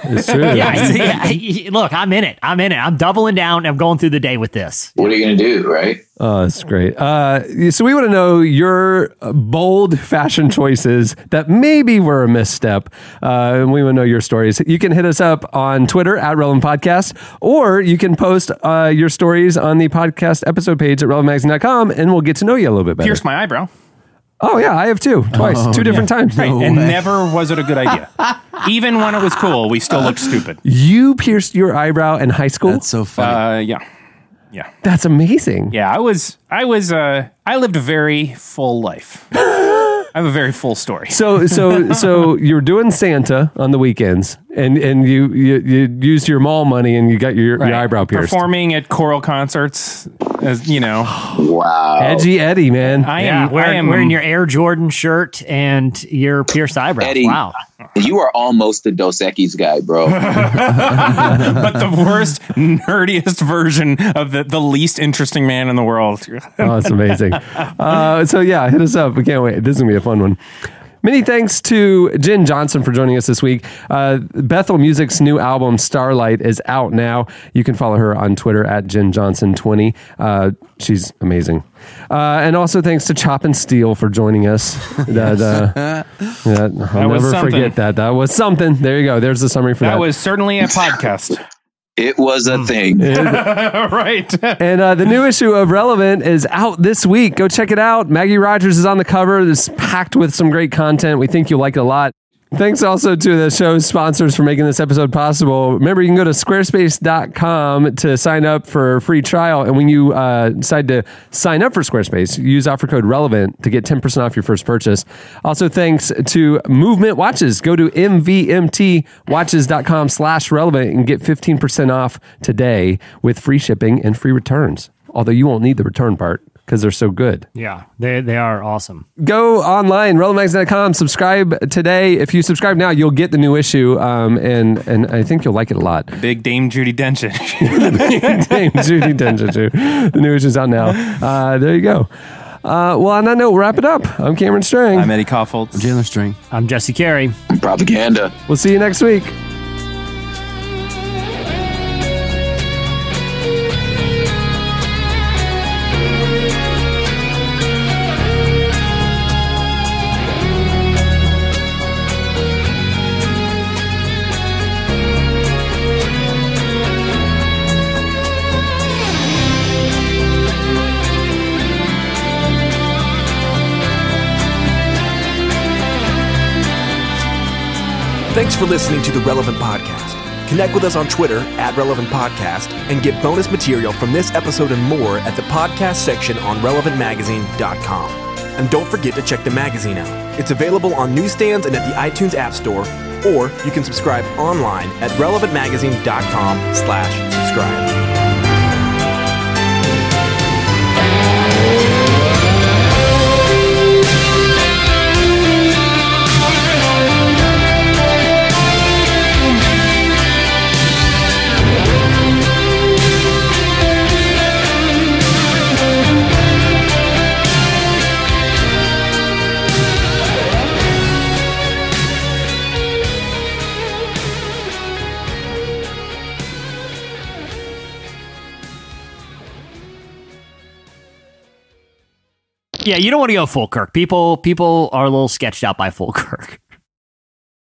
It's true. Yeah, yeah. Look, I'm in it. I'm in it. I'm doubling down. I'm going through the day with this. What are you gonna do, right? Oh, that's great. Uh, so we want to know your bold fashion choices that maybe were a misstep. Uh, and we want to know your stories. You can hit us up on Twitter at Relevant Podcast, or you can post uh, your stories on the podcast episode page at relevantmagazine.com, and we'll get to know you a little bit better. Pierced my eyebrow. Oh, yeah, I have two, twice, Oh, two different times. Right. and never was it a good idea. Even when it was cool, we still looked stupid. You pierced your eyebrow in high school? That's so funny. Uh, yeah. Yeah. That's amazing. Yeah. I was, I was, uh, I lived a very full life. I have a very full story. So so so you're doing Santa on the weekends, and and you you, you used your mall money, and you got your, your eyebrow pierced. Performing at choral concerts, as you know. Wow. Edgy Eddie, man. I Yeah, am, wearing, I am wearing your Air Jordan shirt and your pierced eyebrow. Eddie. Wow. You are almost the Dos Equis guy, bro. but the worst, nerdiest version of the, the least interesting man in the world. Oh, that's amazing. Uh, so yeah, hit us up. We can't wait. This is gonna be a fun one. Many thanks to Jenn Johnson for joining us this week. Uh, Bethel Music's new album Starlight is out now. You can follow her on Twitter at Jenn Johnson twenty. Uh, she's amazing. Uh, and also thanks to Chop and Steele for joining us. That, uh, that- I'll That was never something. forget that. That was something. There you go. There's the summary for that. That was certainly a podcast. It was a thing. right. And uh, the new issue of Relevant is out this week. Go check it out. Maggie Rogers is on the cover. It's packed with some great content. We think you'll like it a lot. Thanks also to the show's sponsors for making this episode possible. Remember, you can go to squarespace.com to sign up for a free trial. And when you uh, decide to sign up for Squarespace, use offer code RELEVANT to get 10% off your first purchase. Also, thanks to Movement Watches. Go to mvmtwatches.com slash relevant and get 15% off today with free shipping and free returns. Although you won't need the return part because they're so good Yeah, they, they are awesome. go online relevantmagazine.com subscribe today if you subscribe now you'll get the new issue um, and and i think you'll like it a lot Big Dame Judy Denchit. Dame Judy Denchit, too. the new issue's out now uh, there you go uh, well on that note we'll wrap it up i'm cameron Strang. I'm Eddie Kaufholz. Jailer String. I'm Jesse Carey. Propaganda. we'll see you next week Thanks for listening to the Relevant Podcast. Connect with us on Twitter at Relevant Podcast and get bonus material from this episode and more at the podcast section on relevantmagazine.com. And don't forget to check the magazine out. It's available on newsstands and at the iTunes App Store, or you can subscribe online at relevantmagazine.com slash subscribe. Yeah, you don't want to go full Kirk. People people are a little sketched out by full Kirk.